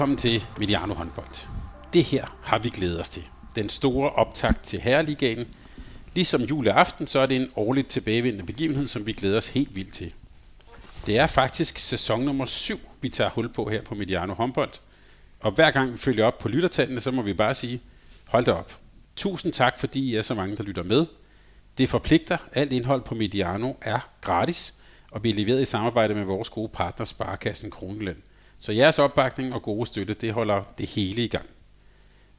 Velkommen til Mediano håndbold. Det her har vi glædet os til. Den store optakt til Herreligaen. Ligesom juleaften, så er det en årligt tilbagevendende begivenhed, som vi glæder os helt vildt til. Det er faktisk sæson nummer 7, vi tager hul på her på Mediano håndbold. Og hver gang vi følger op på lyttertallene, så må vi bare sige, hold da op. Tusind tak, fordi I er så mange, der lytter med. Det forpligter. Alt indhold på Mediano er gratis og bliver leveret i samarbejde med vores gode partner Sparkassen Kronland. Så jeres opbakning og gode støtte, det holder det hele i gang.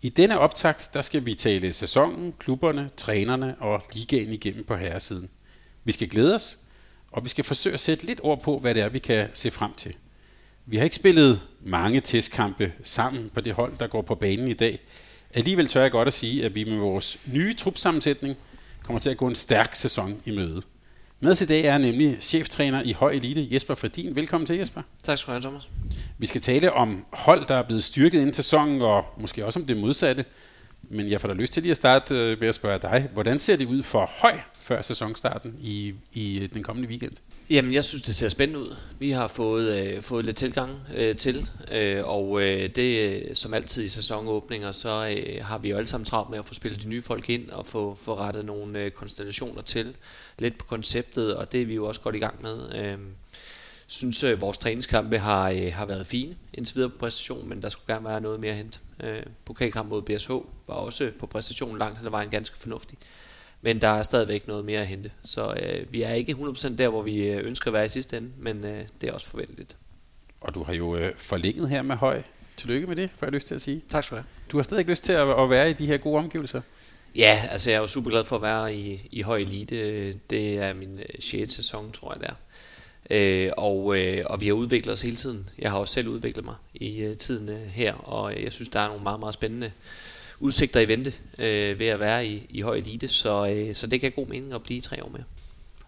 I denne optakt, der skal vi tale sæsonen, klubberne, trænerne og ligaen igennem på herresiden. Vi skal glæde os, og vi skal forsøge at sætte lidt ord på, hvad det er, vi kan se frem til. Vi har ikke spillet mange testkampe sammen på det hold, der går på banen i dag. Alligevel tør jeg godt at sige, at vi med vores nye trupsammensætning kommer til at gå en stærk sæson i møde. Med til i dag er nemlig cheftræner i høj elite, Jesper Fredin. Velkommen til, Jesper. Tak skal du have, Thomas. Vi skal tale om hold, der er blevet styrket inden sæsonen, og måske også om det modsatte. Men jeg får da lyst til lige at starte øh, med at spørge dig. Hvordan ser det ud for høj før sæsonstarten i, i øh, den kommende weekend? Jamen, jeg synes, det ser spændende ud. Vi har fået, øh, fået lidt tilgang øh, til, øh, og øh, det øh, som altid i sæsonåbninger, så øh, har vi jo alle sammen travlt med at få spillet de nye folk ind og få, få rettet nogle øh, konstellationer til. Lidt på konceptet, og det er vi jo også godt i gang med. Øh, synes, øh, vores træningskampe har, øh, har været fine indtil videre på præstation, men der skulle gerne være noget mere at hente. Øh, pokalkamp mod BSH var også på præstationen langt hen ad vejen ganske fornuftig. Men der er stadigvæk noget mere at hente. Så øh, vi er ikke 100% der, hvor vi øh, ønsker at være i sidste ende, men øh, det er også forventeligt. Og du har jo øh, forlænget her med høj. Tillykke med det, får jeg lyst til at sige. Tak skal du have. Du har stadig lyst til at, at være i de her gode omgivelser? Ja, altså jeg er jo super glad for at være i, i høj elite. Det er min 6. Øh, sæson, tror jeg det er. Øh, og, øh, og vi har udviklet os hele tiden. Jeg har også selv udviklet mig i øh, tiden øh, her, og jeg synes, der er nogle meget, meget spændende udsigter i vente øh, ved at være i, i høj elite, så, øh, så det kan god mening at blive tre år mere.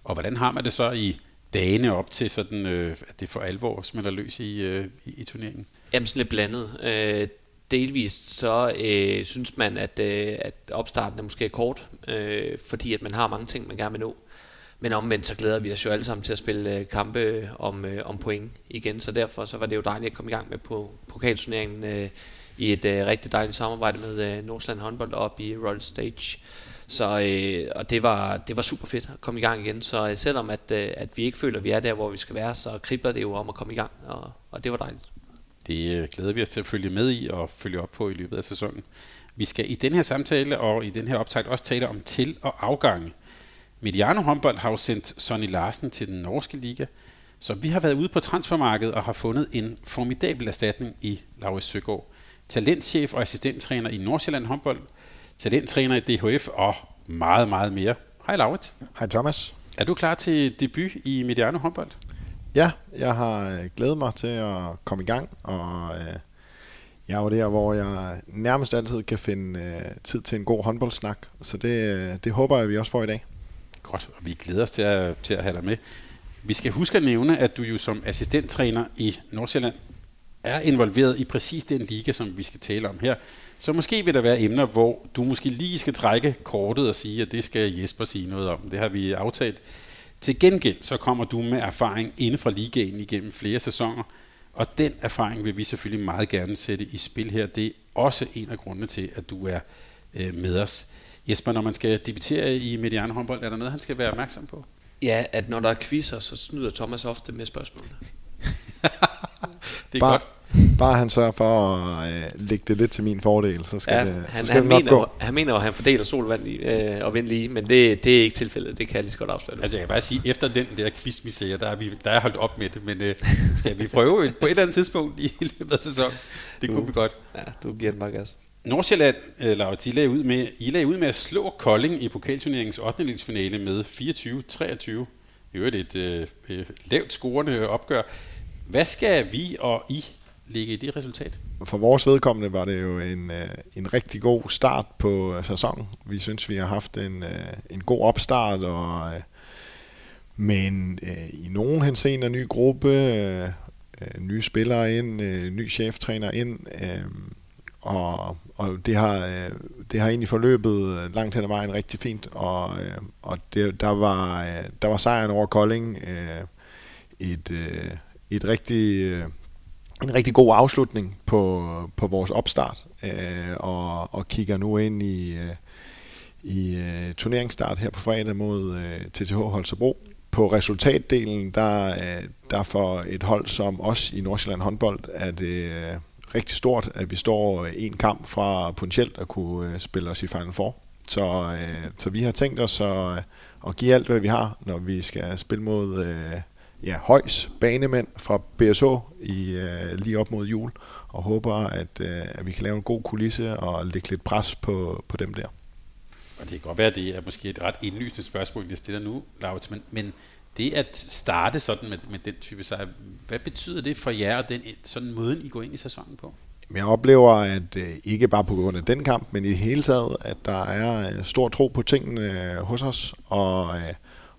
Og hvordan har man det så i dagene op til, sådan, øh, at det for alvor smelter løs i, øh, i, i turneringen? Jamen sådan lidt blandet. Øh, delvist så øh, synes man, at, øh, at opstarten er måske kort, øh, fordi at man har mange ting, man gerne vil nå. Men omvendt så glæder vi os jo alle sammen til at spille øh, kampe om, øh, om point igen, så derfor så var det jo dejligt at komme i gang med på pokalturneringen øh, i et øh, rigtig dejligt samarbejde med øh, Nordsjælland håndbold op i Royal Stage. Så, øh, og det var, det var super fedt at komme i gang igen, så øh, selvom at, øh, at vi ikke føler, at vi er der, hvor vi skal være, så kribler det jo om at komme i gang, og, og det var dejligt. Det øh, glæder vi os til at følge med i og følge op på i løbet af sæsonen. Vi skal i den her samtale og i den her optag også tale om til- og afgange. Mediano håndbold har jo sendt Sonny Larsen til den norske liga, så vi har været ude på transfermarkedet og har fundet en formidabel erstatning i Laurits Søgaard. Talentchef og assistenttræner i Nordsjælland håndbold, talenttræner i DHF og meget, meget mere. Hej Laurits. Hej Thomas. Er du klar til debut i Mediano håndbold? Ja, jeg har øh, glædet mig til at komme i gang, og øh, jeg er jo der, hvor jeg nærmest altid kan finde øh, tid til en god håndboldsnak, så det, øh, det håber jeg, vi også får i dag. Godt, og vi glæder os til at, til at have dig med. Vi skal huske at nævne, at du jo som assistenttræner i Nordsjælland er involveret i præcis den liga, som vi skal tale om her. Så måske vil der være emner, hvor du måske lige skal trække kortet og sige, at det skal Jesper sige noget om. Det har vi aftalt. Til gengæld så kommer du med erfaring inden fra ligaen igennem flere sæsoner, og den erfaring vil vi selvfølgelig meget gerne sætte i spil her. Det er også en af grundene til, at du er øh, med os. Jesper, når man skal debutere i Mediano håndbold, er der noget, han skal være opmærksom på? Ja, at når der er quizzer, så snyder Thomas ofte med spørgsmålene. det er bare, godt. Bare han sørger for at øh, lægge det lidt til min fordel, så skal ja, det, han, så skal han, det nok mener, gå. han mener jo, at han fordeler sol og vand i, øh, og vind lige, men det, det er ikke tilfældet. Det kan jeg lige så godt afsløre. Altså jeg kan bare sige, efter den der quiz, vi ser, der er, vi, der er holdt op med det, men øh, skal vi prøve på et eller andet tidspunkt i løbet af sæsonen? Det kunne Du- vi godt. Ja, du giver den bare gas. Nordsjælland, øh, Laura, I lagde, ud med, I lagde ud med at slå Kolding i pokalturneringens 8. finale med 24-23. I øvrigt et øh, øh, lavt scorende opgør. Hvad skal vi og I ligge i det resultat? For vores vedkommende var det jo en, øh, en rigtig god start på øh, sæsonen. Vi synes, vi har haft en, øh, en god opstart, og men i nogen henseende ny gruppe, nye spillere ind, ny cheftræner ind, og, og det, har, det har egentlig forløbet langt hen ad vejen rigtig fint, og, og det, der, var, der var sejren over Kolding et, et rigtig en rigtig god afslutning på, på vores opstart, øh, og, og kigger nu ind i, øh, i øh, turneringsstart her på fredag mod øh, TTH Holstebro. På resultatdelen, der, øh, der for et hold som os i Nordsjælland håndbold, er det øh, rigtig stort, at vi står øh, en kamp fra potentielt at kunne øh, spille os i Final Four. Så, øh, så vi har tænkt os at, øh, at give alt, hvad vi har, når vi skal spille mod øh, ja, Højs banemænd fra BSO i, øh, lige op mod jul, og håber, at, øh, at vi kan lave en god kulisse og lægge lidt pres på, på dem der. Og det kan godt være, at det er måske et ret indlysende spørgsmål, jeg stiller nu, Laurits, men, men det at starte sådan med, med den type sejr, hvad betyder det for jer, og den sådan måden, I går ind i sæsonen på? Jeg oplever, at øh, ikke bare på grund af den kamp, men i det hele taget, at der er øh, stor tro på tingene øh, hos os, og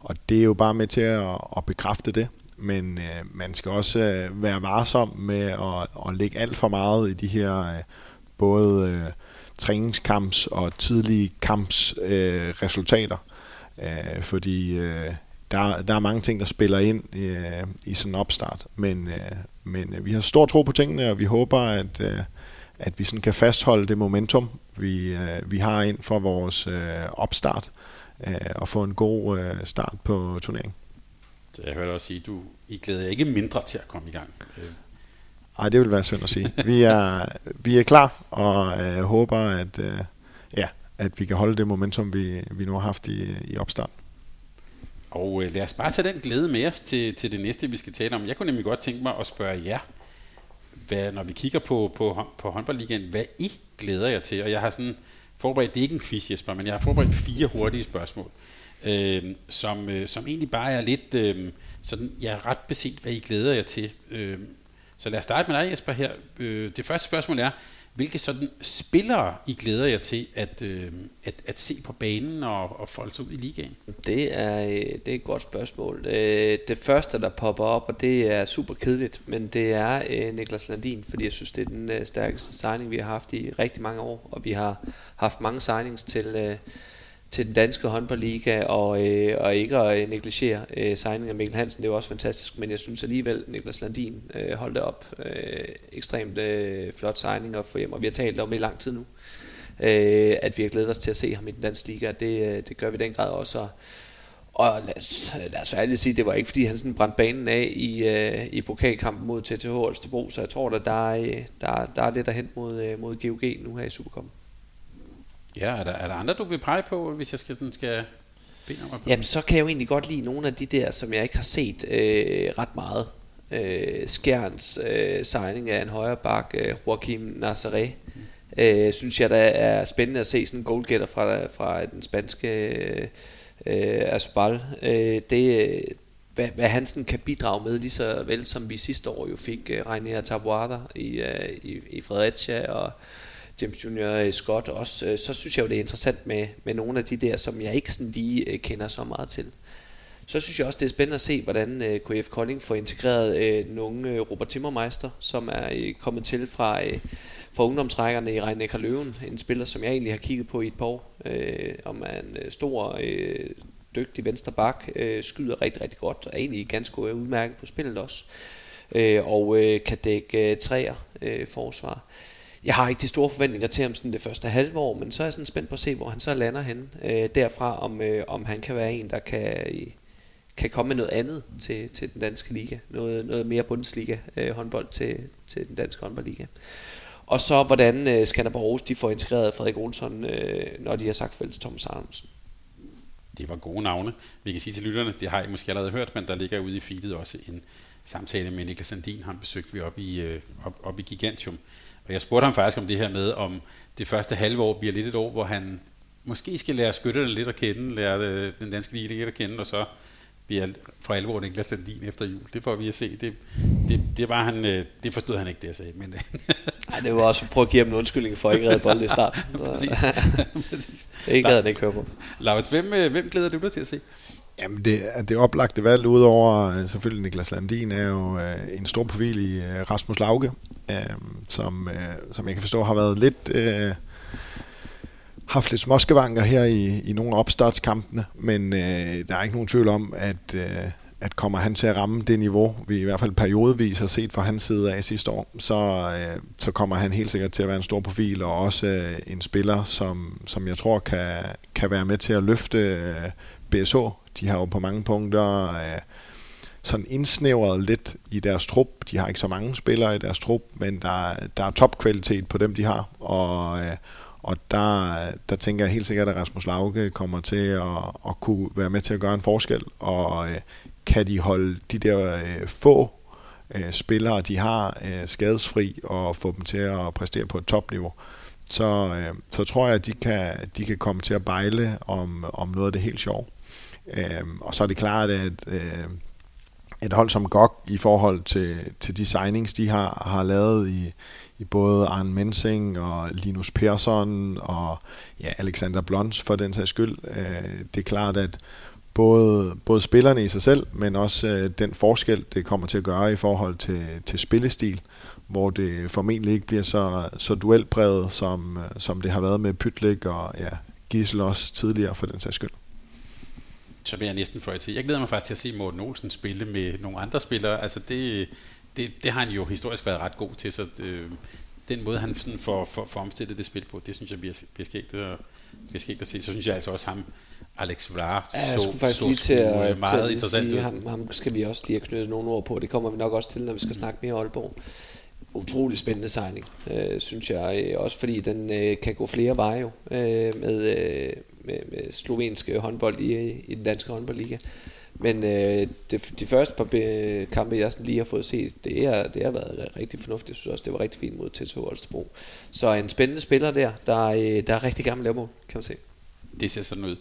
og det er jo bare med til at, at bekræfte det. Men øh, man skal også øh, være varsom med at, at lægge alt for meget i de her øh, både øh, træningskamps og tidlige kamps øh, resultater. Øh, fordi øh, der, der er mange ting, der spiller ind øh, i sådan en opstart. Men, øh, men øh, vi har stor tro på tingene, og vi håber, at, øh, at vi sådan kan fastholde det momentum, vi, øh, vi har ind for vores øh, opstart øh, og få en god øh, start på turneringen. Så jeg hørte også sige, du I glæder jer ikke mindre til at komme i gang. Nej, det vil være synd at sige. Vi er, vi er klar og øh, håber, at, øh, ja, at vi kan holde det momentum, vi, vi nu har haft i, i opstart. Og øh, lad os bare tage den glæde med os til, til det næste, vi skal tale om. Jeg kunne nemlig godt tænke mig at spørge jer, hvad, når vi kigger på, på, på håndboldligaen, hvad I glæder jer til? Og jeg har sådan forberedt, det er ikke en quiz, Jesper, men jeg har forberedt fire hurtige spørgsmål, øh, som, øh, som egentlig bare er lidt øh, sådan, jeg er ret beset, hvad I glæder jer til. Øh, så lad os starte med dig, Jesper, her. Øh, det første spørgsmål er, hvilke sådan spillere I glæder jer til at, øh, at, at se på banen og, og folde sig ud i ligaen? Det er, øh, det er et godt spørgsmål. Øh, det første, der popper op, og det er super kedeligt, men det er øh, Niklas Landin, fordi jeg synes, det er den stærkeste signing, vi har haft i rigtig mange år, og vi har haft mange signings til til den danske håndboldliga, og, øh, og ikke at øh, negligere øh, signingen af Mikkel Hansen, det var også fantastisk, men jeg synes alligevel, Niklas Landin øh, holdt op. Øh, ekstremt øh, flot signing at få hjem, og vi har talt om det i lang tid nu, øh, at vi har glædet os til at se ham i den danske liga, det, øh, det gør vi i den grad også, og, og lad os, lad os ærligt sige, det var ikke fordi han sådan brændte banen af i, øh, i pokalkampen mod TTH Holstebro, så jeg tror, at der, er, øh, der, der er lidt at hente mod, øh, mod GOG nu her i Supercom. Ja, er der, er der andre, du vil pege på, hvis jeg skal, sådan skal bede om på? Jamen, så kan jeg jo egentlig godt lide nogle af de der, som jeg ikke har set øh, ret meget. Øh, Skjerns øh, signing af en højre bak, øh, Joachim Nazaré, mm. øh, synes jeg, der er spændende at se sådan en goalgetter fra, fra den spanske øh, øh, Asbal. Øh, det, hvad, hvad han sådan kan bidrage med, lige så vel som vi sidste år jo fik øh, Rainer Tabuada i, øh, i, i Fredericia, og James Junior øh, Scott også, øh, så synes jeg jo, det er interessant med, med nogle af de der, som jeg ikke sådan lige øh, kender så meget til. Så synes jeg også, det er spændende at se, hvordan KF Kolding får integreret nogle Robert Timmermeister, som er kommet til fra, fra ungdomsrækkerne i Rhein Løven. En spiller, som jeg egentlig har kigget på i et par år. Øh, om er en stor, øh, dygtig venstre bak, øh, skyder rigtig, rigtig godt, og er egentlig ganske udmærket på spillet også. Øh, og øh, kan dække øh, træer øh, forsvar jeg har ikke de store forventninger til ham sådan det første halve år, men så er jeg sådan spændt på at se, hvor han så lander hen øh, derfra, om, øh, om han kan være en, der kan, kan komme med noget andet til, til den danske liga. Noget, noget mere Bundesliga øh, håndbold til, til den danske håndboldliga. Og så hvordan øh, Skanderborg Aarhus, de får integreret Frederik Olsson, øh, når de har sagt fælles Thomas Arnsen. Det var gode navne. Vi kan sige til lytterne, det har I måske allerede hørt, men der ligger ude i feedet også en samtale med Niklas Sandin, han besøgte vi op i, øh, op, op i Gigantium. Og jeg spurgte ham faktisk om det her med, om det første halve år bliver lidt et år, hvor han måske skal lære skytterne lidt at kende, lære øh, den danske liga lidt at kende, og så bliver for alvor Niklas Sandin efter jul. Det får vi at se. Det, det, det, var han, øh, det forstod han ikke, det jeg sagde. Men, Nej, det var også at prøve at give ham en undskyldning for at ikke redde bolden i starten. Præcis. Præcis. Det ikke havde han ikke høre på. Laurits, hvem, øh, hvem glæder du dig til at se? Jamen, det, det oplagte valg, udover øh, selvfølgelig Niklas Landin, er jo øh, en stor profil i øh, Rasmus Lauke, øh, som, øh, som jeg kan forstå har været lidt... Øh, haft lidt småskevanker her i, i nogle af opstartskampene, men øh, der er ikke nogen tvivl om, at, øh, at kommer han til at ramme det niveau, vi i hvert fald periodevis har set fra hans side af sidste år, så, øh, så kommer han helt sikkert til at være en stor profil, og også øh, en spiller, som, som jeg tror kan, kan være med til at løfte øh, BSH. De har jo på mange punkter øh, sådan indsnævret lidt i deres trup. De har ikke så mange spillere i deres trup, men der, der er topkvalitet på dem, de har, og... Øh, og der, der tænker jeg helt sikkert, at Rasmus Lauke kommer til at, at kunne være med til at gøre en forskel. Og øh, kan de holde de der øh, få øh, spillere, de har, øh, skadesfri og få dem til at præstere på et topniveau, så, øh, så tror jeg, at de kan, de kan komme til at bejle om, om noget af det helt sjov. Øh, og så er det klart, at øh, et hold som GOG i forhold til, til de signings, de har, har lavet i, i både Arne Mensing og Linus Persson og ja, Alexander Blons for den sags skyld. Øh, det er klart, at både, både spillerne i sig selv, men også øh, den forskel, det kommer til at gøre i forhold til, til spillestil, hvor det formentlig ikke bliver så, så duelbredet, som, øh, som det har været med Pytlik og ja, Gissel også tidligere for den sags skyld så vil jeg næsten få til. Jeg glæder mig faktisk til at se Morten Olsen spille med nogle andre spillere. Altså det, det, det har han jo historisk været ret god til, så det, den måde, han sådan får, får, får omstillet det spil på, det synes jeg bliver, bliver, skægt, at, bliver skægt at se. Så synes jeg altså også ham, Alex Vlar, ja, jeg skulle faktisk så, lige til at, meget til at interessant sige, ham, ham skal vi også lige have knyttet nogle ord på. Det kommer vi nok også til, når vi skal mm. snakke mere Aalborg. Utrolig spændende signing, øh, synes jeg. Øh, også fordi den øh, kan gå flere veje jo, øh, med, øh, med, med slovenske håndbold i, i den danske håndboldliga. Men øh, det, de første par kampe, jeg sådan lige har fået set, det, er, det har været rigtig fornuftigt. Jeg synes også, det var rigtig fint mod TTH Holstebro. Så en spændende spiller der, der, øh, der er rigtig gerne med lave mål, kan man se. Det ser sådan ud.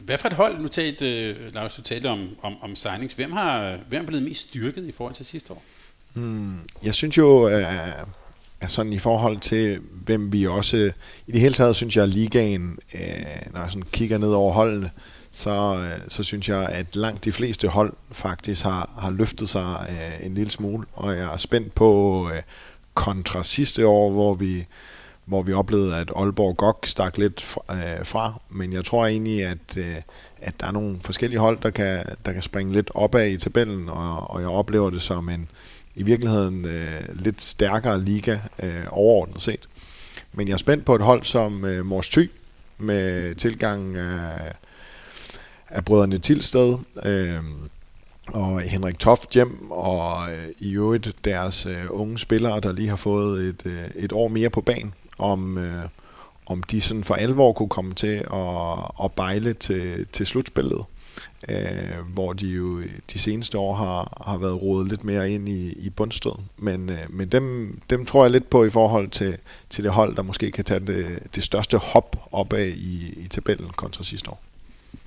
Hvad for et hold, nu talte, øh, Lars, du talte om, om, om signings, hvem har, hvem er blevet mest styrket i forhold til sidste år? Hmm, jeg synes jo, at sådan i forhold til, hvem vi også, i det hele taget synes jeg, at ligaen, øh, når jeg sådan kigger ned over holdene, så, øh, så synes jeg, at langt de fleste hold faktisk har, har løftet sig øh, en lille smule, og jeg er spændt på øh, kontra sidste år, hvor vi, hvor vi oplevede, at Aalborg godt stak lidt fra, øh, fra, men jeg tror egentlig, at, øh, at der er nogle forskellige hold, der kan, der kan springe lidt opad i tabellen, og, og jeg oplever det som en i virkeligheden øh, lidt stærkere liga øh, overordnet set. Men jeg er spændt på et hold som øh, Mors Thy, med tilgang af af brødrene Tilsted, øh, og Henrik Toft hjem, og øh, i øvrigt deres øh, unge spillere, der lige har fået et, øh, et år mere på banen, om, øh, om de sådan for alvor kunne komme til at, at bejle til, til slutspillet. Øh, hvor de jo de seneste år har, har været rodet lidt mere ind i, i bundstød. Men, øh, men dem, dem tror jeg lidt på i forhold til, til det hold, der måske kan tage det, det største hop opad i, i tabellen kontra sidste år.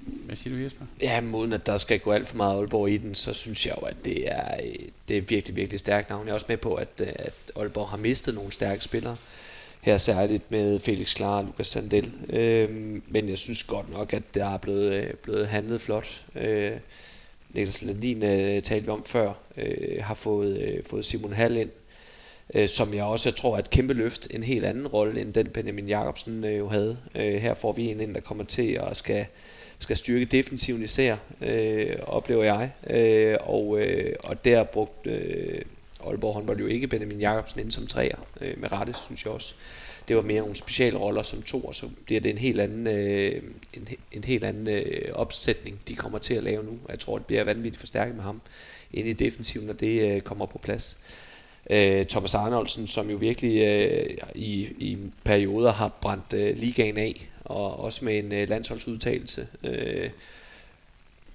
Hvad siger du, Jesper? Ja, uden at der skal gå alt for meget Aalborg i den, så synes jeg jo, at det er, det er virkelig, virkelig stærkt navn. Jeg er også med på, at, at Aalborg har mistet nogle stærke spillere. Her særligt med Felix Klar og Lukas Sandel. Øh, men jeg synes godt nok, at der er blevet, øh, blevet handlet flot. Øh, Niklas Landin øh, talte vi om før, øh, har fået, øh, fået Simon Hall ind, øh, som jeg også tror er et kæmpe løft, en helt anden rolle end den Benjamin Jacobsen øh, jo havde. Øh, her får vi en ind, der kommer til at skal skal styrke defensiven især, øh, oplever jeg. Øh, og, øh, og der brugt øh, Aalborg håndbold jo ikke Benjamin Jacobsen ind som træer, øh, med rette, synes jeg også. Det var mere nogle speciale roller som to, og så bliver det en helt anden, øh, en, en helt anden øh, opsætning, de kommer til at lave nu. Jeg tror, det bliver vanvittigt forstærket med ham ind i defensiven, når det øh, kommer på plads. Øh, Thomas Arnoldsen, som jo virkelig øh, i, i perioder har brændt øh, ligaen af, og også med en øh, landsholdsudtagelse. øh,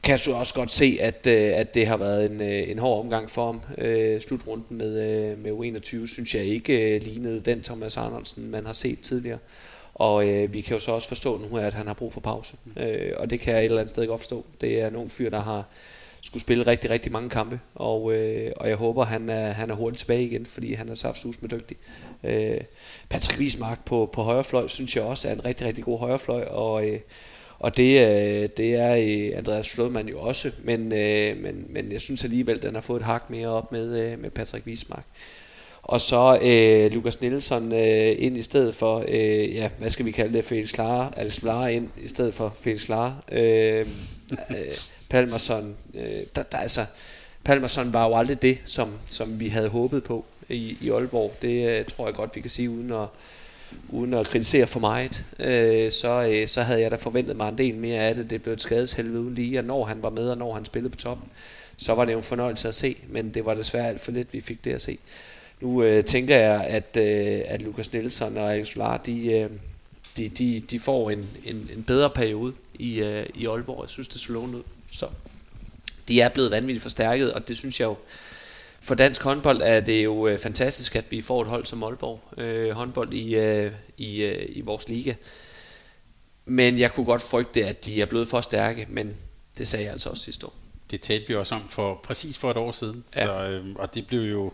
kan jeg så også godt se, at, øh, at det har været en, øh, en hård omgang for ham. Øh, slutrunden med, øh, med U21 synes jeg ikke øh, lignede den Thomas Arnoldsen, man har set tidligere. Og øh, vi kan jo så også forstå nu, at han har brug for pause. Øh, og det kan jeg et eller andet sted godt forstå. Det er nogle fyr, der har skulle spille rigtig, rigtig mange kampe. Og, øh, og jeg håber, han er, han er hurtigt tilbage igen, fordi han er saftsus med dygtig. Øh, Patrick Wiesmark på, på højrefløj, synes jeg også er en rigtig, rigtig god højrefløj. Og, øh, og det, øh, det er øh, Andreas Flodman jo også, men, øh, men, men jeg synes alligevel, at den har fået et hak mere op med, øh, med Patrick Wiesmark. Og så øh, Lukas Nielsen øh, ind i stedet for, øh, ja, hvad skal vi kalde det, Felix Klar, Alex Klar ind i stedet for Felix Klar. Øh, øh, Palmerson, øh, der, der, altså, Palmerson var jo aldrig det, som, som vi havde håbet på i, i Aalborg. Det øh, tror jeg godt, vi kan sige, uden at, uden at kritisere for meget, øh, så, øh, så havde jeg da forventet mig en del mere af det. Det blev et skadeshelvede uden lige, og når han var med, og når han spillede på toppen, så var det jo en fornøjelse at se, men det var desværre alt for lidt, vi fik det at se. Nu øh, tænker jeg, at, øh, at Lukas Nielsen og Alex Solar, de, øh, de, de, de får en, en, en bedre periode i, øh, i Aalborg. Jeg synes, det så lovende ud. Så de er blevet vanvittigt forstærket, og det synes jeg jo, for dansk håndbold er det jo øh, fantastisk, at vi får et hold som Aalborg øh, håndbold i, øh, i, øh, i vores liga. Men jeg kunne godt frygte, at de er blevet for stærke, men det sagde jeg altså også sidste år. Det talte vi også om for præcis for et år siden, ja. så, øh, og det blev jo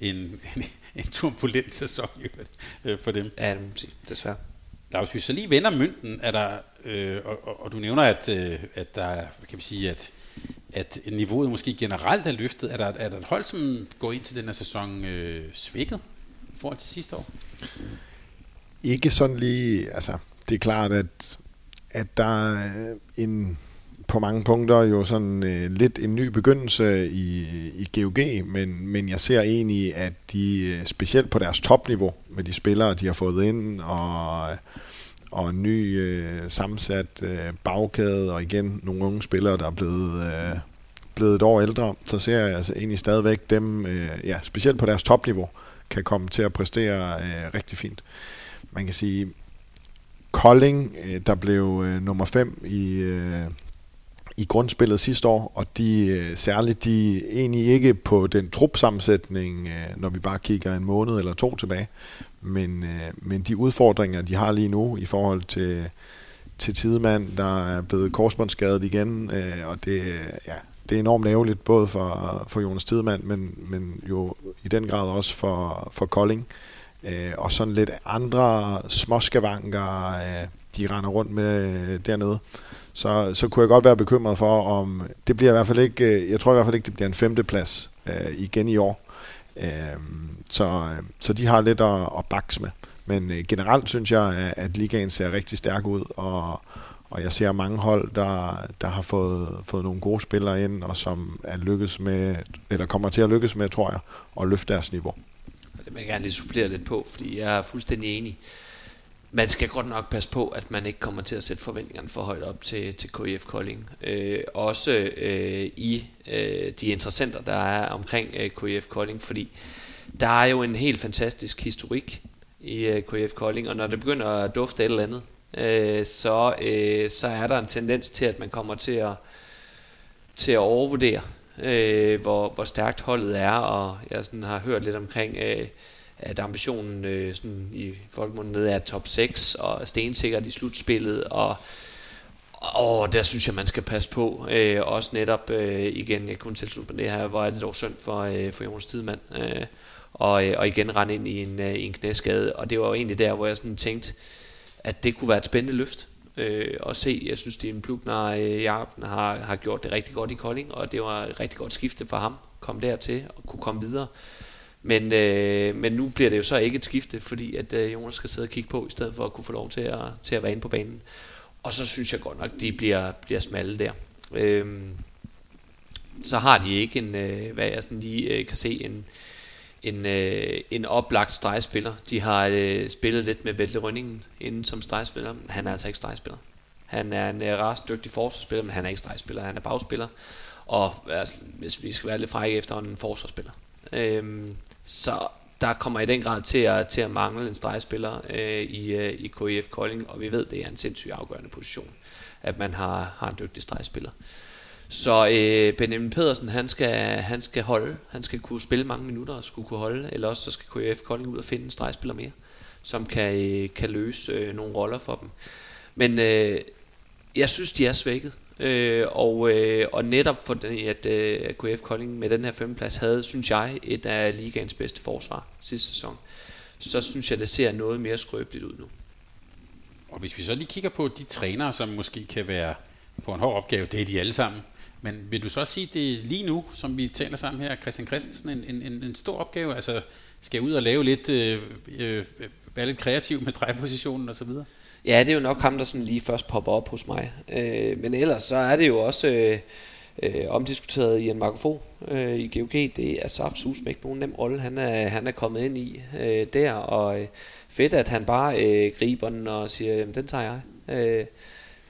en, en, en turbulent sæson øh, for dem. Ja, det må sige, desværre. Lars, hvis vi så lige vender mønten, er der, øh, og, og, og du nævner, at, øh, at der kan vi sige, at, at niveauet måske generelt er løftet. Er der, er der et hold, som går ind til den her sæson øh, svækket i forhold til sidste år? Ikke sådan lige, altså det er klart, at, at der er en på mange punkter jo sådan øh, lidt en ny begyndelse i, i GOG, men, men jeg ser egentlig, at de øh, specielt på deres topniveau med de spillere, de har fået ind, og, og en ny øh, sammensat øh, bagkæde, og igen nogle unge spillere, der er blevet, øh, blevet et år ældre, så ser jeg altså egentlig stadigvæk dem, øh, ja, specielt på deres topniveau, kan komme til at præstere øh, rigtig fint. Man kan sige, Kolding, øh, der blev øh, nummer 5 i, øh, i grundspillet sidste år, og de øh, særligt de egentlig ikke på den trupsammensætning, øh, når vi bare kigger en måned eller to tilbage, men, øh, men de udfordringer, de har lige nu i forhold til, til Tidemand, der er blevet korsbåndsskadet igen, øh, og det, ja, det er enormt ærgerligt, både for, for Jonas Tidemand, men, men jo i den grad også for, for Kolding. Øh, og sådan lidt andre småskavanker, øh, de render rundt med øh, dernede så, så kunne jeg godt være bekymret for, om det bliver i hvert fald ikke, øh, jeg tror i hvert fald ikke, det bliver en femteplads øh, igen i år. Øh, så, så de har lidt at, at bakse med. Men øh, generelt synes jeg, at ligaen ser rigtig stærk ud, og, og jeg ser mange hold, der, der har fået, fået nogle gode spillere ind, og som er lykkes med, eller kommer til at lykkes med, tror jeg, at løfte deres niveau. Det vil jeg gerne lige supplere lidt på, fordi jeg er fuldstændig enig man skal godt nok passe på, at man ikke kommer til at sætte forventningerne for højt op til, til KIF Kolding. Øh, også øh, i øh, de interessenter, der er omkring øh, KIF Kolding, fordi der er jo en helt fantastisk historik i øh, KIF Kolding, og når det begynder at dufte et eller andet, øh, så, øh, så er der en tendens til, at man kommer til at, til at overvurdere, øh, hvor, hvor stærkt holdet er, og jeg sådan har hørt lidt omkring... Øh, at ambitionen øh, sådan i folkemunden er top 6 og stensikkert i slutspillet og og der synes jeg, man skal passe på. Øh, også netop, øh, igen, jeg kunne tilslutte mig det her, hvor er det dog synd for, øh, for Jonas Tidemand. Øh, og, øh, og igen rende ind i en, øh, en knæskade. Og det var jo egentlig der, hvor jeg sådan tænkte, at det kunne være et spændende løft øh, at se. Jeg synes, Steven Plugner øh, Jarpen har, har gjort det rigtig godt i Kolding, og det var et rigtig godt skifte for ham. Kom dertil og kunne komme videre. Men, øh, men nu bliver det jo så ikke et skifte, fordi at øh, Jonas skal sidde og kigge på, i stedet for at kunne få lov til at, til at være inde på banen. Og så synes jeg godt nok, de bliver, bliver smalle der. Øh, så har de ikke en, øh, hvad jeg sådan lige øh, kan se, en, en, øh, en oplagt stregspiller. De har øh, spillet lidt med Vettel Rønningen inden som stregspiller. Han er altså ikke stregspiller. Han er en øh, rast dygtig forsvarsspiller, men han er ikke stregspiller. Han er bagspiller. Og altså, hvis vi skal være lidt frække efter, en forsvarsspiller. Øhm, så der kommer i den grad til at, til at mangle en stregspiller øh, i, øh, i KIF Kolding, og vi ved, det er en sindssygt afgørende position, at man har, har en dygtig stregspiller. Så øh, Benjamin Pedersen, han skal, han skal holde. Han skal kunne spille mange minutter og skulle kunne holde. Eller også så skal KF Kolding ud og finde en stregspiller mere, som kan, øh, kan løse øh, nogle roller for dem. Men øh, jeg synes, de er svækket. Øh, og, øh, og netop for at øh, KF Kolding med den her femteplads havde, synes jeg, et af ligaens bedste forsvar sidste sæson. Så synes jeg, det ser noget mere skrøbeligt ud nu. Og hvis vi så lige kigger på de trænere, som måske kan være på en hård opgave, det er de alle sammen. Men vil du så sige, det er lige nu, som vi taler sammen her, Christian Christensen, en, en, en, stor opgave? Altså, skal jeg ud og lave lidt, øh, øh, være lidt kreativ med drejepositionen og så videre? Ja, det er jo nok ham, der sådan lige først popper op hos mig. Øh, men ellers så er det jo også øh, øh, omdiskuteret i en Marco øh, i GOG. Det er så absolut nogen nem rolle, han er, han er kommet ind i øh, der. Og øh, fedt, at han bare øh, griber den og siger, jamen den tager jeg. Øh,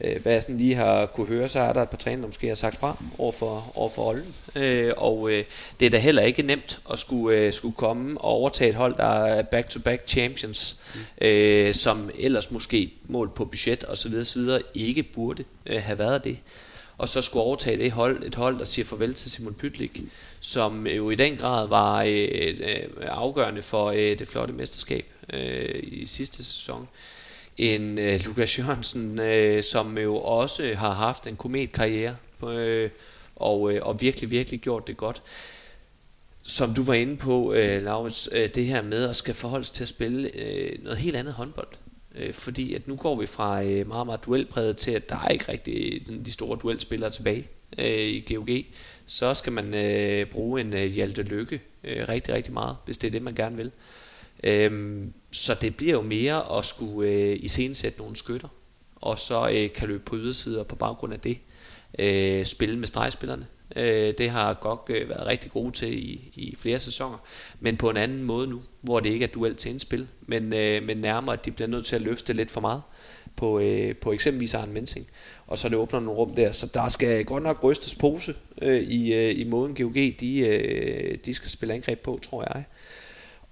øh, hvad jeg sådan lige har kunne høre, så er der et par træner, der måske har sagt fra over for, over for Olden. Øh, og øh, det er da heller ikke nemt at skulle, øh, skulle komme og overtage et hold, der er back-to-back champions, mm. øh, som ellers måske målt på budget og så videre, så videre ikke burde øh, have været det. Og så skulle overtage det hold, et hold, der siger farvel til Simon Pytlik, som jo i den grad var øh, øh, afgørende for øh, det flotte mesterskab øh, i sidste sæson en øh, Lukas Jørgensen, øh, som jo også har haft en kometkarriere øh, og, øh, og virkelig, virkelig gjort det godt. Som du var inde på, øh, Laurits, øh, det her med at skal forholde sig til at spille øh, noget helt andet håndbold. Øh, fordi at nu går vi fra øh, meget, meget duelpræget til, at der er ikke rigtig de store duelspillere tilbage øh, i GOG. Så skal man øh, bruge en øh, Hjalte Lykke øh, rigtig, rigtig meget, hvis det er det, man gerne vil. Øhm, så det bliver jo mere at skulle øh, iscenesætte nogle skytter, og så øh, kan løbe på ydersider på baggrund af det. Øh, spille med stregspillerne. Øh, det har godt øh, været rigtig gode til i, i flere sæsoner, men på en anden måde nu, hvor det ikke er duelt til indspil, men, øh, men nærmere, at de bliver nødt til at løfte lidt for meget på, øh, på eksempelvis Arne Mensing, og så det åbner nogle rum der, så der skal godt nok rystes pose øh, i, øh, i måden GOG, de, øh, de skal spille angreb på, tror jeg.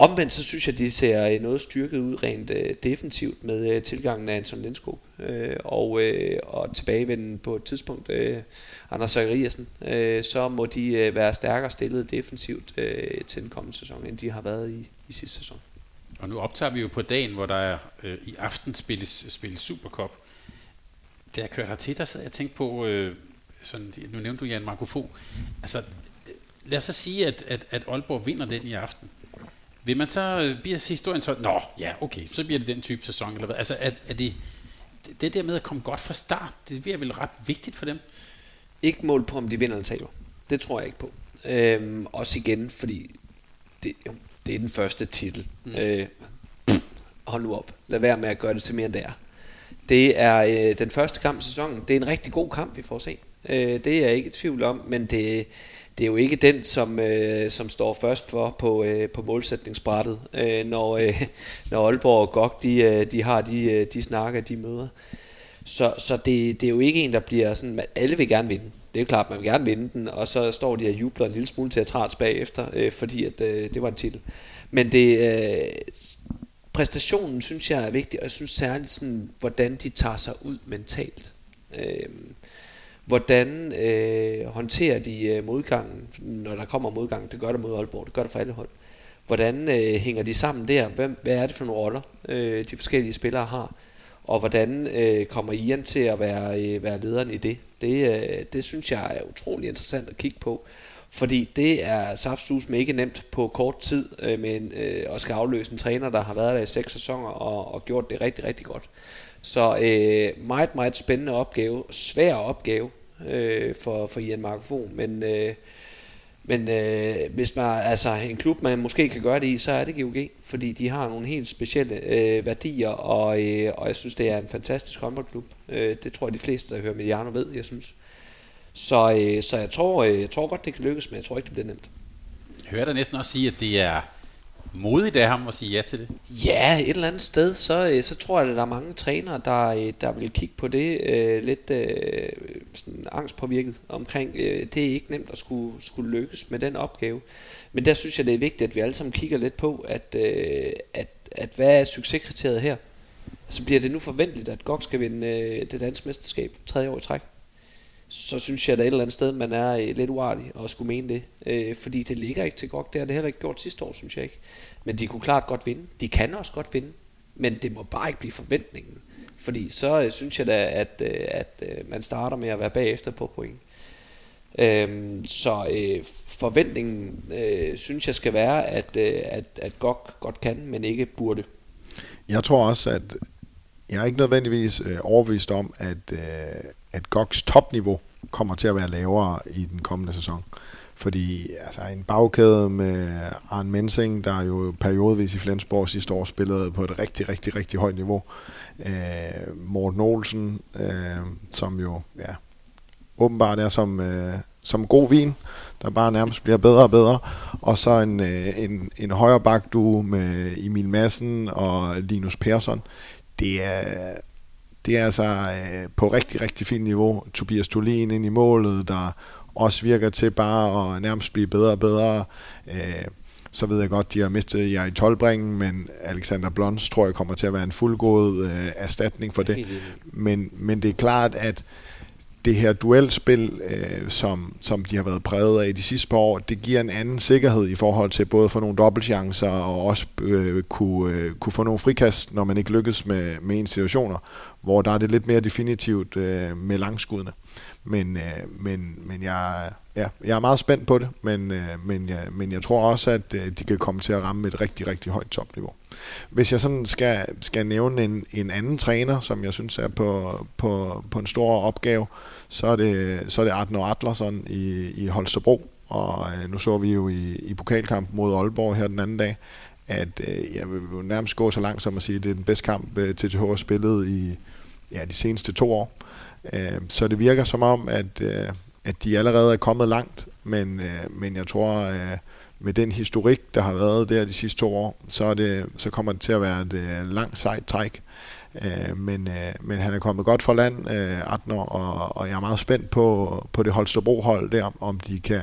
Omvendt så synes jeg, de ser øh, noget styrket ud rent øh, defensivt med øh, tilgangen af Anton Lindskog. Øh, og, øh, og tilbagevenden på et tidspunkt, øh, Anders Zachariasen, øh, så må de øh, være stærkere stillet defensivt øh, til den kommende sæson, end de har været i, i sidste sæson. Og nu optager vi jo på dagen, hvor der er øh, i aften spilles, spilles Supercup. Da jeg kørte hertil, der sad jeg og tænkte på, øh, sådan, nu nævnte du Jan Marco Fogh, altså øh, lad os så sige, at, at, at Aalborg vinder den i aften. Vil man så, øh, bliver historien så, nå, ja, okay, så bliver det den type sæson, eller hvad? Altså, er, er det, det der med at komme godt fra start, det bliver vel ret vigtigt for dem? Ikke mål på, om de vinder eller taber. Det tror jeg ikke på. Øhm, også igen, fordi det, jo, det er den første titel. Mm. Øh, hold nu op. Lad være med at gøre det til mere end det er. Det er øh, den første kamp i sæsonen. Det er en rigtig god kamp, vi får se. Øh, det er jeg ikke i tvivl om, men det, det er jo ikke den, som, øh, som står først for på, øh, på målsætningsbrættet, øh, når, øh, når Aalborg og GOG de, øh, de har de, øh, de snakker, de møder. Så, så det, det er jo ikke en, der bliver sådan, alle vil gerne vinde. Det er jo klart, man vil gerne vinde den, og så står de og jubler en lille smule teatralt bagefter, øh, fordi at, øh, det var en titel. Men det, øh, præstationen synes jeg er vigtig, og jeg synes særligt sådan, hvordan de tager sig ud mentalt. Øh, Hvordan øh, håndterer de øh, modgangen, når der kommer modgang? Det gør det mod Aalborg, det gør det for alle hold. Hvordan øh, hænger de sammen der? Hvem, hvad er det for nogle roller, øh, de forskellige spillere har? Og hvordan øh, kommer Ian til at være, øh, være lederen i det? Det, øh, det synes jeg er utrolig interessant at kigge på. Fordi det er saftsus med ikke nemt på kort tid øh, med øh, at skal afløse en træner, der har været der i seks sæsoner og, og gjort det rigtig, rigtig godt. Så øh, meget, meget spændende opgave, svær opgave, øh, for, for Ian Marco men, øh, men øh, hvis man, altså en klub, man måske kan gøre det i, så er det GOG, fordi de har nogle helt specielle øh, værdier, og, øh, og jeg synes, det er en fantastisk håndboldklub. Øh, det tror jeg, de fleste, der hører Mediano ved, jeg synes. Så, øh, så jeg, tror, øh, jeg tror godt, det kan lykkes, men jeg tror ikke, det bliver nemt. Jeg hører dig næsten også sige, at det er modigt af ham at sige ja til det? Ja, et eller andet sted, så, øh, så tror jeg, at der er mange trænere, der, øh, der vil kigge på det øh, lidt øh, sådan angstpåvirket omkring. Øh, det er ikke nemt at skulle, skulle lykkes med den opgave. Men der synes jeg, det er vigtigt, at vi alle sammen kigger lidt på, at, øh, at, at hvad er succeskriteriet her? Så altså, bliver det nu forventeligt, at GOG skal vinde øh, det danske mesterskab tredje år i træk? Så synes jeg, at der et eller andet sted, man er øh, lidt uartig og skulle mene det. Øh, fordi det ligger ikke til godt. Det har det heller ikke gjort sidste år, synes jeg ikke. Men de kunne klart godt vinde. De kan også godt vinde. Men det må bare ikke blive forventningen. Fordi så øh, synes jeg da, at, øh, at øh, man starter med at være bagefter på point. Øhm, så øh, forventningen øh, synes jeg skal være, at, øh, at, at GOG godt kan, men ikke burde. Jeg tror også, at jeg er ikke nødvendigvis øh, overbevist om, at, øh, at Goks topniveau kommer til at være lavere i den kommende sæson. Fordi altså, en bagkæde med Arne Mensing, der jo periodvis i Flensborg sidste år spillede på et rigtig, rigtig, rigtig højt niveau. Øh, Morten Olsen, øh, som jo ja, åbenbart er som, øh, som god vin, der bare nærmest bliver bedre og bedre. Og så en, øh, en, en højre bakdue med Emil Madsen og Linus Persson. Det er, det er altså øh, på rigtig, rigtig fint niveau. Tobias Tolin ind i målet, der også virker til bare at nærmest blive bedre og bedre. Øh, så ved jeg godt, de har mistet jer i tolvbringen, men Alexander Blons tror jeg kommer til at være en fuldgod øh, erstatning for det. Men, men det er klart, at det her duelspil, øh, som, som de har været præget af i de sidste par år, det giver en anden sikkerhed i forhold til både at få nogle dobbeltchancer og også øh, kunne, øh, kunne få nogle frikast, når man ikke lykkes med, med en situationer, hvor der er det lidt mere definitivt øh, med langskuddene. Men, øh, men, men jeg, ja, jeg er meget spændt på det, men, øh, men, jeg, men jeg tror også, at øh, de kan komme til at ramme et rigtig, rigtig højt topniveau. Hvis jeg sådan skal, skal nævne en, en anden træner, som jeg synes er på, på, på en stor opgave, så er det, så er det Arno Atlason i, i Holstebro. Og øh, nu så vi jo i, i pokalkampen mod Aalborg her den anden dag, at øh, jeg vil nærmest gå så langt som at sige, at det er den bedste kamp, øh, TTH har spillet i ja, de seneste to år. Øh, Øh, så det virker som om, at, øh, at de allerede er kommet langt, men, øh, men jeg tror, øh, med den historik, der har været der de sidste to år, så, er det, så kommer det til at være et øh, langt sejt træk. Øh, men, øh, men han er kommet godt for land, øh, Adner, og, og jeg er meget spændt på, på det Holstebro-hold der, om de kan,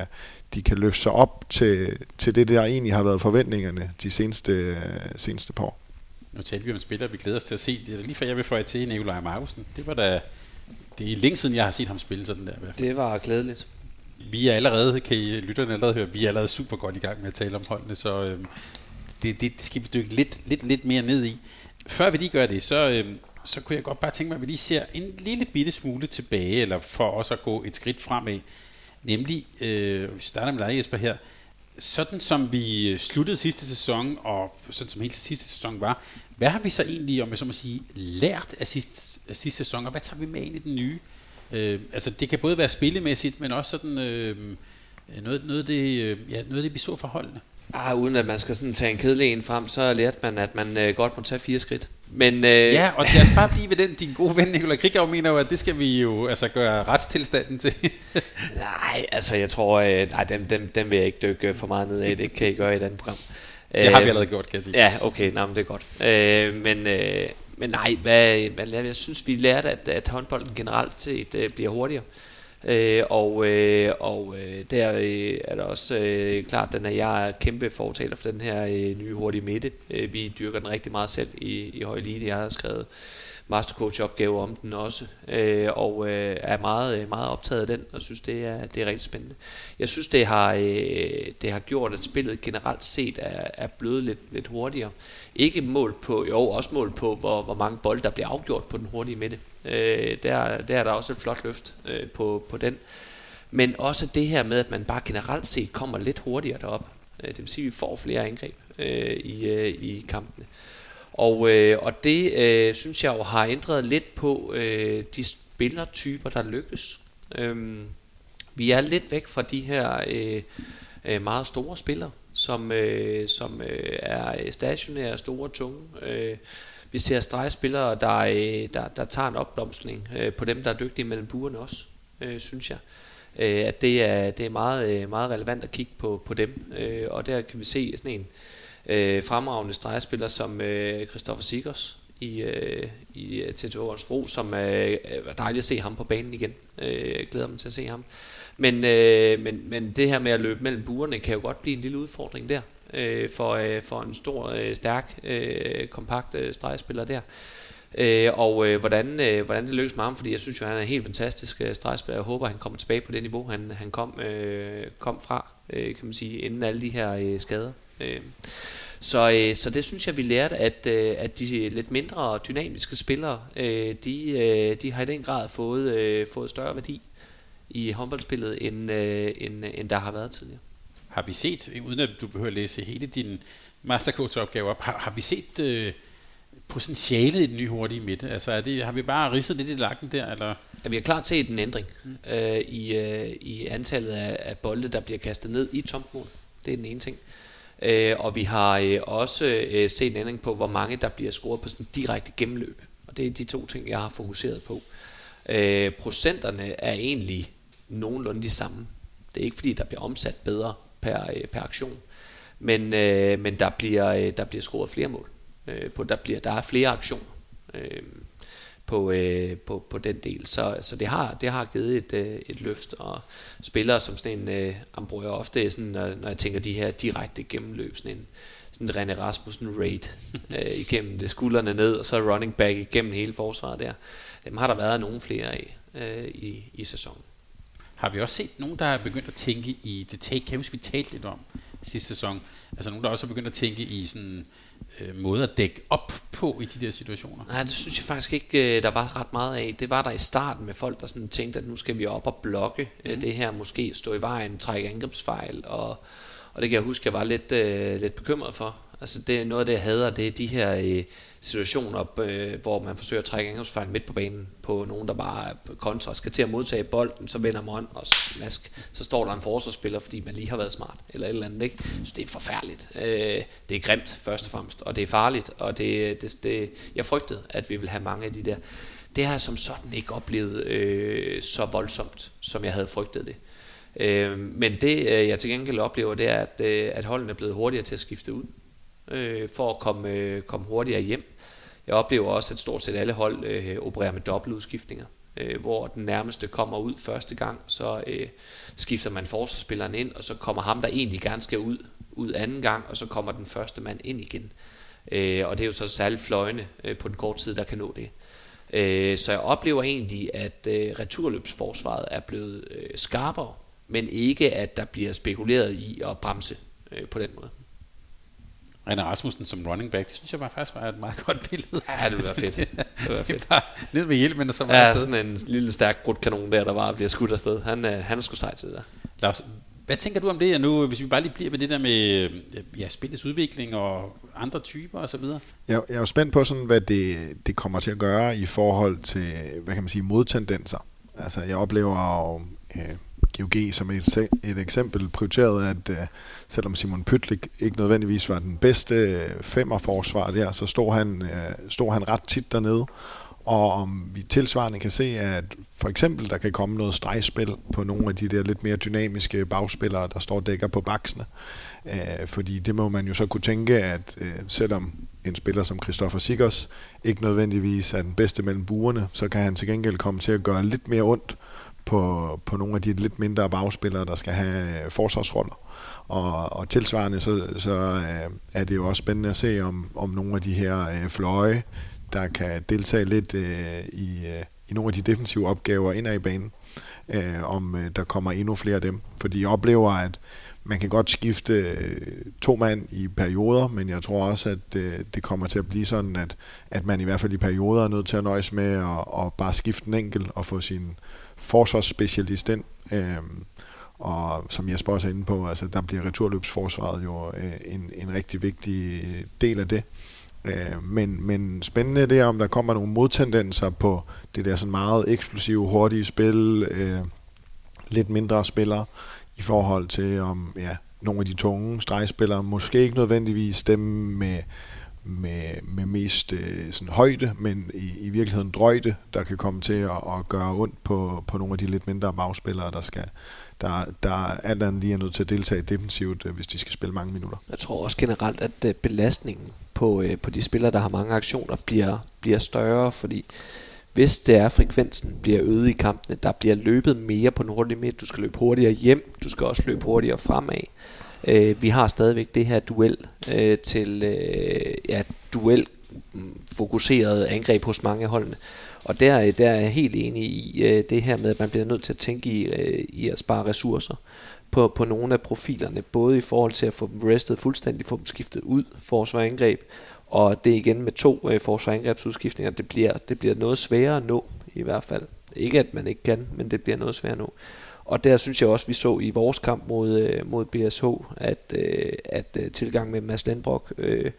de kan løfte sig op til, til det, der egentlig har været forventningerne de seneste, øh, seneste par år. Nu talte vi om spillere, vi glæder os til at se. Det er lige før jeg vil få jer til Nikolaj Markusen. Det var da det er længe siden, jeg har set ham spille sådan der. I hvert fald. Det var glædeligt. Vi er allerede, kan I lytterne allerede høre, vi er allerede super godt i gang med at tale om holdene, så øh, det, det skal vi dykke lidt, lidt, lidt mere ned i. Før vi lige gør det, så, øh, så kunne jeg godt bare tænke mig, at vi lige ser en lille bitte smule tilbage, eller for os at gå et skridt fremad. Nemlig, øh, vi starter med dig Jesper her, sådan som vi sluttede sidste sæson, og sådan som hele sidste sæson var, hvad har vi så egentlig, om jeg så må sige, lært af sidste, af sidste sæson, og hvad tager vi med ind i den nye? Øh, altså det kan både være spillemæssigt, men også sådan øh, noget, noget, det, øh, ja, noget det, vi så for holdene. Ah, uden at man skal sådan tage en kedelig en frem, så lærte man, at man øh, godt må tage fire skridt. Men, øh, ja, og lad os bare blive ved den. Din gode ven Nikolaj Kriggaard mener jo, at det skal vi jo altså gøre retstilstanden til. nej, altså jeg tror, øh, nej, den, den, den vil jeg ikke dykke for meget ned af. Det kan I gøre i den program. Det har vi øh, allerede gjort, kan jeg sige. Ja, okay, nej, men det er godt. Øh, men, øh, men nej, hvad, hvad, jeg synes, vi lærte, at, at håndbolden generelt set øh, bliver hurtigere. Øh, og øh, og øh, der øh, er der også øh, klart, at jeg er kæmpe fortaler for den her øh, nye hurtige midte. Øh, vi dyrker den rigtig meget selv i, i høj elite. Jeg har skrevet opgave om den også, øh, og øh, er meget, øh, meget optaget af den, og synes, det er, det er rigtig spændende. Jeg synes, det har, øh, det har gjort, at spillet generelt set er, er blevet lidt, lidt hurtigere. Ikke mål på, jo også mål på, hvor, hvor mange bolde, der bliver afgjort på den hurtige midte. Øh, der, der er der også et flot løft øh, på, på den. Men også det her med, at man bare generelt set kommer lidt hurtigere derop. Øh, det vil sige, at vi får flere angreb øh, i, øh, i kampene. Og, øh, og det øh, synes jeg jo har ændret lidt på øh, de spillertyper, der lykkes. Øhm, vi er lidt væk fra de her øh, øh, meget store spillere, som, øh, som øh, er stationære, store, tunge. Øh, vi ser stregspillere, der, øh, der, der tager en opblomstning øh, på dem, der er dygtige mellem buerne også, øh, synes jeg. Øh, at det er, det er meget, øh, meget relevant at kigge på, på dem. Øh, og der kan vi se sådan en øh, Øh, fremragende stregspiller som øh, Christoffer Sigers i, øh, i øh, TTH Bro, som øh, var dejligt at se ham på banen igen. Øh, jeg glæder mig til at se ham. Men, øh, men, men det her med at løbe mellem buerne kan jo godt blive en lille udfordring der øh, for, øh, for en stor, øh, stærk, øh, kompakt øh, stregspiller der. Øh, og øh, hvordan, øh, hvordan det lykkes med ham, fordi jeg synes jo, han er en helt fantastisk øh, stregspiller. Jeg håber, han kommer tilbage på det niveau, han, han kom, øh, kom fra, øh, kan man sige, inden alle de her øh, skader. Øh. Så, øh, så det synes jeg, vi lærte, at, øh, at de lidt mindre dynamiske spillere, øh, de, øh, de har i den grad fået, øh, fået større værdi i håndboldspillet, end, øh, end, end der har været tidligere. Har vi set, uden at du behøver at læse hele din mastercoach-opgave op, har, har vi set øh, potentialet i den nye hurtige midte? Altså er det, har vi bare ridset lidt i lakken der? Eller? Ja, vi har klart set en ændring mm. øh, i, øh, i antallet af, af bolde, der bliver kastet ned i tomt mål. Det er den ene ting. Øh, og vi har øh, også øh, set en ændring på, hvor mange der bliver scoret på sådan direkte gennemløb. Og det er de to ting, jeg har fokuseret på. Øh, procenterne er egentlig nogenlunde de samme. Det er ikke fordi, der bliver omsat bedre per, øh, per aktion. Men, øh, men der, bliver, øh, der bliver scoret flere mål. Øh, på, der, bliver, der er flere aktioner. Øh, på, øh, på, på den del. Så, så det, har, det har givet et, øh, et løft, og spillere som sådan en, øh, bruger ofte, sådan, når, når jeg tænker de her direkte gennemløb, sådan en sådan René Rasmussen raid øh, igennem det skuldrene ned, og så running back igennem hele forsvaret der. Dem har der været nogle flere af øh, i, i sæsonen. Har vi også set nogen, der er begyndt at tænke i det take, kan vi talte lidt om sidste sæson, altså nogen, der også er begyndt at tænke i sådan øh, måde at dække op på i de der situationer? Nej, det synes jeg faktisk ikke, øh, der var ret meget af. Det var der i starten med folk, der sådan tænkte, at nu skal vi op og blokke mm. det her, måske stå i vejen, trække angrebsfejl, og, og det kan jeg huske, jeg var lidt, øh, lidt bekymret for. Altså det er noget af det, jeg hader, det er de her øh, situationer, øh, hvor man forsøger at trække angrebsfejl midt på banen på nogen, der bare kontra skal til at modtage bolden, så vender man og smask, så står der en forsvarsspiller, fordi man lige har været smart, eller et eller andet. Ikke? Så det er forfærdeligt. Øh, det er grimt, først og fremmest, og det er farligt, og det, det, det, jeg frygtede, at vi vil have mange af de der. Det har jeg som sådan ikke oplevet øh, så voldsomt, som jeg havde frygtet det. Øh, men det, øh, jeg til gengæld oplever, det er, at, øh, at holdene er blevet hurtigere til at skifte ud øh, for at komme, øh, komme hurtigere hjem. Jeg oplever også, at stort set alle hold øh, opererer med dobbeltudskiftninger, øh, hvor den nærmeste kommer ud første gang, så øh, skifter man forsvarsspilleren ind, og så kommer ham, der egentlig gerne skal ud, ud anden gang, og så kommer den første mand ind igen. Øh, og det er jo så særligt fløjene øh, på den korte tid, der kan nå det. Øh, så jeg oplever egentlig, at øh, returløbsforsvaret er blevet øh, skarpere, men ikke at der bliver spekuleret i at bremse øh, på den måde. René Rasmussen som running back, det synes jeg bare faktisk var et meget godt billede. Ja, det var fedt. Det var fedt. bare ned med hjelmen og så var ja, afsted. sådan en lille stærk grudkanon der, der bare bliver skudt afsted. Han, øh, han er sgu sej til det Lars, hvad tænker du om det nu, hvis vi bare lige bliver med det der med ja, spillets udvikling og andre typer osv.? Jeg, jeg er jo spændt på, sådan, hvad det, det kommer til at gøre i forhold til hvad kan man sige, modtendenser. Altså, jeg oplever jo øh, GOG som et, et eksempel prioriteret, at øh, selvom Simon Pytlik ikke nødvendigvis var den bedste øh, femmerforsvar der, så stod han, øh, stod han ret tit dernede. Og om vi tilsvarende kan se, at for eksempel der kan komme noget stregspil på nogle af de der lidt mere dynamiske bagspillere, der står og dækker på baksene. Øh, fordi det må man jo så kunne tænke, at øh, selvom en spiller som Christoffer Sikkers ikke nødvendigvis er den bedste mellem buerne, så kan han til gengæld komme til at gøre lidt mere ondt på, på nogle af de lidt mindre bagspillere, der skal have forsvarsroller. Og, og tilsvarende så, så øh, er det jo også spændende at se, om, om nogle af de her øh, fløje, der kan deltage lidt øh, i, øh, i nogle af de defensive opgaver indad i banen, øh, om øh, der kommer endnu flere af dem. Fordi jeg oplever, at man kan godt skifte øh, to mand i perioder, men jeg tror også, at øh, det kommer til at blive sådan, at, at man i hvert fald i perioder er nødt til at nøjes med at, at bare skifte en enkelt og få sin forsvarsspecialist ind. Øh, og som Jesper også er inde på, altså der bliver returløbsforsvaret jo øh, en, en rigtig vigtig øh, del af det. Øh, men, men spændende det er, om der kommer nogle modtendenser på det der sådan meget eksplosive, hurtige spil, øh, lidt mindre spillere, i forhold til om ja, nogle af de tunge stregspillere måske ikke nødvendigvis dem med med, med mest øh, sådan højde, men i, i virkeligheden drøjde, der kan komme til at, at gøre ondt på, på nogle af de lidt mindre bagspillere, der skal der, der alt andet lige er nødt til at deltage defensivt, øh, hvis de skal spille mange minutter. Jeg tror også generelt, at øh, belastningen på, øh, på de spillere, der har mange aktioner, bliver, bliver større, fordi hvis det er, frekvensen bliver øget i kampene, der bliver løbet mere på den hurtige midt, du skal løbe hurtigere hjem, du skal også løbe hurtigere fremad, Øh, vi har stadigvæk det her duel øh, til øh, ja, duel mm, fokuseret angreb hos mange af holdene. Og der, øh, der er jeg helt enig i øh, det her med, at man bliver nødt til at tænke i, øh, i at spare ressourcer på, på nogle af profilerne, både i forhold til at få dem restet fuldstændig, få dem skiftet ud, forsvar angreb, og det igen med to øh, forsvar angrebsudskiftninger, det bliver, det bliver noget sværere at nå i hvert fald. Ikke at man ikke kan, men det bliver noget sværere at nå. Og der synes jeg også, vi så i vores kamp mod, øh, mod BSH, at, øh, at øh, tilgang med Mads Landbrok øh,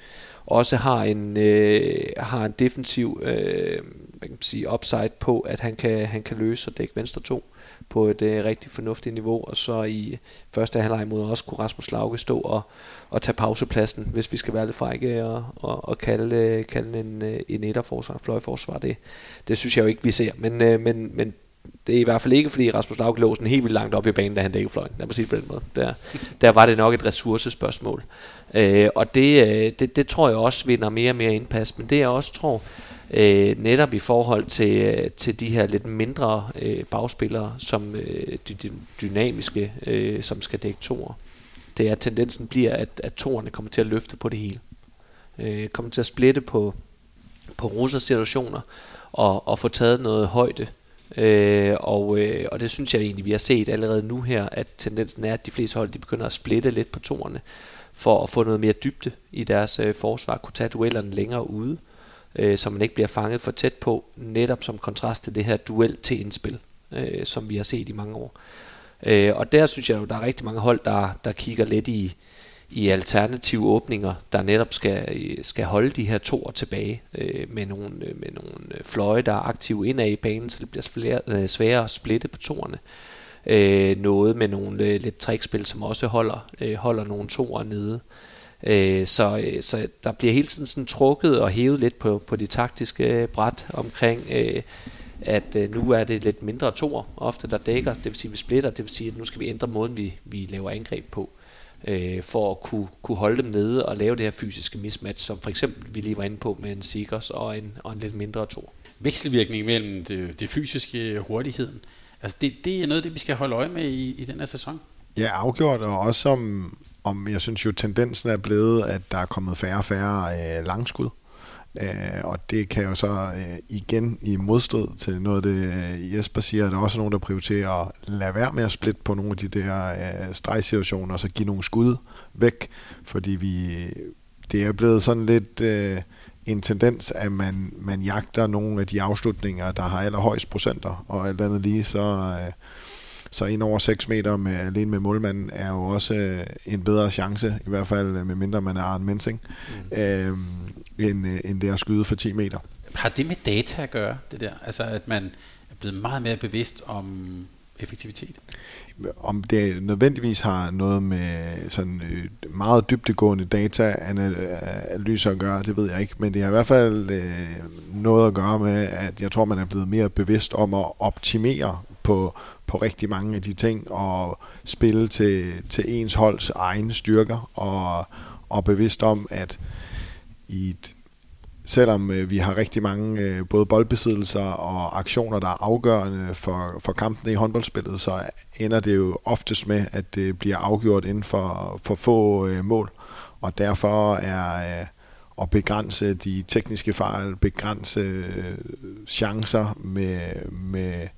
også har en, øh, har en defensiv øh, hvad kan sige, upside på, at han kan, han kan løse og dække venstre to på et øh, rigtig fornuftigt niveau, og så i første halvleg mod os kunne Rasmus Lauke stå og, og tage pausepladsen, hvis vi skal være lidt frække og, og, og kalde, kalde en, en etterforsvar, fløjforsvar. Det, det synes jeg jo ikke, vi ser, men, øh, men, men det er i hvert fald ikke, fordi Rasmus Lauke lå sådan helt vildt langt op i banen, da han dækkede fløjen. Lad mig sige det på den måde. Der, der var det nok et ressourcespørgsmål. Øh, og det, øh, det, det tror jeg også vinder mere og mere indpas. Men det jeg også tror, øh, netop i forhold til, til de her lidt mindre øh, bagspillere, som øh, de, de dynamiske, øh, som skal dække toer, det er, at tendensen bliver, at, at toerne kommer til at løfte på det hele. Øh, kommer til at splitte på, på russers situationer og, og få taget noget højde Øh, og, øh, og det synes jeg egentlig, vi har set allerede nu her, at tendensen er, at de fleste hold de begynder at splitte lidt på toerne, for at få noget mere dybde i deres øh, forsvar, kunne tage duellerne længere ude, øh, så man ikke bliver fanget for tæt på, netop som kontrast til det her duel til indspil, øh, som vi har set i mange år. Øh, og der synes jeg jo, der er rigtig mange hold, der, der kigger lidt i, i alternative åbninger, der netop skal, øh, skal holde de her toer tilbage øh, med, nogle, øh, med nogle øh, fløje, der er aktive indad i banen, så det bliver flere, øh, sværere at splitte på toerne. Øh, noget med nogle øh, lidt trickspil, som også holder, øh, holder nogle toer nede. Øh, så, øh, så der bliver hele tiden sådan trukket og hævet lidt på, på de taktiske bræt omkring, øh, at øh, nu er det lidt mindre toer ofte, der dækker, det vil sige, at vi splitter, det vil sige, at nu skal vi ændre måden, vi, vi laver angreb på øh, for at kunne, kunne holde dem nede og lave det her fysiske mismatch, som for eksempel vi lige var inde på med en Seekers og en, og en lidt mindre to. Vekselvirkning mellem det, det fysiske hurtigheden, altså det, det er noget af det, vi skal holde øje med i, i den her sæson. Ja, afgjort, og også om, om jeg synes jo, tendensen er blevet, at der er kommet færre og færre øh, langskud. Øh, og det kan jo så øh, igen i modstrid til noget af det øh, Jesper siger, at der er også nogen, der prioriterer at lade være med at splitte på nogle af de der øh, stregsituationer, og så give nogle skud væk, fordi vi, det er blevet sådan lidt øh, en tendens, at man, man jagter nogle af de afslutninger, der har allerhøjst procenter, og alt andet lige, så... Øh, så ind over 6 meter med, alene med målmanden er jo også øh, en bedre chance, i hvert fald øh, med mindre man er Arne Mensing, mm. øh, end, øh, end det at skyde for 10 meter. Har det med data at gøre, det der? Altså at man er blevet meget mere bevidst om effektivitet? Om det nødvendigvis har noget med sådan øh, meget dybtegående data-analyser at gøre, det ved jeg ikke. Men det har i hvert fald øh, noget at gøre med, at jeg tror, man er blevet mere bevidst om at optimere på, på rigtig mange af de ting og spille til, til ens holds egne styrker og, og bevidst om, at i et, selvom øh, vi har rigtig mange øh, både boldbesiddelser og aktioner, der er afgørende for, for kampen i håndboldspillet, så ender det jo oftest med, at det bliver afgjort inden for, for få øh, mål. Og derfor er øh, at begrænse de tekniske fejl, begrænse øh, chancer med, med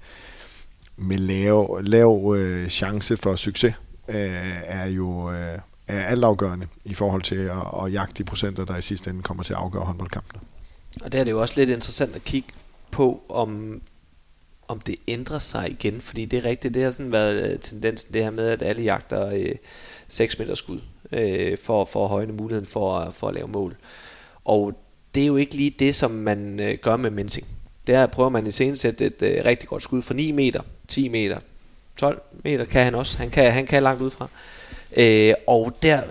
med lav, lav øh, chance for succes, øh, er jo øh, er altafgørende i forhold til at, at jagte de procenter, der i sidste ende kommer til at afgøre håndboldkampene. Og der er det jo også lidt interessant at kigge på, om, om det ændrer sig igen, fordi det er rigtigt, det har sådan været øh, tendensen, det her med, at alle jagter øh, 6 meter skud, øh, for, for at højne muligheden for, for at lave mål. Og det er jo ikke lige det, som man øh, gør med Mensing. Der prøver man i senest et øh, rigtig godt skud for 9 meter, 10 meter, 12 meter kan han også. Han kan, han kan langt ud fra. Øh, og der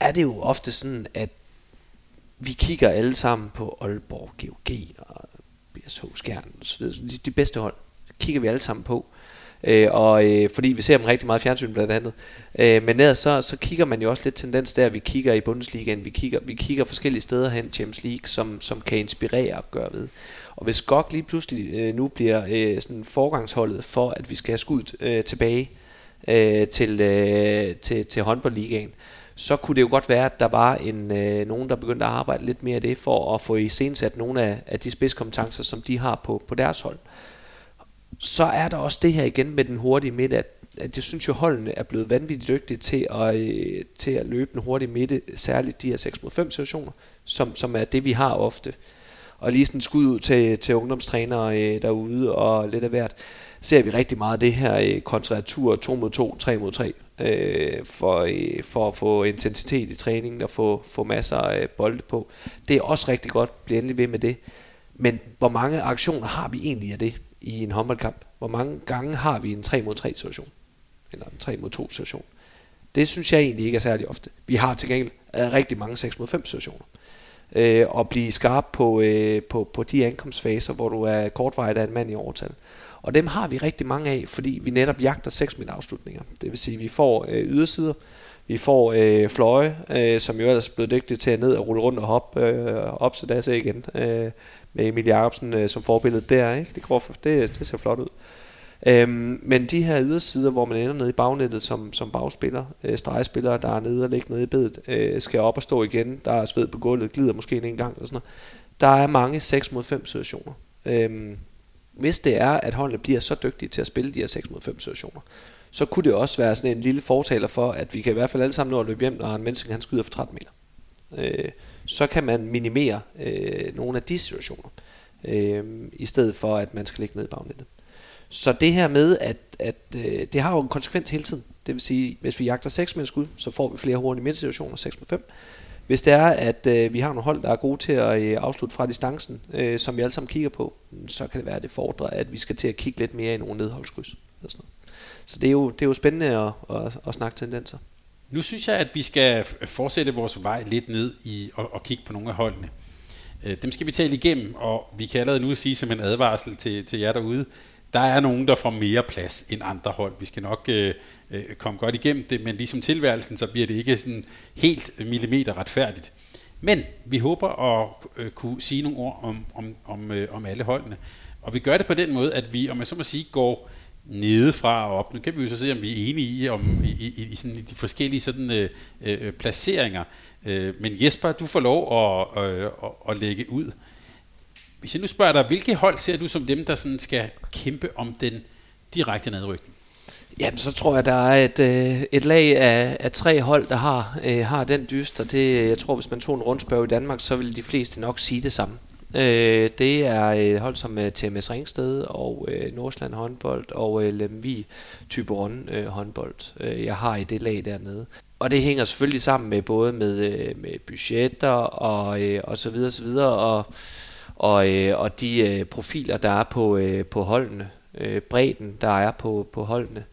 er det jo ofte sådan, at vi kigger alle sammen på Aalborg, GOG og BSH Skjern. De, de bedste hold kigger vi alle sammen på. Øh, og øh, fordi vi ser dem rigtig meget i fjernsyn blandt andet. Øh, men ellers så, så kigger man jo også lidt tendens der, vi kigger i Bundesligaen, vi kigger, vi kigger forskellige steder hen, Champions League, som, som kan inspirere og gøre ved. Og hvis GOG lige pludselig øh, nu bliver øh, sådan forgangsholdet for, at vi skal have skudt øh, tilbage øh, Øh, til, øh, til, til håndboldligaen, så kunne det jo godt være, at der var en, øh, nogen, der begyndte at arbejde lidt mere af det, for at få i sat nogle af, af de spidskompetencer, som de har på, på deres hold. Så er der også det her igen med den hurtige midt, at, at jeg synes jo, holdene er blevet vanvittigt dygtige til at, øh, til at løbe den hurtige midte, særligt de her 6 mod 5 situationer, som, som er det, vi har ofte. Og lige sådan skud ud til, til ungdomstrænere øh, derude og lidt af hvert, ser vi rigtig meget af det her øh, kontratur 2 mod 2, 3 mod 3, øh, for, øh, for at få intensitet i træningen og få, få masser af øh, bolde på. Det er også rigtig godt, bliv endelig ved med det. Men hvor mange aktioner har vi egentlig af det i en håndboldkamp? Hvor mange gange har vi en 3 mod 3 situation? Eller en 3 mod 2 situation? Det synes jeg egentlig ikke er særlig ofte. Vi har til gengæld øh, rigtig mange 6 mod 5 situationer. Øh, og blive skarp på, øh, på, på de ankomstfaser, hvor du er kortvejet af en mand i overtal. Og dem har vi rigtig mange af, fordi vi netop jagter 6 meter afslutninger. Det vil sige, at vi får øh, ydersider, vi får øh, fløje, øh, som jo ellers er blevet dygtige til at ned og rulle rundt og hoppe øh, op så der ser igen. Øh, med Emil Jacobsen øh, som forbillede der. Ikke? Det, går for, det, det ser flot ud. Øhm, men de her ydersider, hvor man ender nede i bagnettet som, som bagspiller, øh, stregspillere, der er nede og ligger nede i bedet, øh, skal op og stå igen, der er sved på gulvet, glider måske en gang, og sådan noget. Der er mange 6 mod 5 situationer. Øhm, hvis det er, at holdene bliver så dygtige til at spille de her 6 mod 5 situationer, så kunne det også være sådan en lille fortaler for, at vi kan i hvert fald alle sammen nå at løbe hjem, når en menneske han skyder for 13 meter. Øh, så kan man minimere øh, nogle af de situationer, øh, i stedet for at man skal ligge ned i bagnettet. Så det her med, at, at øh, det har jo en konsekvens hele tiden. Det vil sige, hvis vi jagter 6 med skud, så får vi flere hurtige midtsituationer, 6 mod 5. Hvis det er, at øh, vi har nogle hold, der er gode til at øh, afslutte fra distancen, øh, som vi alle sammen kigger på, så kan det være, at det fordrer, at vi skal til at kigge lidt mere i nogle nedholdskryds. Eller sådan noget. Så det er jo, det er jo spændende at, at, at snakke tendenser. Nu synes jeg, at vi skal fortsætte vores vej lidt ned i og, og kigge på nogle af holdene. Øh, dem skal vi tale igennem, og vi kan allerede nu sige som en advarsel til, til jer derude, der er nogen, der får mere plads end andre hold. Vi skal nok øh, øh, komme godt igennem det, men ligesom tilværelsen, så bliver det ikke sådan helt millimeter retfærdigt. Men vi håber at øh, kunne sige nogle ord om, om, om, øh, om alle holdene. Og vi gør det på den måde, at vi, om jeg så må sige, går nedefra og op. Nu kan vi jo så se, om vi er enige i, om, i, i, i, sådan, i de forskellige sådan, øh, øh, placeringer. Øh, men Jesper, du får lov at, øh, at, at lægge ud. Hvis jeg nu spørger dig, hvilke hold ser du som dem, der sådan skal kæmpe om den direkte nedrykning? Jamen, så tror jeg, der er et, øh, et lag af, af tre hold, der har, øh, har den dyst, og det, jeg tror, hvis man tog en rundspørg i Danmark, så ville de fleste nok sige det samme. Øh, det er et hold som øh, TMS Ringsted og øh, Nordsjælland håndbold og øh, Lemvi Typeron øh, håndbold. Øh, jeg har i det lag dernede. Og det hænger selvfølgelig sammen med både med, øh, med budgetter og, øh, og så videre, så videre og, og, øh, og de øh, profiler, der er på, øh, på holdene, øh, bredden, der er på, på holdene.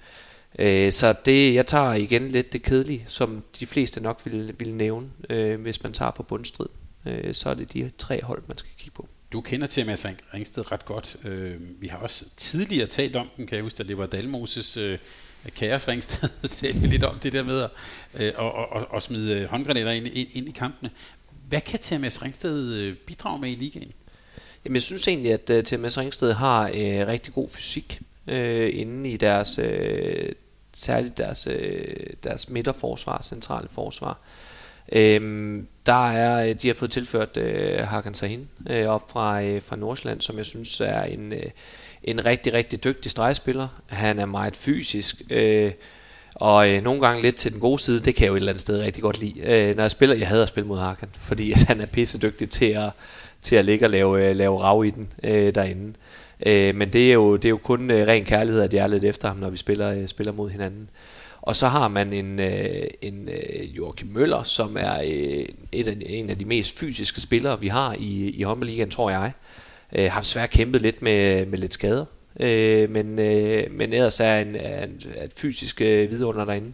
Øh, så det, jeg tager igen lidt det kedelige, som de fleste nok vil, vil nævne, øh, hvis man tager på bundstrid øh, så er det de tre hold, man skal kigge på. Du kender til Mads Ringsted ret godt. Øh, vi har også tidligere talt om den, kan jeg huske, at det var Dalmoses øh, Kaos Ringsted, talte vi lidt om det der med at øh, og, og, og smide øh, håndgranater ind, ind, ind i kampene. Hvad kan TMS Ringsted øh, bidrage med i ligaen? Jamen, jeg synes egentlig, at øh, uh, TMS Ringsted har uh, rigtig god fysik øh, uh, inde i deres, uh, særligt deres, uh, deres midterforsvar, centrale forsvar. Øhm, der er, de har fået tilført øh, Hakan Sahin øh, op fra, øh, fra Nordsjælland, som jeg synes er en, øh, en rigtig, rigtig dygtig stregspiller. Han er meget fysisk, øh, og øh, nogle gange lidt til den gode side, det kan jeg jo et eller andet sted rigtig godt lide. Øh, når jeg spiller, jeg hader at spille mod Hakan, fordi at han er pisse dygtig til at, til at ligge og lave, øh, lave rav i den øh, derinde. Øh, men det er, jo, det er jo kun øh, ren kærlighed, at jeg er lidt efter ham, når vi spiller, øh, spiller mod hinanden. Og så har man en, øh, en øh, Joachim Møller, som er øh, et af, en af de mest fysiske spillere, vi har i, i håndboldligaen, tror jeg. Øh, har desværre kæmpet lidt med, med lidt skader. Øh, men, øh, men ellers er en, en, et fysisk øh, vidunder derinde.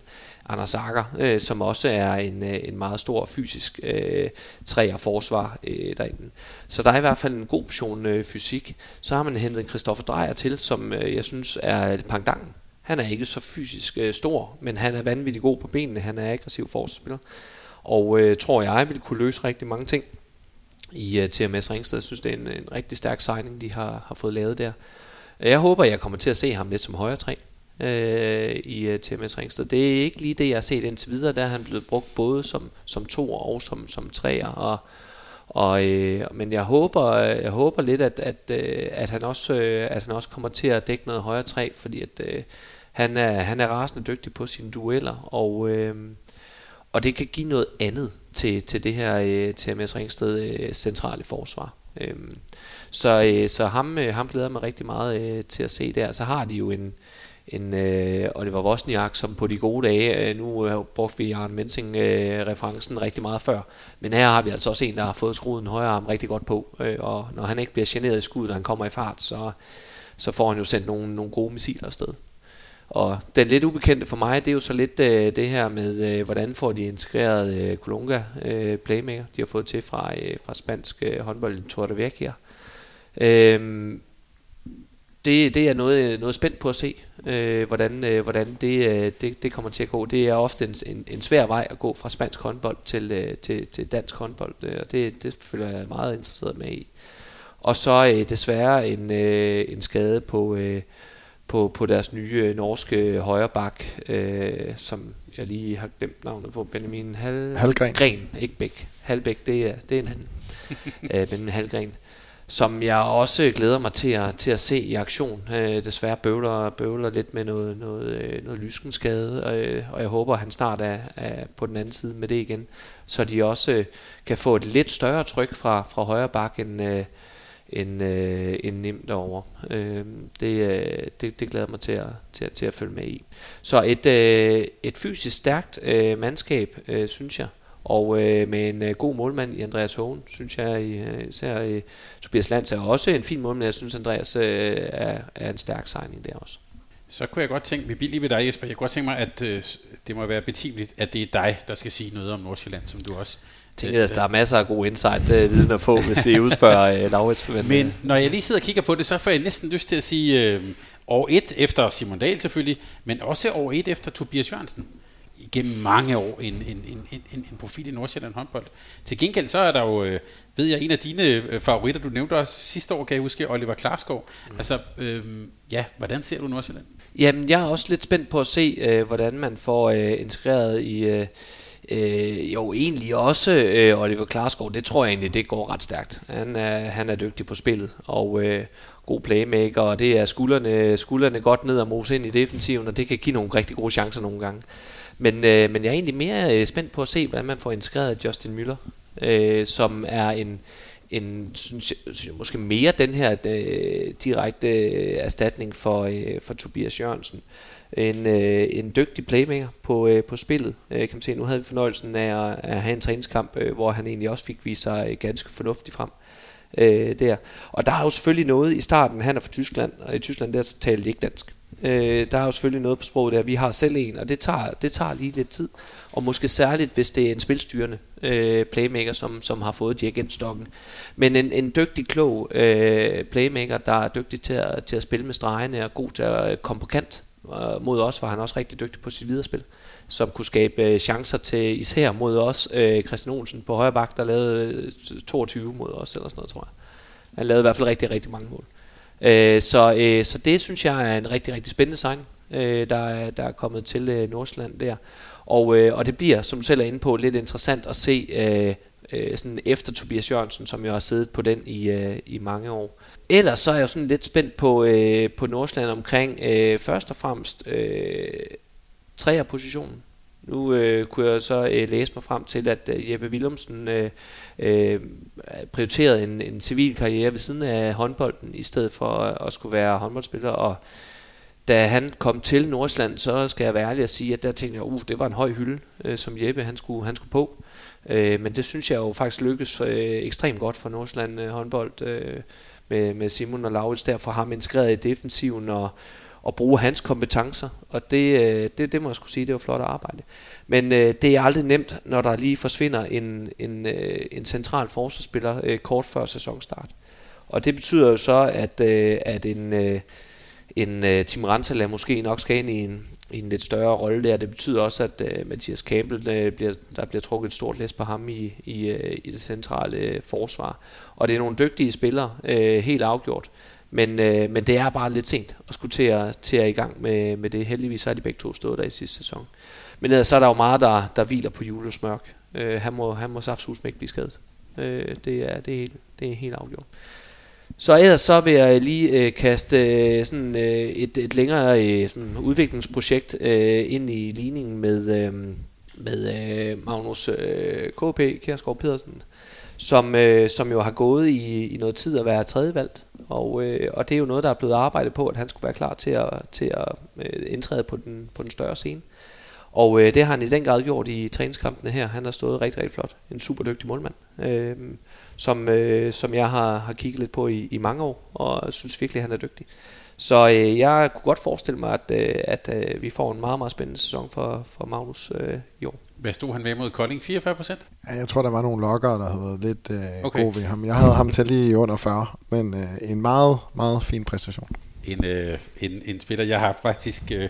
Anders Akker, øh, som også er en, øh, en meget stor fysisk øh, træer forsvar øh, derinde. Så der er i hvert fald en god portion øh, fysik. Så har man hentet Christoffer Drejer til, som øh, jeg synes er pangdangen han er ikke så fysisk øh, stor, men han er vanvittig god på benene. Han er aggressiv forsvarsspiller. Og øh, tror jeg vil kunne løse rigtig mange ting i øh, TMS Ringsted. Jeg synes, det er en, en rigtig stærk signing, de har, har fået lavet der. Jeg håber, jeg kommer til at se ham lidt som højre træ øh, i øh, TMS Ringsted. Det er ikke lige det, jeg har set indtil videre. Der er han blevet brugt både som, som to og som, som treer. Og, og, øh, men jeg håber, jeg håber lidt, at, at, øh, at, han også, øh, at han også kommer til at dække noget højere træ, fordi at, øh, han, er, han er rasende dygtig på sine dueller, og, øh, og det kan give noget andet til, til det her øh, TMS Ringsted øh, centrale forsvar. Øh, så, øh, så ham, øh, ham glæder mig rigtig meget øh, til at se der. Så har de jo en, en øh, Oliver Wozniak, som på de gode dage, øh, nu øh, brugte vi Arne Mensing-referencen øh, rigtig meget før, men her har vi altså også en, der har fået skruet en højre arm rigtig godt på, øh, og når han ikke bliver generet i skuddet, når han kommer i fart, så, så får han jo sendt nogle, nogle gode missiler afsted. Og den lidt ubekendte for mig, det er jo så lidt øh, det her med, øh, hvordan får de integreret øh, Colunga øh, playmaker, de har fået til fra, øh, fra spansk øh, håndbold Tour de Vecchia. Øh, det, det er noget, noget spændt på at se, øh, hvordan, øh, hvordan det, øh, det, det kommer til at gå. Det er ofte en, en, en svær vej at gå fra spansk håndbold til, øh, til, til dansk håndbold, øh, og det, det føler jeg meget interesseret med i. Og så øh, desværre en, øh, en skade på, øh, på, på deres nye øh, norske højrebak, øh, som jeg lige har glemt navnet på, Benjamin Hal... Halgren. Gren, ikke Bæk. Halbæk, det er, det er en anden. øh, Benjamin Halgren som jeg også glæder mig til at, til at se i aktion. Øh, desværre bøvler, bøvler lidt med noget, noget, øh, noget lyskenskade, øh, og jeg håber, at han snart er, er på den anden side med det igen, så de også øh, kan få et lidt større tryk fra, fra højre bak end, øh, end, øh, end nemt over. Øh, det, øh, det, det glæder mig til at, til, at, til at følge med i. Så et, øh, et fysisk stærkt øh, mandskab, øh, synes jeg, og øh, med en øh, god målmand i Andreas Hågen, synes jeg øh, især øh, Tobias Lands er også en fin målmand, jeg synes Andreas øh, er, er en stærk signing der også. Så kunne jeg godt tænke, vi bliver lige ved dig Jesper, jeg kunne godt tænke mig, at øh, det må være betimeligt, at det er dig, der skal sige noget om Nordsjælland, som du også tænker, at der er masser af gode insight øh, få, hvis vi udspørger øh, Laurits. Men, men når jeg lige sidder og kigger på det, så får jeg næsten lyst til at sige øh, år et efter Simon Dahl selvfølgelig, men også år et efter Tobias Jørgensen igennem mange år en, en, en, en, en profil i Nordsjælland håndbold. Til gengæld så er der jo, øh, ved jeg, en af dine øh, favoritter, du nævnte også sidste år, kan jeg huske, Oliver Klarskov. Mm. Altså, øh, ja, hvordan ser du Nordsjælland? Jamen, jeg er også lidt spændt på at se, øh, hvordan man får øh, integreret i... Øh, Øh, jo, egentlig også øh, Oliver Klarskov, det tror jeg egentlig, det går ret stærkt. Han er, han er dygtig på spillet, og øh, god playmaker, og det er skuldrene, skuldrene godt ned og mose ind i defensiven, og det kan give nogle rigtig gode chancer nogle gange. Men, øh, men jeg er egentlig mere øh, spændt på at se, hvordan man får integreret Justin Müller, øh, som er en, en synes jeg, synes jeg, måske mere den her øh, direkte øh, erstatning for, øh, for Tobias Jørgensen. En, øh, en dygtig playmaker på, øh, på spillet, øh, kan man se. Nu havde vi fornøjelsen af at, at have en træningskamp, øh, hvor han egentlig også fik vist sig øh, ganske fornuftigt frem øh, der. Og der er jo selvfølgelig noget i starten, han er fra Tyskland, og i Tyskland der taler de ikke dansk. Øh, der er jo selvfølgelig noget på sproget der. Vi har selv en, og det tager, det tager lige lidt tid. Og måske særligt, hvis det er en spilstyrende øh, playmaker, som, som har fået dirigentstokken. Men en, en dygtig, klog øh, playmaker, der er dygtig til at, til at spille med stregene og god til at øh, komme på kant. øh, mod os var han også rigtig dygtig på sit viderespil som kunne skabe øh, chancer til især mod os. Øh, Christian Olsen på højre bak, der lavede øh, 22 mod os, eller sådan noget, tror jeg. Han lavede i hvert fald rigtig, rigtig mange mål. Øh, så, øh, så det synes jeg er en rigtig, rigtig spændende sign, øh, der, er, der er kommet til øh, Nordsjælland der. Og, øh, og det bliver, som du selv er inde på, lidt interessant at se øh, øh, sådan efter Tobias Jørgensen, som jo har siddet på den i, øh, i mange år. Ellers så er jeg jo sådan lidt spændt på, øh, på Nordsjælland omkring øh, først og fremmest øh, træerpositionen. Nu øh, kunne jeg så øh, læse mig frem til, at øh, Jeppe Willumsen øh, øh, prioriterede en, en civil karriere ved siden af håndbolden, i stedet for at, at skulle være håndboldspiller. Og da han kom til Nordsjælland, så skal jeg være ærlig og sige, at der tænkte jeg, uh, det var en høj hylde, øh, som Jeppe han skulle, han skulle på. Øh, men det synes jeg jo faktisk lykkes øh, ekstremt godt for Nordsjælland øh, håndbold øh, med, med Simon og Laurits der, for ham integreret i defensiven og at bruge hans kompetencer, og det, øh, det, det må jeg skulle sige, det var flot arbejde. Men øh, det er aldrig nemt, når der lige forsvinder en, en, øh, en central forsvarsspiller øh, kort før sæsonstart. Og det betyder jo så, at, øh, at en, øh, en øh, Tim Rantala måske nok skal ind i en, i en lidt større rolle der. Det betyder også, at øh, Mathias Campbell, øh, bliver, der bliver trukket et stort læs på ham i, i, øh, i det centrale øh, forsvar. Og det er nogle dygtige spillere, øh, helt afgjort. Men, øh, men det er bare lidt sent at skulle til at, til at i gang med, med det. Heldigvis har de begge to stået der i sidste sæson. Men ellers så er der jo meget, der, der hviler på Julius Mørk. Øh, han må, han må saftsus ikke blive skadet. Øh, det, er, det, er helt, det er helt afgjort. Så ellers så vil jeg lige øh, kaste øh, sådan, øh, et, et længere øh, sådan udviklingsprojekt øh, ind i ligningen med, øh, med øh, Magnus øh, KP, Kjærsgaard Pedersen, som, øh, som jo har gået i, i noget tid at være tredje valgt. Og, øh, og det er jo noget, der er blevet arbejdet på, at han skulle være klar til at, til at øh, indtræde på den, på den større scene. Og øh, det har han i den grad gjort i træningskampene her. Han har stået rigtig, rigtig flot. En super dygtig målmand, øh, som, øh, som jeg har, har kigget lidt på i, i mange år, og synes virkelig, at han er dygtig. Så øh, jeg kunne godt forestille mig, at, øh, at øh, vi får en meget, meget spændende sæson for, for Magnus øh, i år. Hvad stod han med mod Kolding? 44 procent? Ja, jeg tror, der var nogle lokker, der havde været lidt øh, okay. gode ved ham. Jeg havde ham til lige under 40, men øh, en meget, meget fin præstation. En, øh, en, en spiller, jeg har faktisk... Øh,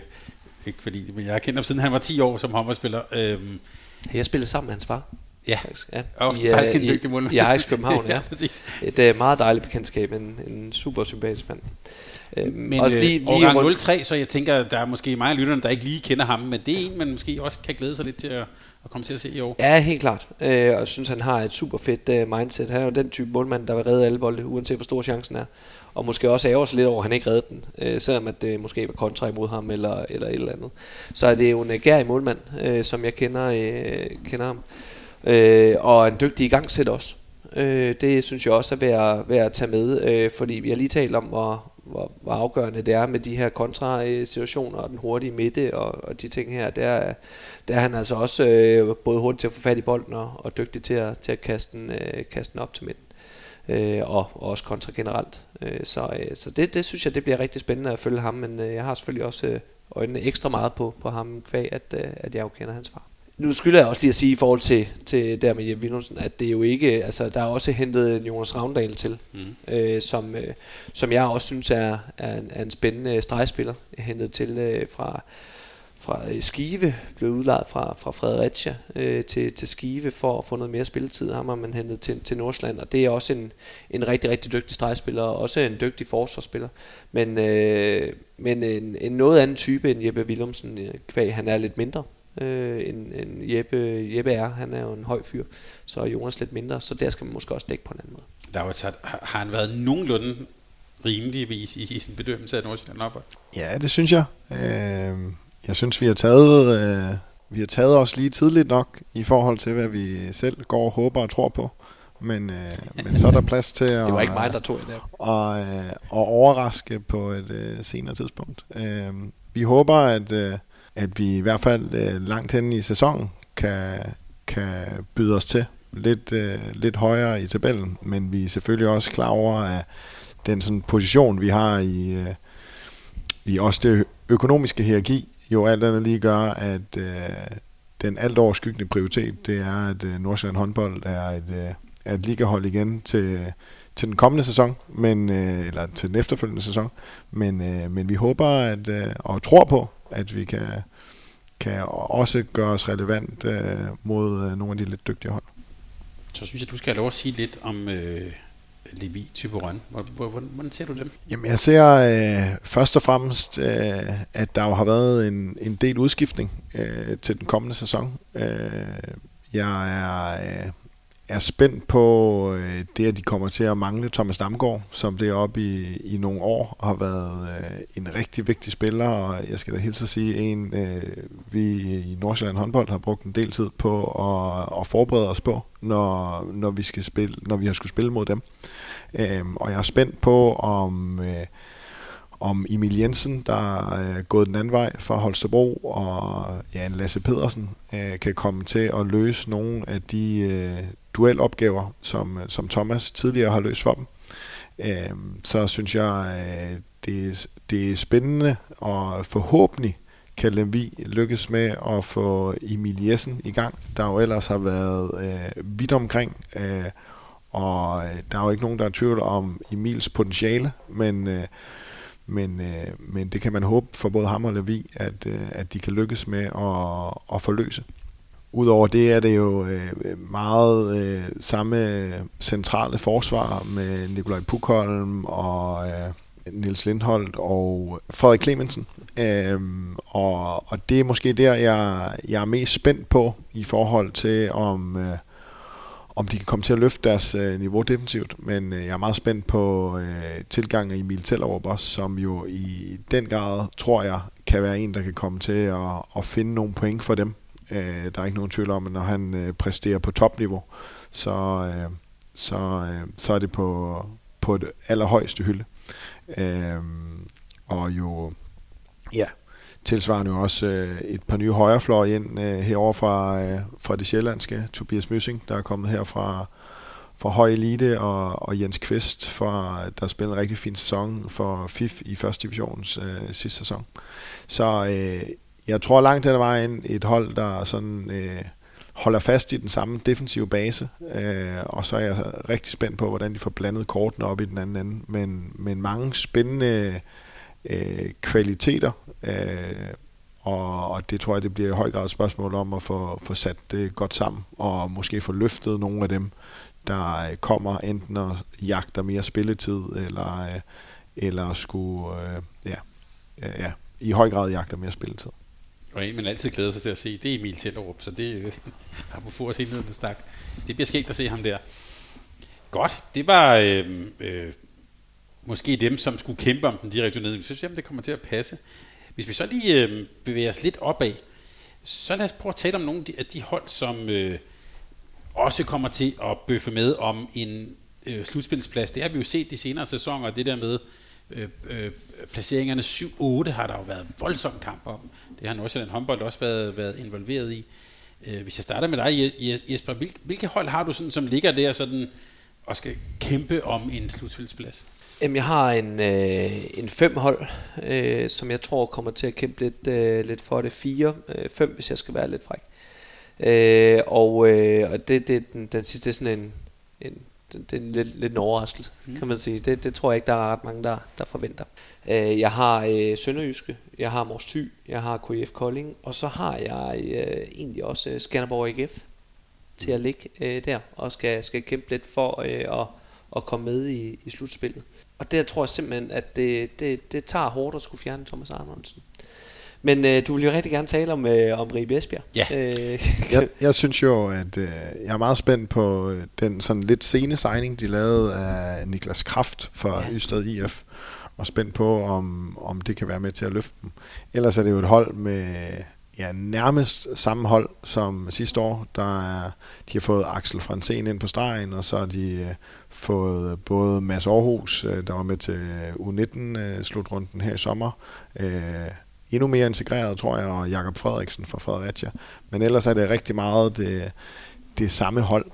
ikke fordi, men jeg har kendt ham siden han var 10 år som håndboldspiller. Øhm, jeg spillede sammen med hans far. Ja, faktisk, ja. og I, faktisk en øh, dygtig målmand. I, i Ajax København, ja. ja præcis. Et uh, meget dejligt bekendtskab, en, en super sympatisk mand. Uh, men også lige, øh, lige rundt... 03, så jeg tænker, der er måske mange af lytterne, der ikke lige kender ham, men det er en, man måske også kan glæde sig lidt til at, at komme til at se i år. Ja, helt klart. Uh, og jeg synes, han har et super fedt uh, mindset. Han er jo den type målmand, der vil redde alle bolde, uanset hvor stor chancen er og måske også ærger sig lidt over, at han ikke reddede den, øh, selvom at det måske var kontra imod ham eller, eller et eller andet. Så er det jo en gær målmand, øh, som jeg kender, øh, kender ham, øh, og en dygtig igangsæt også. Øh, det synes jeg også er værd, værd at tage med, øh, fordi vi har lige talt om, hvor, hvor, hvor afgørende det er med de her kontrasituationer og den hurtige midte og, og de ting her. Der, der er han altså også øh, både hurtig til at få fat i bolden og, og dygtig til at, til at kaste, den, øh, kaste den op til midten øh, og, og også kontra generelt. Øh, så øh, så det, det synes jeg, det bliver rigtig spændende at følge ham, men øh, jeg har selvfølgelig også øh, øjnene ekstra meget på, på ham, kvæg at, øh, at jeg jo kender hans far. Nu skylder jeg også lige at sige i forhold til, til der med Jeppe Willumsen, at det er jo ikke, altså der er også hentet Jonas Ravndal til, mm. øh, som, øh, som jeg også synes er, er, en, er en spændende stregspiller, hentet til øh, fra, fra øh, Skive, blev udlejet fra, fra Fredericia øh, til, til Skive for at få noget mere spilletid. Ham har man hentet til, til Nordsjælland, og det er også en, en rigtig, rigtig dygtig stregspiller, og også en dygtig forsvarsspiller. Men, øh, men en, en noget anden type end Jeppe Willumsen, øh, kvæg han er lidt mindre. Øh, end, end Jeppe, Jeppe er. Han er jo en høj fyr, så er Jonas lidt mindre, så der skal man måske også dække på en anden måde. Der har, sat, har han været nogenlunde rimeligvis i, i sin bedømmelse af Nordsjælland op? Ja, det synes jeg. Øh jeg synes, vi har taget, øh, vi har taget os lige tidligt nok i forhold til, hvad vi selv går og håber og tror på. Men, øh, men så er der plads til at, det var ikke mig, der tog det der. Og, øh, at overraske på et øh, senere tidspunkt. Øh, vi håber, at, øh, at vi i hvert fald øh, langt hen i sæsonen kan, kan byde os til lidt, øh, lidt højere i tabellen, men vi er selvfølgelig også klar over, at den sådan position, vi har i, øh, i også det økonomiske hierarki, jo alt andet lige gør, at øh, den alt overskyggende prioritet, det er, at øh, Nordsjælland håndbold er et, øh, er et ligahold igen til, til den kommende sæson, men, øh, eller til den efterfølgende sæson. Men, øh, men vi håber at, øh, og tror på, at vi kan, kan også gøre os relevant øh, mod øh, nogle af de lidt dygtige hold. Så synes jeg, du skal have lov at sige lidt om øh, Levi Typerøn. Hvordan, hvordan ser du dem? Jamen jeg ser øh, først og fremmest, øh, at der jo har været en, en del udskiftning øh, til den kommende sæson. Øh, jeg er, øh, er spændt på øh, det, at de kommer til at mangle Thomas Damgaard, som blev op i, i nogle år og har været øh, en rigtig vigtig spiller, og jeg skal da hilse at sige, en øh, vi i Nordsjælland håndbold har brugt en del tid på at, at forberede os på, når, når, vi skal spille, når vi har skulle spille mod dem. Øh, og jeg er spændt på, om, øh, om Emil Jensen, der øh, er gået den anden vej fra Holstebro, og ja, en Lasse Pedersen øh, kan komme til at løse nogle af de øh, duelopgaver, som, øh, som Thomas tidligere har løst for dem. Øhm, så synes jeg, øh, det, det er spændende, og forhåbentlig kan Lemvi lykkes med at få Emil Jessen i gang, der jo ellers har været øh, vidt omkring, øh, og øh, der er jo ikke nogen, der er tvivl om Emils potentiale, men, øh, men, øh, men det kan man håbe for både ham og Levi, at, øh, at de kan lykkes med at, at forløse. Udover det er det jo øh, meget øh, samme centrale forsvar med Nikolaj Pukholm og, øh, Nils Lindholdt og Frederik Clemensen. Øh, og, og det er måske der, jeg, jeg er mest spændt på i forhold til, om, øh, om de kan komme til at løfte deres øh, niveau defensivt. Men øh, jeg er meget spændt på øh, tilgangen af Emil Tellerup også, som jo i den grad, tror jeg, kan være en, der kan komme til at, at finde nogle point for dem. Øh, der er ikke nogen tvivl om, at når han øh, præsterer på topniveau, så, øh, så, øh, så er det på, på det allerhøjeste hylde. Øh, og jo, ja, tilsvarende også øh, et par nye højrefløj ind øh, herover fra, øh, fra det sjællandske. Tobias Møssing, der er kommet her fra, fra Høj Elite, og, og Jens Kvist, fra, der spillede en rigtig fin sæson for FIF i første divisions øh, sidste sæson. Så øh, jeg tror langt den vejen et hold, der sådan øh, holder fast i den samme defensive base, øh, og så er jeg rigtig spændt på, hvordan de får blandet kortene op i den anden ende. Men, men mange spændende øh, kvaliteter, øh, og, og det tror jeg, det bliver i høj grad et spørgsmål om at få, få sat det godt sammen, og måske få løftet nogle af dem, der øh, kommer enten og jagter mere spilletid, eller, øh, eller skulle øh, ja, øh, ja, i høj grad jagter mere spilletid. Og en, man altid glæder sig til at se, det er Emil Tellerup, så det har på at se ned den stak. Det bliver skægt at se ham der. Godt, det var øh, øh, måske dem, som skulle kæmpe om den direkte ned. Vi synes, jamen, det kommer til at passe. Hvis vi så lige øh, bevæger os lidt opad, så lad os prøve at tale om nogle af de hold, som øh, også kommer til at bøffe med om en øh, slutspilsplads. Det har vi jo set de senere sæsoner, det der med øh, øh, placeringerne 7-8 har der jo været voldsom kamp om. Det har Nordsjælland håndbold også været, været involveret i. Øh, hvis jeg starter med dig, Jesper, hvilke hold har du sådan, som ligger der sådan, og skal kæmpe om en slutspilsplads? Jamen, jeg har en, øh, en fem hold, øh, som jeg tror kommer til at kæmpe lidt, øh, lidt for det. Fire, øh, fem, hvis jeg skal være lidt fræk. Øh, og øh, og det, det, den, den sidste er sådan en, en det, det er lidt, lidt en overraskelse, mm. kan man sige. Det, det tror jeg ikke, der er ret mange, der, der forventer. Øh, jeg har øh, Sønderjyske, jeg har Mors Thy, jeg har KF Kolding, og så har jeg øh, egentlig også øh, Skanderborg AGF til at ligge øh, der, og skal, skal kæmpe lidt for øh, at, at komme med i, i slutspillet. Og der tror jeg simpelthen, at det, det, det tager hårdt at skulle fjerne Thomas Arnoldsen. Men øh, du vil jo rigtig gerne tale om, øh, om Ribe Esbjerg. Ja. Øh. jeg, jeg synes jo, at øh, jeg er meget spændt på øh, den sådan lidt sene signing, de lavede af Niklas Kraft for ja. Ystad IF. Og spændt på, om, om det kan være med til at løfte dem. Ellers er det jo et hold med ja, nærmest samme hold som sidste år. Der er, de har fået Axel Fransen ind på stregen, og så har de øh, fået øh, både Mads Aarhus, øh, der var med til øh, U19-slutrunden her i sommer, endnu mere integreret, tror jeg, og Jakob Frederiksen fra Fredericia. Men ellers er det rigtig meget det, det samme hold.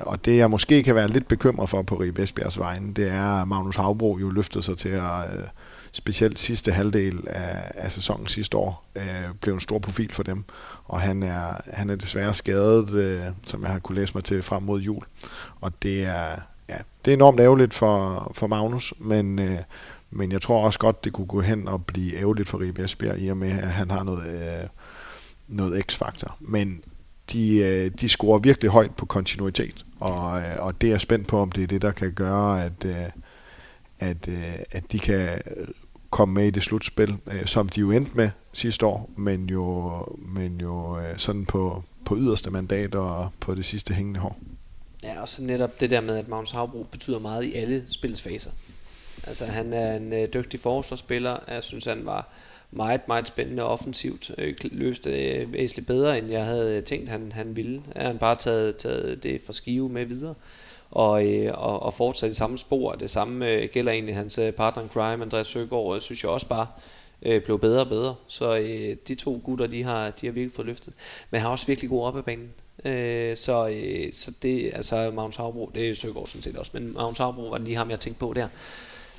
Og det jeg måske kan være lidt bekymret for på Ribe Esbjergs vegne, det er, at Magnus Havbro jo løftede sig til at, specielt sidste halvdel af, af sæsonen sidste år, øh, blev en stor profil for dem. Og han er, han er desværre skadet, øh, som jeg har kunne læse mig til frem mod jul. Og det er, ja, det er enormt ærgerligt for, for Magnus, men, øh, men jeg tror også godt, det kunne gå hen og blive ærgerligt for Ribe Esbjerg, i og med, at han har noget, øh, noget x-faktor. Men de, øh, de scorer virkelig højt på kontinuitet, og, øh, og det er jeg spændt på, om det er det, der kan gøre, at, øh, at, øh, at de kan komme med i det slutspil, øh, som de jo endte med sidste år, men jo, men jo øh, sådan på, på yderste mandat og på det sidste hængende hår. Ja, og så netop det der med, at Magnus Havbro betyder meget i alle spillets faser. Altså han er en øh, dygtig forsvarsspiller. Jeg synes han var meget, meget spændende offensivt. Øh, løste øh, væsentligt bedre, end jeg havde øh, tænkt, han, han ville. Er han bare taget, taget det fra skive med videre. Og, øh, og, og fortsat i samme spor. Det samme øh, gælder egentlig hans øh, partner in crime, Andreas Søgaard, øh, synes jeg også bare øh, blev bedre og bedre. Så øh, de to gutter, de har, de har virkelig fået løftet. Men har også virkelig god op ad banen. Øh, så, øh, så det, altså Magnus Havbro, det er Søgaard sådan set også, men Magnus Havbro var lige ham, jeg tænkte på der.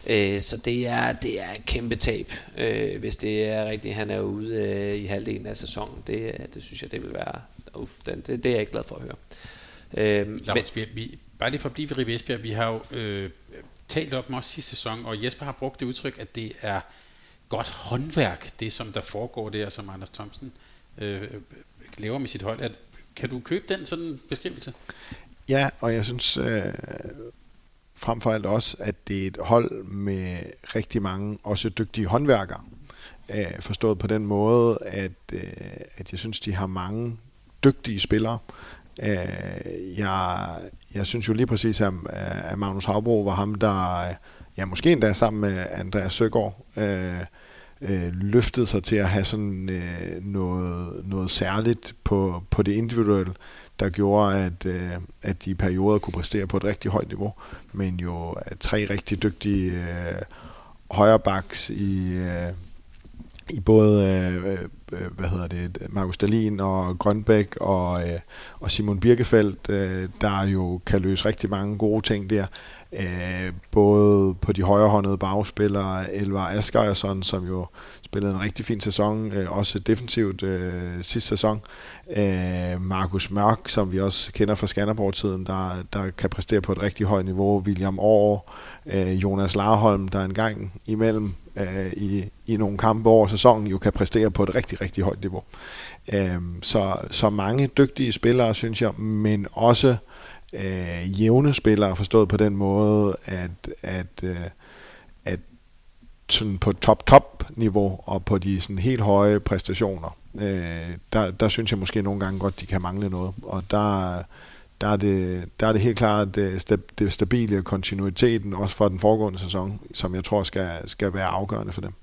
Øh, så det er, det er et kæmpe tab, øh, hvis det er rigtigt, han er ude øh, i halvdelen af sæsonen. Det, det synes jeg, det vil være, uh, det, det, det er jeg ikke glad for at høre. Øh, men, vi, vi, bare lige for at blive ved Ribe Esbjerg, vi har jo øh, talt om også sidste sæson, og Jesper har brugt det udtryk, at det er godt håndværk, det som der foregår der, som Anders Thomsen øh, laver med sit hold. At, kan du købe den sådan beskrivelse? Ja, og jeg synes, øh, frem for alt også, at det er et hold med rigtig mange også dygtige håndværkere. Øh, forstået på den måde, at, øh, at jeg synes, de har mange dygtige spillere. Øh, jeg, jeg synes jo lige præcis, at, at Magnus Havbro var ham, der ja, måske endda sammen med Andreas Søgaard, øh, øh, løftet sig til at have sådan øh, noget, noget særligt på, på det individuelle, der gjorde, at, øh, at de i perioder kunne præstere på et rigtig højt niveau, men jo tre rigtig dygtige øh, højrebacks i, øh, i både øh, øh, hvad hedder det, Markus Dalin og Grønbæk og, øh, og Simon Birkefeldt, øh, der jo kan løse rigtig mange gode ting der. Øh, både på de højrehåndede bagspillere, Elvar Asgersson, som jo spillede en rigtig fin sæson, øh, også defensivt øh, sidste sæson. Øh, Markus Mørk, som vi også kender fra Skanderborg-tiden, der, der kan præstere på et rigtig højt niveau. William Aar, øh, Jonas Larholm, der engang imellem øh, i, i nogle kampe over sæsonen jo kan præstere på et rigtig, rigtig højt niveau. Øh, så, så mange dygtige spillere, synes jeg, men også øh, jævne spillere, forstået på den måde, at, at, øh, at sådan på top-top niveau og på de sådan helt høje præstationer, øh, der, der synes jeg måske nogle gange godt, de kan mangle noget. Og der, der, er, det, der er det helt klart det, det stabile kontinuiteten, også fra den foregående sæson, som jeg tror skal, skal være afgørende for dem.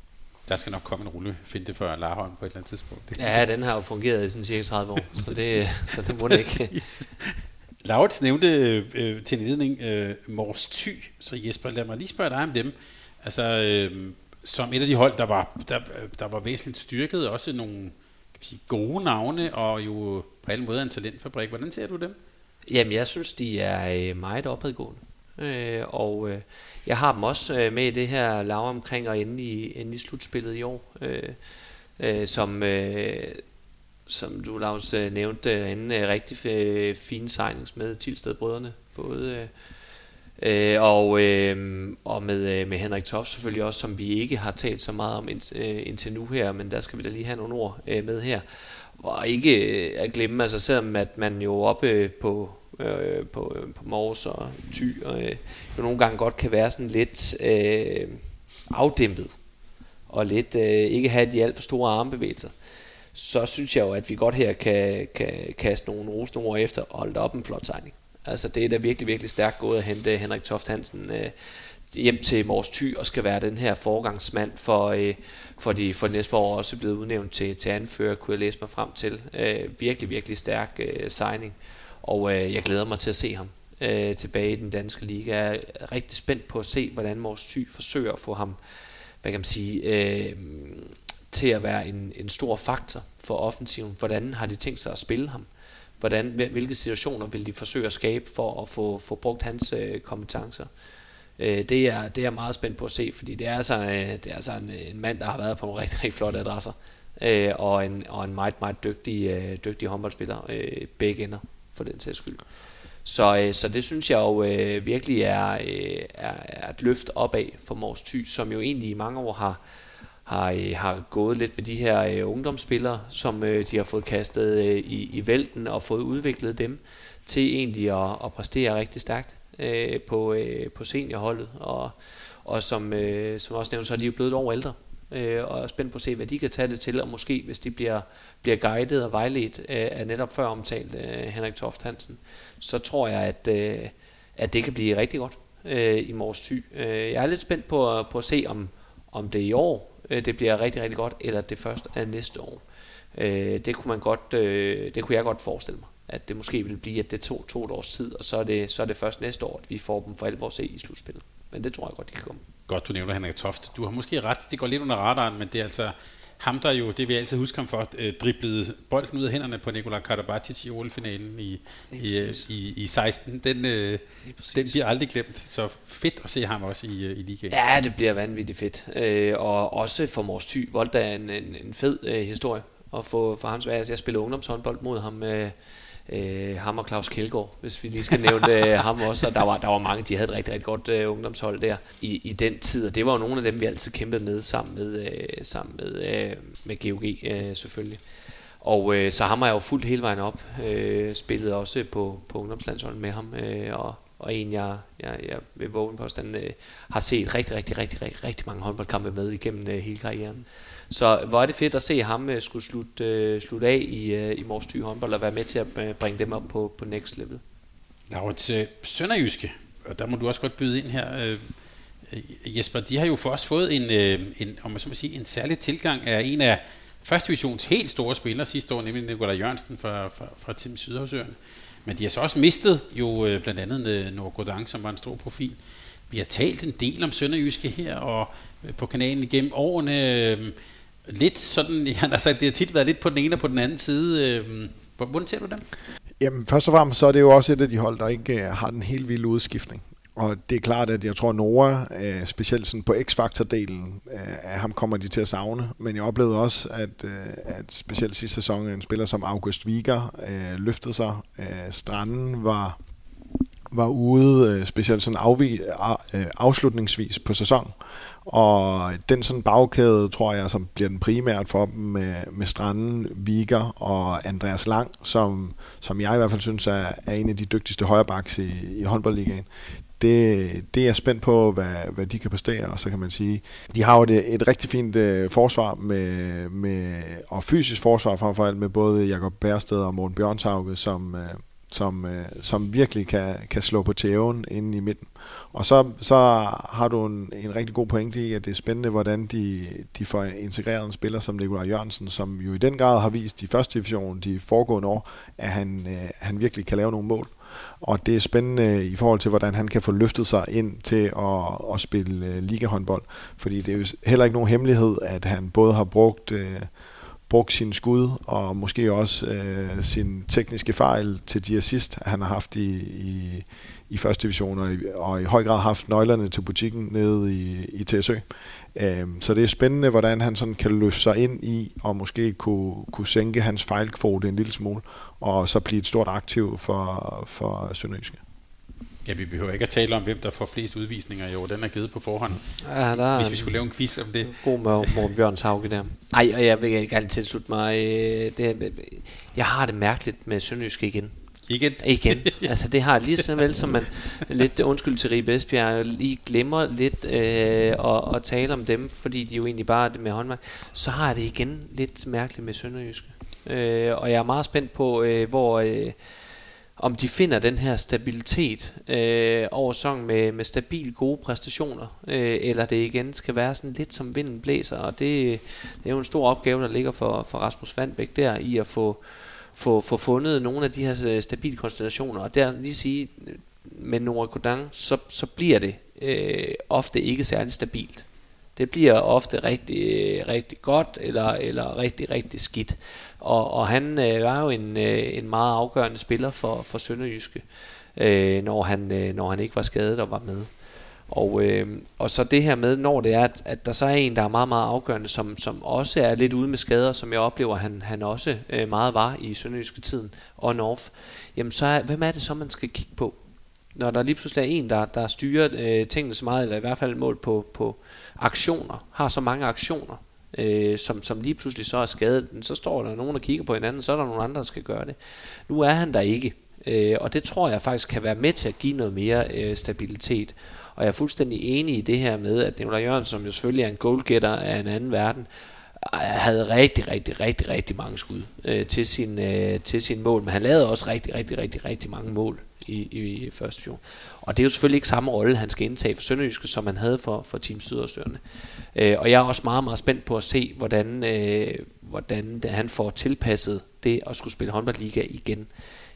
Der skal nok komme en rulle finde for Larholm på et eller andet tidspunkt. Ja, den har jo fungeret i sådan cirka 30 år, så det, så det må det ikke. Laurits nævnte øh, til en ledning øh, Mors Thy, så Jesper, lad mig lige spørge dig om dem. Altså, øh, som et af de hold, der var, der, der var væsentligt styrket, også nogle kan sige, gode navne, og jo på alle måder en talentfabrik. Hvordan ser du dem? Jamen, jeg synes, de er øh, meget opadgående. Øh, og øh, jeg har dem også øh, med i det her lav omkring og ende i, ende i slutspillet i år. Øh, øh, som, øh, som du, Lars, øh, nævnte, øh, en øh, rigtig fin fine signings med Tilsted-brødrene. Både øh, og, øh, og med, med Henrik Toft selvfølgelig også, som vi ikke har talt så meget om ind, øh, indtil nu her, men der skal vi da lige have nogle ord øh, med her. Og ikke øh, at glemme, altså selvom at man jo oppe på, øh, på, på Mors og Ty, og, øh, jo nogle gange godt kan være sådan lidt øh, afdæmpet, og lidt øh, ikke have de alt for store armbevægelser så synes jeg jo, at vi godt her kan, kan kaste nogle rosende efter og holde op en flot signing. Altså det er da virkelig, virkelig stærkt gået at hente Henrik Toft Hansen øh, hjem til Mors Thy og skal være den her forgangsmand for, øh, for, de, for næste år også blevet udnævnt til, til anfører, kunne jeg læse mig frem til. Øh, virkelig, virkelig stærk øh, signing, og øh, jeg glæder mig til at se ham øh, tilbage i den danske liga. Jeg er rigtig spændt på at se, hvordan Mors Thy forsøger at få ham, hvad kan man sige, øh, til at være en, en stor faktor for offensiven. Hvordan har de tænkt sig at spille ham? Hvordan, hvilke situationer vil de forsøge at skabe for at få, få brugt hans øh, kompetencer? Øh, det, er, det er jeg meget spændt på at se, fordi det er altså, øh, det er altså en, øh, en mand, der har været på nogle rigtig, rigtig flotte adresser, øh, og, en, og en meget, meget dygtig, øh, dygtig håndboldspiller, øh, begge ender for den sags skyld. Så, øh, så det synes jeg jo øh, virkelig er, øh, er, er et løft opad for Mors Thy, som jo egentlig i mange år har, har, øh, har gået lidt med de her øh, ungdomsspillere, som øh, de har fået kastet øh, i, i vælten og fået udviklet dem til egentlig at, at præstere rigtig stærkt øh, på, øh, på seniorholdet. Og, og som, øh, som også nævnt, så er de jo blevet et år ældre øh, og er spændt på at se, hvad de kan tage det til, og måske hvis de bliver, bliver guidet og vejledt øh, af netop før omtalt øh, Henrik Toft Hansen, så tror jeg, at, øh, at det kan blive rigtig godt øh, i Mors Thy. Øh, jeg er lidt spændt på, på at se, om, om det i år øh, det bliver rigtig, rigtig godt, eller det først er næste år. Øh, det, kunne man godt, øh, det kunne jeg godt forestille mig, at det måske ville blive, at det tog to et års tid, og så er, det, så er det først næste år, at vi får dem for alvor se i slutspillet. Men det tror jeg godt, de kan komme. Godt, du nævner Henrik Toft. Du har måske ret, det går lidt under radaren, men det er altså ham, der jo, det vi altid husker ham for, øh, driblede bolden ud af hænderne på Nikola Karabatic i OL-finalen i, i, i, i 16. Den, øh, den bliver aldrig glemt, så fedt at se ham også i, øh, i ligaen. Ja, det bliver vanvittigt fedt. Øh, og også for Mors Thy, Volta er en, en, en fed øh, historie at få for hans altså, jeg spillede ungdomshåndbold mod ham øh, øh, ham og Claus Kjeldgaard, hvis vi lige skal nævne øh, ham også. Og der var, der var mange, de havde et rigtig, rigtig godt øh, ungdomshold der i, i den tid, og det var jo nogle af dem, vi altid kæmpede med sammen med, øh, sammen med, øh, med GOG øh, selvfølgelig. Og øh, så ham har jeg jo fuldt hele vejen op, øh, spillede også på, på ungdomslandsholdet med ham, øh, og og en, jeg, jeg, jeg vil våge på den, øh, har set rigtig, rigtig, rigtig, rigtig, rigtig mange håndboldkampe med igennem øh, hele karrieren. Så hvor er det fedt at se ham øh, skulle slutte, øh, slutte af i, øh, i Mors Thy håndbold og være med til at øh, bringe dem op på, på next level. Nå, til øh, Sønderjyske, og der må du også godt byde ind her. Øh, Jesper, de har jo for os fået en, øh, en, om man så må sige, en særlig tilgang af en af første divisions helt store spillere sidste år, nemlig Nikolaj Jørgensen fra, fra, fra Tim Sydhavsøerne. Men de har så også mistet jo øh, blandt andet øh, Nord som var en stor profil. Vi har talt en del om Sønderjyske her, og øh, på kanalen igennem årene. Øh, lidt sådan, jeg har sagt, det har tit været lidt på den ene og på den anden side. Øh, hvordan ser du dem? Jamen, først og fremmest så er det jo også et af de hold, der ikke øh, har den helt vilde udskiftning. Og det er klart, at jeg tror, at Nora, øh, specielt sådan på X-Factor-delen, af ham kommer de til at savne. Men jeg oplevede også, at, at specielt sidste sæson, en spiller som August Viger løftede sig. Stranden var, var ude, øh, specielt sådan afvi, øh, afslutningsvis på sæsonen. Og den sådan bagkæde, tror jeg, som bliver den primært for dem med, med Stranden, Viger og Andreas Lang, som, som jeg i hvert fald synes er, er en af de dygtigste højrebacks i, i håndboldligaen det, det er jeg spændt på, hvad, hvad de kan præstere, og så kan man sige, de har jo et, et rigtig fint øh, forsvar med, med, og fysisk forsvar frem for alt med både Jakob Bærsted og Morten Bjørnshauge, som, øh, som, øh, som virkelig kan, kan slå på tæven inde i midten. Og så, så har du en, en rigtig god pointe i, at det er spændende, hvordan de, de får integreret en spiller som Nikolaj Jørgensen, som jo i den grad har vist i første division de foregående år, at han, øh, han virkelig kan lave nogle mål og det er spændende i forhold til, hvordan han kan få løftet sig ind til at, at spille øh, ligahåndbold, fordi det er jo heller ikke nogen hemmelighed, at han både har brugt, Øh, brugt sine skud, og måske også øh, sin tekniske fejl til de assist, han har haft i, i, i første division, og i, og i høj grad haft nøglerne til butikken nede i, i TSØ. Øh, så det er spændende, hvordan han sådan kan løfte sig ind i, og måske kunne, kunne sænke hans fejlkvote en lille smule, og så blive et stort aktiv for, for Sønderjyske. Ja, vi behøver ikke at tale om, hvem der får flest udvisninger i år. Den er givet på forhånd. Ja, der Hvis vi skulle lave en quiz om det. God med Morten Bjørns Hauge der. Nej, og jeg vil gerne tilslutte mig. Øh, det, jeg har det mærkeligt med Sønderjyske igen. Igen? Igen. altså det har lige så vel som man lidt undskyld til Ribe Esbjerg, lige glemmer lidt øh, at, at tale om dem, fordi de jo egentlig bare er det med håndværk, så har jeg det igen lidt mærkeligt med Sønderjyske. Øh, og jeg er meget spændt på, øh, hvor... Øh, om de finder den her stabilitet øh, over sæsonen med, med stabil gode præstationer, øh, eller det igen skal være sådan lidt som vinden blæser, og det, det er jo en stor opgave, der ligger for, for Rasmus Vandbæk der, i at få, få, få fundet nogle af de her øh, stabile konstellationer, og der lige sige, med Nora Kodang, så, så bliver det øh, ofte ikke særlig stabilt. Det bliver ofte rigtig, øh, rigtig godt, eller, eller rigtig, rigtig skidt. Og, og han øh, var jo en, øh, en meget afgørende spiller for, for Sønderjyske, øh, når, han, øh, når han ikke var skadet og var med. Og, øh, og så det her med, når det er, at, at der så er en, der er meget, meget afgørende, som, som også er lidt ude med skader, som jeg oplever, han, han også øh, meget var i Sønderjyske tiden, on-off, jamen så er, hvem er det så, man skal kigge på? Når der lige pludselig er en, der, der styrer øh, tingene så meget, eller i hvert fald mål på, på aktioner, har så mange aktioner, øh, som, som lige pludselig så er skadet, så står der nogen, der kigger på hinanden, så er der nogen andre, der skal gøre det. Nu er han der ikke, øh, og det tror jeg faktisk kan være med til at give noget mere øh, stabilitet. Og jeg er fuldstændig enig i det her med, at Nicolai Jørgen, som jo selvfølgelig er en goalgetter af en anden verden, øh, havde rigtig, rigtig, rigtig, rigtig mange skud øh, til, sin, øh, til sin mål, men han lavede også rigtig, rigtig, rigtig, rigtig mange mål i, i, i første division. Og det er jo selvfølgelig ikke samme rolle, han skal indtage for Sønderjyske, som han havde for, for Team Sydersøerne. Øh, Øh, og jeg er også meget, meget spændt på at se, hvordan, øh, hvordan det, han får tilpasset det at skulle spille håndboldliga igen.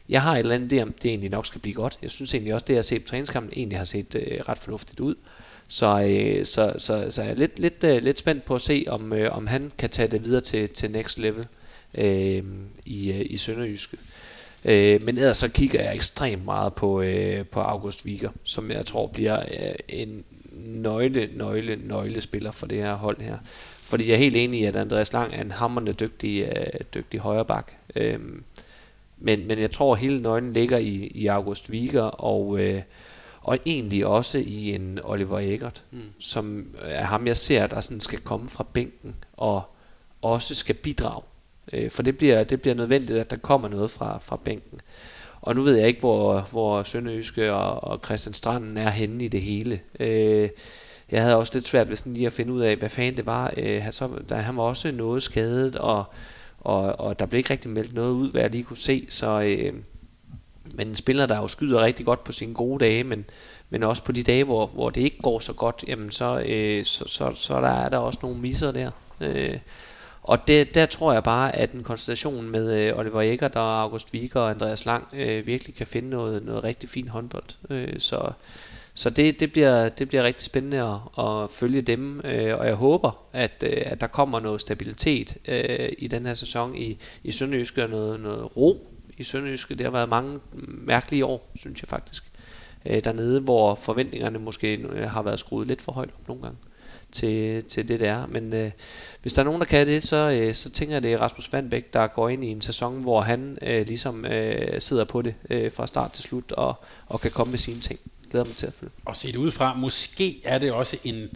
Jeg har et eller andet det, om det egentlig nok skal blive godt. Jeg synes egentlig også, det jeg har set på træningskampen, egentlig har set øh, ret fornuftigt ud. Så, øh, så, så, så jeg er lidt, lidt, øh, lidt spændt på at se, om, øh, om han kan tage det videre til, til next level øh, i, øh, i Sønderjyske. Øh, men ellers så kigger jeg ekstremt meget på, øh, på August Viger, som jeg tror bliver øh, en nøgle, nøgle, nøgle spiller for det her hold her. Fordi jeg er helt enig i, at Andreas Lang er en hammerende dygtig, øh, dygtig højreback. Øh, men, men jeg tror, at hele nøglen ligger i, i August Viger, og, øh, og egentlig også i en Oliver Egert, mm. som er ham, jeg ser, der sådan skal komme fra bænken, og også skal bidrage. Øh, for det bliver, det bliver nødvendigt, at der kommer noget fra, fra bænken og nu ved jeg ikke, hvor, hvor Sønderjyske og, og Christian Stranden er henne i det hele. Øh, jeg havde også lidt svært ved sådan lige at finde ud af, hvad fanden det var. Øh, han, så, der, han var også noget skadet, og, og, og der blev ikke rigtig meldt noget ud, hvad jeg lige kunne se. Så, øh, men en spiller, der jo skyder rigtig godt på sine gode dage, men, men også på de dage, hvor, hvor det ikke går så godt, jamen så, øh, så, så, så der er der også nogle misser der. Øh, og det, der tror jeg bare, at en konstellation med øh, Oliver Eggert og August Wieger og Andreas Lang øh, virkelig kan finde noget, noget rigtig fint håndbold. Øh, så så det, det, bliver, det bliver rigtig spændende at, at følge dem, øh, og jeg håber, at, øh, at der kommer noget stabilitet øh, i den her sæson i, i Sønderjyske, og noget, noget ro i Sønderjyske. Det har været mange mærkelige år, synes jeg faktisk. Øh, dernede, hvor forventningerne måske øh, har været skruet lidt for højt op nogle gange til, til det der. Men øh, hvis der er nogen, der kan det, så, øh, så tænker jeg, det er Rasmus Vandbæk, der går ind i en sæson, hvor han øh, ligesom øh, sidder på det øh, fra start til slut og, og kan komme med sine ting. Glæder mig til at følge. Og set udefra, måske er det også en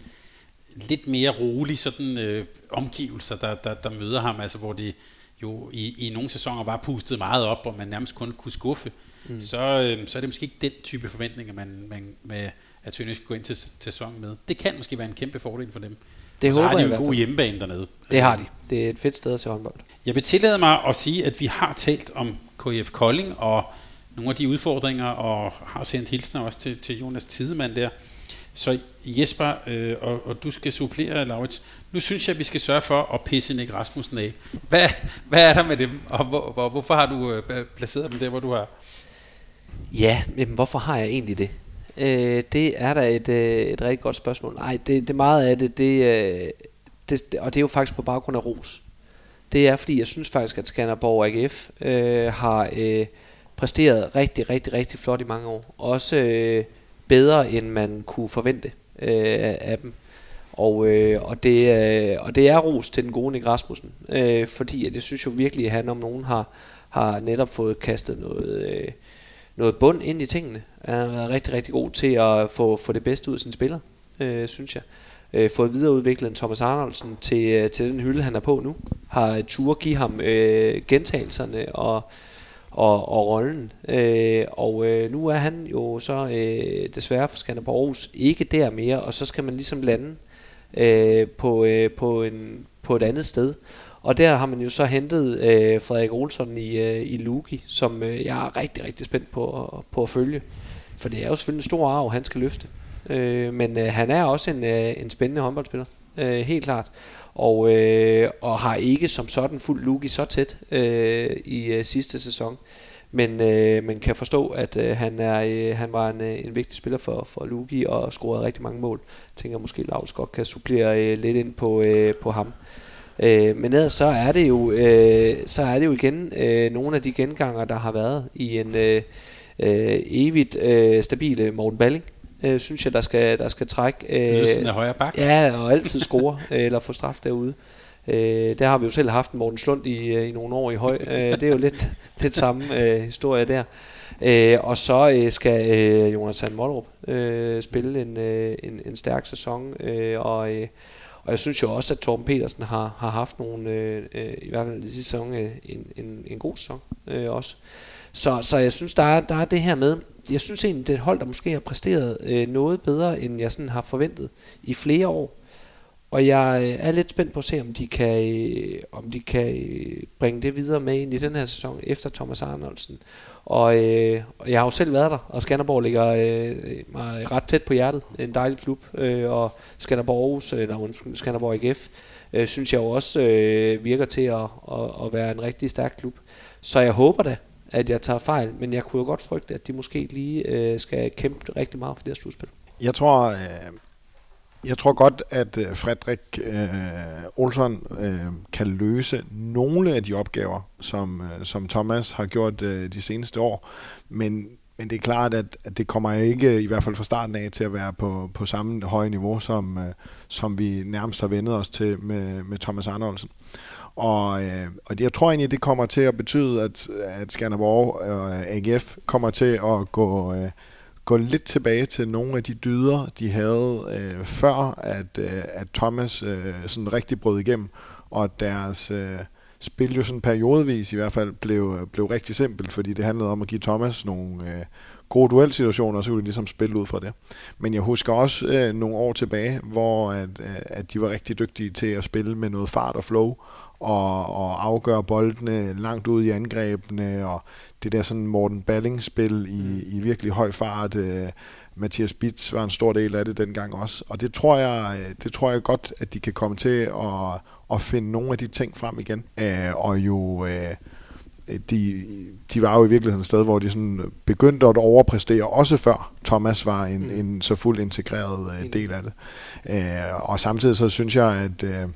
lidt mere rolig sådan øh, omgivelser, der, der, der møder ham, altså hvor det jo i, i nogle sæsoner var pustet meget op, og man nærmest kun kunne skuffe, mm. så, øh, så er det måske ikke den type forventninger, man, man med, at Tønne skal gå ind til, til sæsonen med. Det kan måske være en kæmpe fordel for dem. Det og så håber har de jo en god hjemmebane dernede. Det har de. Det er et fedt sted at se håndbold. Jeg vil tillade mig at sige, at vi har talt om KF Kolding og nogle af de udfordringer, og har sendt hilsner også til, til Jonas Tidemand der. Så Jesper, øh, og, og du skal supplere, Laurits. Nu synes jeg, at vi skal sørge for at pisse Nick Rasmussen af. Hvad, hvad er der med dem, og hvor, hvor, hvorfor har du øh, placeret dem der, hvor du har? Ja, men hvorfor har jeg egentlig det? Øh, det er da et, øh, et rigtig godt spørgsmål. Nej, det, det meget af det, det, øh, det, og det er jo faktisk på baggrund af ros. Det er fordi, jeg synes faktisk, at Skanderborg AGF øh, har øh, præsteret rigtig, rigtig, rigtig flot i mange år. Også øh, bedre, end man kunne forvente øh, af dem. Og, øh, og, det, øh, og det er ros til den gode Nick Rasmussen, øh, fordi at jeg synes jo virkelig, at han om nogen har, har netop fået kastet noget, øh, noget bund ind i tingene. Han har været rigtig, rigtig god til at få, få det bedste ud af sine spillere, øh, synes jeg. Øh, fået videreudviklet en Thomas Arnoldsen til, øh, til den hylde, han er på nu. Har øh, tur give ham øh, gentagelserne og, og, og rollen. Øh, og øh, nu er han jo så øh, desværre for Skanderborg Aarhus ikke der mere, og så skal man ligesom lande øh, på, øh, på, en, på et andet sted. Og der har man jo så hentet øh, Frederik Olsson i, øh, i Lugi, som øh, jeg er rigtig, rigtig spændt på, på at følge. For det er jo selvfølgelig en stor arv, han skal løfte. Øh, men øh, han er også en, øh, en spændende håndboldspiller, øh, helt klart. Og, øh, og har ikke som sådan fuldt Lugi så tæt øh, i øh, sidste sæson. Men øh, man kan forstå, at øh, han, er, øh, han var en, øh, en vigtig spiller for, for Lugi og scorede rigtig mange mål. Jeg tænker måske, Lars godt kan supplere øh, lidt ind på, øh, på ham. Øh, men ellers så er det jo, øh, så er det jo igen øh, nogle af de genganger, der har været i en øh, øh, evigt øh, stabile Morten Balling. Øh, synes jeg, der skal, der skal trække. Øh, Lydelsen af højre bak. Ja, og altid score øh, eller få straf derude. Øh, der har vi jo selv haft Morten Slund i, øh, i nogle år i høj. Øh, det er jo lidt, lidt samme øh, historie der. Øh, og så øh, skal øh, Jonathan Mollerup øh, spille en, øh, en, en stærk sæson. Øh, og, øh, og jeg synes jo også, at Torben Petersen har, har haft nogle, øh, øh, i hvert fald i sidste sæson, øh, en, en, en god sæson øh, også. Så, så jeg synes, der er, der er det her med, jeg synes egentlig, det er et hold, der måske har præsteret øh, noget bedre, end jeg sådan har forventet i flere år. Og jeg øh, er lidt spændt på at se, om de kan, øh, om de kan øh, bringe det videre med ind i den her sæson efter Thomas Arnoldsen. Og, øh, jeg har jo selv været der, og Skanderborg ligger øh, mig ret tæt på hjertet. En dejlig klub, øh, og Skanderborg Aarhus, øh, eller Skanderborg IGF, øh, synes jeg jo også øh, virker til at, at, at være en rigtig stærk klub. Så jeg håber da, at jeg tager fejl, men jeg kunne jo godt frygte, at de måske lige øh, skal kæmpe rigtig meget for deres slutspil. Jeg tror, øh, jeg tror godt, at øh, Frederik øh, Olsson øh, kan løse nogle af de opgaver, som, øh, som Thomas har gjort øh, de seneste år. Men, men det er klart, at, at det kommer ikke, i hvert fald fra starten af, til at være på, på samme høje niveau, som, øh, som vi nærmest har vendet os til med, med Thomas Arnoldsen. Og, øh, og jeg tror egentlig, det kommer til at betyde, at, at Skanderborg og AGF kommer til at gå... Øh, gå lidt tilbage til nogle af de dyder, de havde øh, før, at, øh, at Thomas øh, sådan rigtig brød igennem, og deres, øh, spil jo sådan periodevis i hvert fald blev, øh, blev rigtig simpelt, fordi det handlede om at give Thomas nogle øh, gode duelsituationer, og så kunne de ligesom spille ud fra det. Men jeg husker også øh, nogle år tilbage, hvor at, øh, at de var rigtig dygtige til at spille med noget fart og flow, og, og afgøre boldene langt ud i angrebene, og det der sådan Morten Balling-spil i, i virkelig høj fart. Øh, Mathias Bits var en stor del af det dengang også, og det tror jeg, øh, det tror jeg godt, at de kan komme til at, at finde nogle af de ting frem igen. Øh, og jo... Øh, de, de var jo i virkeligheden et sted, hvor de sådan begyndte at overpræstere, også før Thomas var en, mm. en så fuldt integreret øh, del af det. Øh, og samtidig så synes jeg, at, øh,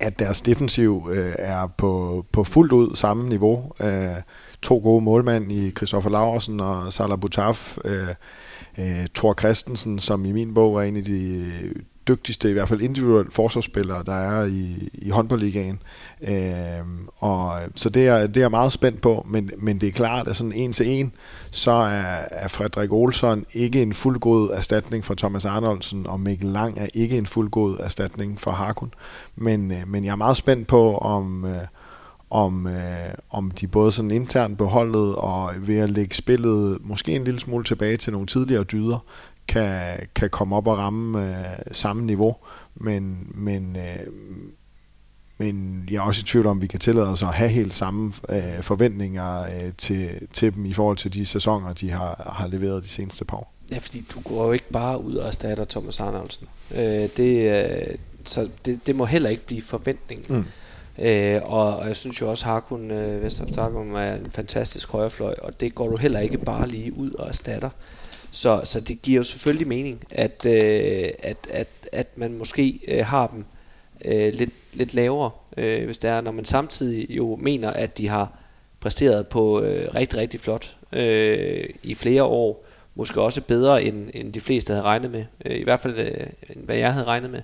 at deres defensiv øh, er på, på fuldt ud samme niveau. Øh, to gode målmænd i Christoffer Laursen og Salah Butaf, Øh, øh, Thor Christensen, som i min bog er en af de øh, dygtigste, i hvert fald individuelle forsvarsspillere, der er i, i håndboldligaen. Øh, og, øh, så det er, det er jeg meget spændt på, men, men det er klart, at sådan en til en, så er, er Frederik Olsson ikke en fuldgod erstatning for Thomas Arnoldsen, og Mikkel Lang er ikke en fuldgod erstatning for Harkun. Men, øh, men jeg er meget spændt på, om... Øh, om, øh, om de både sådan internt beholdet og ved at lægge spillet måske en lille smule tilbage til nogle tidligere dyder, kan, kan komme op og ramme øh, samme niveau. Men, men, øh, men jeg er også i tvivl om, vi kan tillade os at have helt samme øh, forventninger øh, til, til dem i forhold til de sæsoner, de har, har leveret de seneste par år. Ja, fordi du går jo ikke bare ud og erstatter Thomas Arnoldsen. Øh, det, øh, så det, det må heller ikke blive forventningen. Mm. Øh, og, og jeg synes jo også, at Harkun øh, Vesterhoff er en fantastisk højrefløj, og det går du heller ikke bare lige ud og erstatter. Så, så det giver jo selvfølgelig mening, at, øh, at, at, at man måske øh, har dem øh, lidt, lidt lavere, øh, hvis det er, når man samtidig jo mener, at de har præsteret på øh, rigtig, rigtig flot øh, i flere år, måske også bedre end, end de fleste havde regnet med, øh, i hvert fald øh, end hvad jeg havde regnet med,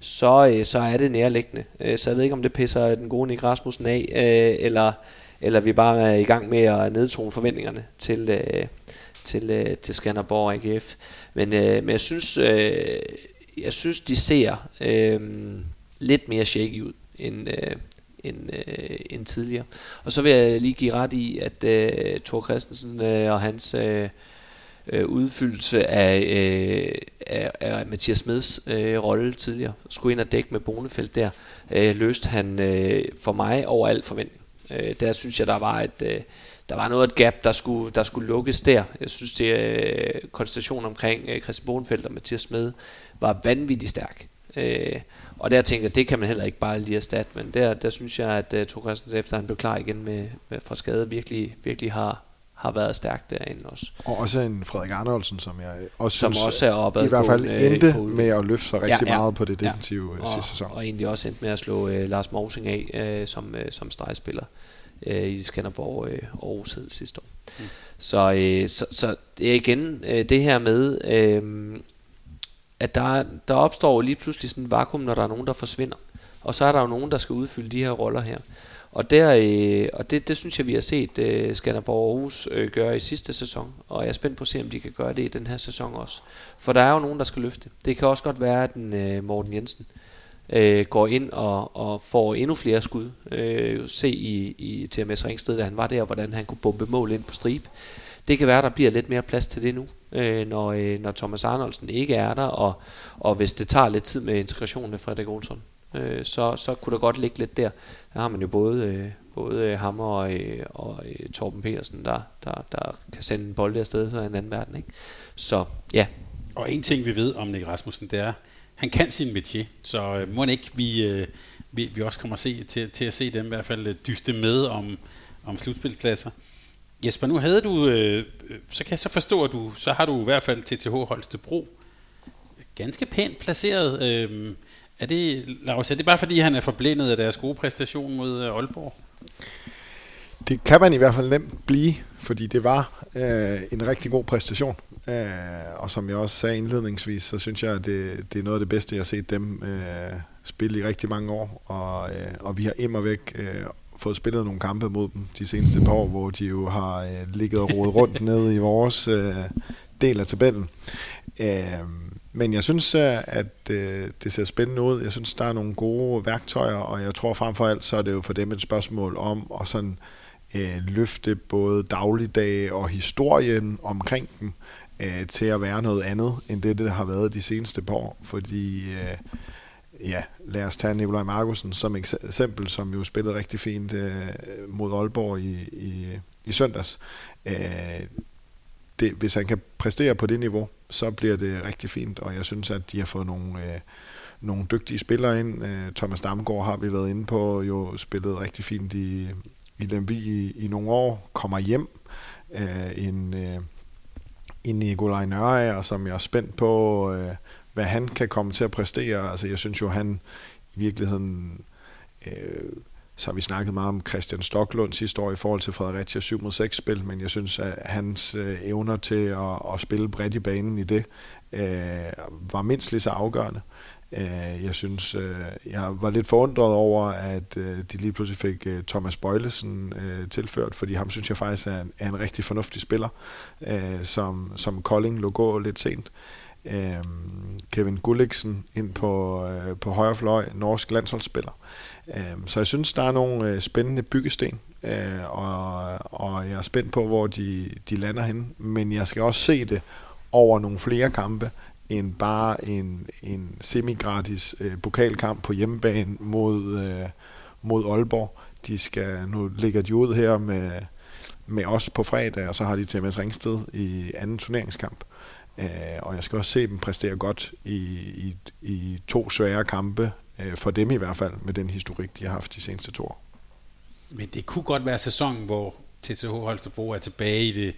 så, øh, så er det nærliggende. Øh, så jeg ved ikke, om det pisser den gode Nick Rasmussen af, øh, eller, eller vi bare er i gang med at nedtone forventningerne til, øh, til, øh, til Skanderborg og AGF. Men, øh, men jeg synes, øh, jeg synes, de ser øh, lidt mere shaky ud end, øh, end, øh, end tidligere. Og så vil jeg lige give ret i, at øh, Thor Christensen øh, og hans øh, øh, udfyldelse af, øh, af, af Mathias Smeds øh, rolle tidligere, skulle ind og dække med Bonefeldt der, øh, løste han øh, for mig over al forventning. Øh, der synes jeg, der var et... Øh, der var noget et gap, der skulle, der skulle lukkes der. Jeg synes, det øh, konstatation omkring øh, Christian Bonefeldt og Mathias Smed var vanvittigt stærk. Øh, og der tænker jeg, det kan man heller ikke bare lige erstatte, men der, der synes jeg, at øh, uh, Thor Christensen, efter han blev klar igen med, med fra skade, virkelig, virkelig har, har været stærk derinde også. Og også en Frederik Arnoldsen, som jeg også som synes, også er oppe i hvert fald endte med at løfte sig rigtig ja, ja, meget på det defensive ja. og, sidste sæson. Og egentlig også endte med at slå uh, Lars Morsing af uh, som, uh, som stregspiller uh, i Skanderborg uh, Aarhus sidste år. Mm. Så, uh, så, så det er igen uh, det her med, uh, at der, der opstår lige pludselig sådan et vakuum, når der er nogen, der forsvinder. Og så er der jo nogen, der skal udfylde de her roller her. Og, der, øh, og det, det synes jeg, vi har set øh, Skanderborg Aarhus øh, gøre i sidste sæson. Og jeg er spændt på at se, om de kan gøre det i den her sæson også. For der er jo nogen, der skal løfte. Det kan også godt være, at den, øh, Morten Jensen øh, går ind og, og får endnu flere skud. Øh, se i, i TMS Ringsted, da han var der, hvordan han kunne bombe mål ind på strip. Det kan være, at der bliver lidt mere plads til det nu, øh, når, øh, når Thomas Arnoldsen ikke er der, og, og hvis det tager lidt tid med integrationen med Frederik Olsson øh, så, så kunne der godt ligge lidt der. Der har man jo både, øh, både øh, Hammer og, øh, og øh, Torben Petersen, der, der, der kan sende en bold afsted så en anden verden. Ikke? Så ja. Og en ting vi ved om Nick Rasmussen, det er, han kan sin métier, så øh, må ikke vi, øh, vi, vi også kommer se, til, til at se dem i hvert fald øh, dyste med om, om slutspilspladser. Jesper, nu havde du, øh, øh, så kan jeg så forstå, at du, så har du i hvert fald TTH Holstebro ganske pænt placeret. Øh, er det, Lars, er det bare fordi, han er forblændet af deres gode præstation mod uh, Aalborg? Det kan man i hvert fald nemt blive, fordi det var øh, en rigtig god præstation. Øh, og som jeg også sagde indledningsvis, så synes jeg, at det, det er noget af det bedste, jeg har set dem øh, spille i rigtig mange år. Og, øh, og vi har immer væk øh, fået spillet nogle kampe mod dem de seneste par år, hvor de jo har øh, ligget og rodet rundt ned i vores øh, del af tabellen. Øh, men jeg synes, øh, at øh, det ser spændende ud. Jeg synes, der er nogle gode værktøjer, og jeg tror frem for alt, så er det jo for dem et spørgsmål om at sådan øh, løfte både dagligdag og historien omkring dem øh, til at være noget andet, end det, det har været de seneste par år. Fordi, øh, ja, lad os tage Nikolaj Markusen som eksempel, som jo spillede rigtig fint øh, mod Aalborg i, i, i søndags. Øh, det, hvis han kan præstere på det niveau, så bliver det rigtig fint, og jeg synes, at de har fået nogle, øh, nogle dygtige spillere ind. Øh, Thomas Damgaard har vi været inde på, jo spillet rigtig fint i, i Lemby i, i nogle år, kommer hjem. Øh, en, øh, en Nikolaj Nørre, som jeg er spændt på, øh, hvad han kan komme til at præstere. Altså, jeg synes jo, han i virkeligheden... Øh, så har vi snakket meget om Christian Stocklund sidste år i forhold til Fredericia 7 mod 6 spil, men jeg synes, at hans øh, evner til at, at spille bredt i banen i det, øh, var mindst lige så afgørende. Øh, jeg synes, øh, jeg var lidt forundret over, at øh, de lige pludselig fik øh, Thomas Bøjlesen øh, tilført, fordi ham synes jeg faktisk er en, er en rigtig fornuftig spiller, øh, som, som Kolding lå gå lidt sent. Øh, Kevin Gulliksen ind på, øh, på højre fløj, norsk landsholdsspiller. Øhm, så jeg synes, der er nogle øh, spændende byggesten, øh, og, og jeg er spændt på, hvor de, de lander hen. Men jeg skal også se det over nogle flere kampe, end bare en, en semi-gratis øh, pokalkamp på hjemmebane mod, øh, mod Aalborg. De skal, nu ligger de ud her med, med os på fredag, og så har de til TMS Ringsted i anden turneringskamp. Øh, og jeg skal også se dem præstere godt i, i, i to svære kampe øh, for dem i hvert fald, med den historik, de har haft de seneste to år. Men det kunne godt være sæson, hvor TTH Holstebro er tilbage i det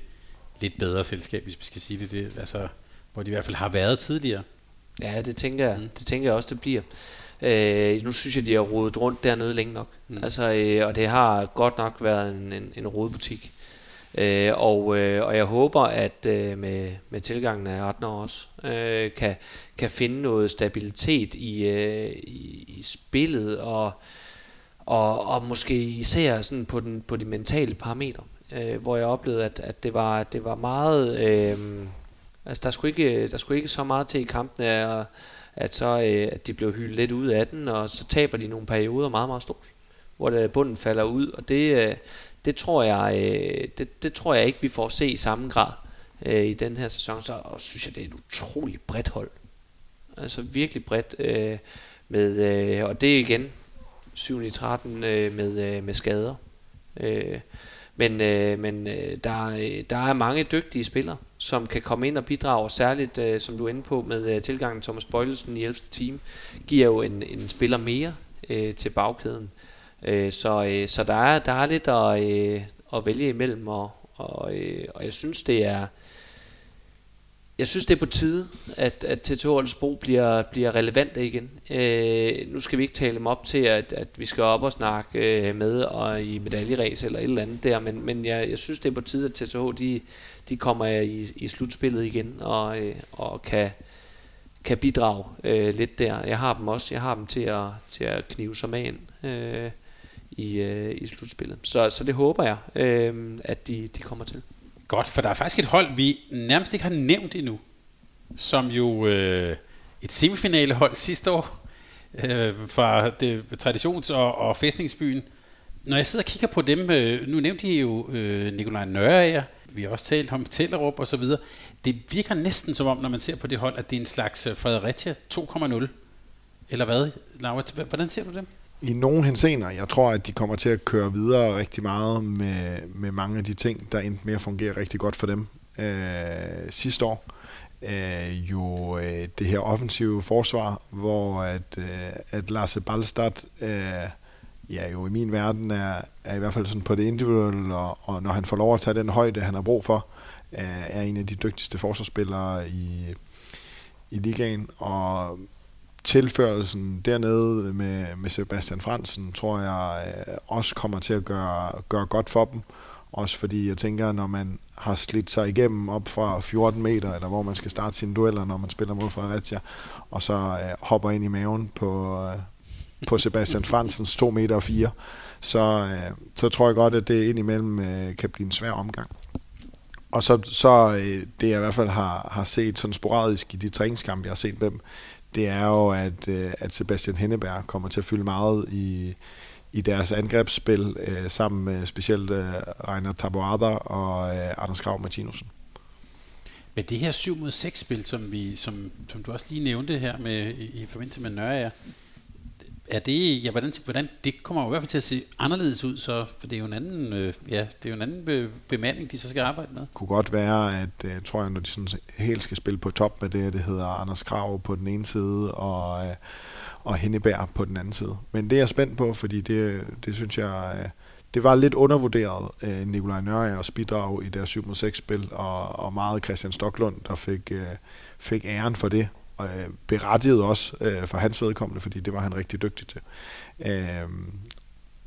lidt bedre selskab, hvis vi skal sige det. det altså, hvor de i hvert fald har været tidligere. Ja, det tænker jeg, mm. det tænker jeg også, det bliver. Øh, nu synes jeg, de har rodet rundt dernede længe nok. Mm. Altså, øh, og det har godt nok været en, en, en rodebutik. Øh, og, øh, og jeg håber, at øh, med, med tilgangen af 18 år også, øh, kan, kan finde noget stabilitet i, øh, i, i spillet, og, og, og måske især sådan på, den, på de mentale parametre, øh, hvor jeg oplevede, at, at det, var, det var meget... Øh, altså, der skulle, ikke, der skulle ikke så meget til i kampen, at, at, så, øh, at de blev hyldet lidt ud af den, og så taber de nogle perioder meget, meget stort, hvor det, bunden falder ud, og det, øh, det tror jeg, øh, det, det tror jeg ikke, vi får se i samme grad øh, i den her sæson. Så og synes jeg, det er et utroligt bredt hold. Altså virkelig bredt øh, med, øh, og det er igen 7 i 13 øh, med, øh, med skader. Øh, men øh, men øh, der, øh, der er mange dygtige spillere, som kan komme ind og bidrage, særligt øh, som du er inde på med øh, tilgangen Thomas Bøjlesen i 11. team, giver jo en, en spiller mere øh, til bagkæden. Øh, så øh, så der, er, der er lidt at, øh, at vælge imellem, og, og, øh, og jeg synes, det er jeg synes, det er på tide, at, at TTH Holstebro bliver, bliver relevant igen. Øh, nu skal vi ikke tale dem op til, at, at vi skal op og snakke øh, med og i medaljeræs eller et eller andet der, men, men jeg, jeg synes, det er på tide, at TTH de, de kommer i, i slutspillet igen og, øh, og kan, kan bidrage øh, lidt der. Jeg har dem også. Jeg har dem til at, til at knive sig med ind. Øh, i, øh, i slutspillet. Så, så det håber jeg, øh, at de, de kommer til. Godt, for der er faktisk et hold, vi nærmest ikke har nævnt endnu, som jo øh, et semifinalehold sidste år øh, fra det, traditions- og, og fæstningsbyen. Når jeg sidder og kigger på dem, øh, nu nævnte I jo øh, Nikolaj Nørager, vi har også talt om Tellerup og så videre. Det virker næsten som om, når man ser på det hold, at det er en slags øh, Fredericia 2.0. Eller hvad, Laura? Hvordan ser du dem? I nogle hensener, jeg tror, at de kommer til at køre videre rigtig meget med, med mange af de ting, der endte med at fungere rigtig godt for dem øh, sidste år. Øh, jo øh, det her offensive forsvar, hvor at, øh, at Lasse Ballstad øh, ja, jo i min verden er, er i hvert fald sådan på det individuelle, og, og når han får lov at tage den højde, han har brug for, øh, er en af de dygtigste forsvarsspillere i, i ligaen, og tilførelsen dernede med, med Sebastian Fransen, tror jeg øh, også kommer til at gøre, gøre godt for dem. Også fordi jeg tænker, når man har slidt sig igennem op fra 14 meter, eller hvor man skal starte sine dueller, når man spiller mod Fredericia, og så øh, hopper ind i maven på, øh, på Sebastian Fransens 2 meter og 4, så, øh, så tror jeg godt, at det indimellem øh, kan blive en svær omgang. og så, så øh, det jeg i hvert fald har, har set sådan sporadisk i de træningskampe, jeg har set dem, det er jo, at, øh, at Sebastian Henneberg kommer til at fylde meget i, i deres angrebsspil, øh, sammen med specielt øh, Reiner Taboada og øh, Anders Grav Martinussen. Men det her 7 mod 6 spil, som, vi, som, som du også lige nævnte her med, i, i forbindelse med Nørre, er det, ja, hvordan, hvordan, det kommer jo i hvert fald til at se anderledes ud, så, for det er jo en anden, øh, ja, det er jo en anden be, bemanding, de så skal arbejde med. kunne godt være, at øh, tror jeg, når de sådan helt skal spille på top med det, det hedder Anders Krav på den ene side, og, øh, og Henneberg på den anden side. Men det er jeg spændt på, fordi det, det synes jeg, øh, det var lidt undervurderet øh, Nikolaj Nørre bidrag i deres 7-6-spil, og, og meget Christian Stoklund, der fik, øh, fik æren for det, øh, berettiget også øh, for hans vedkommende, fordi det var han rigtig dygtig til. Øh,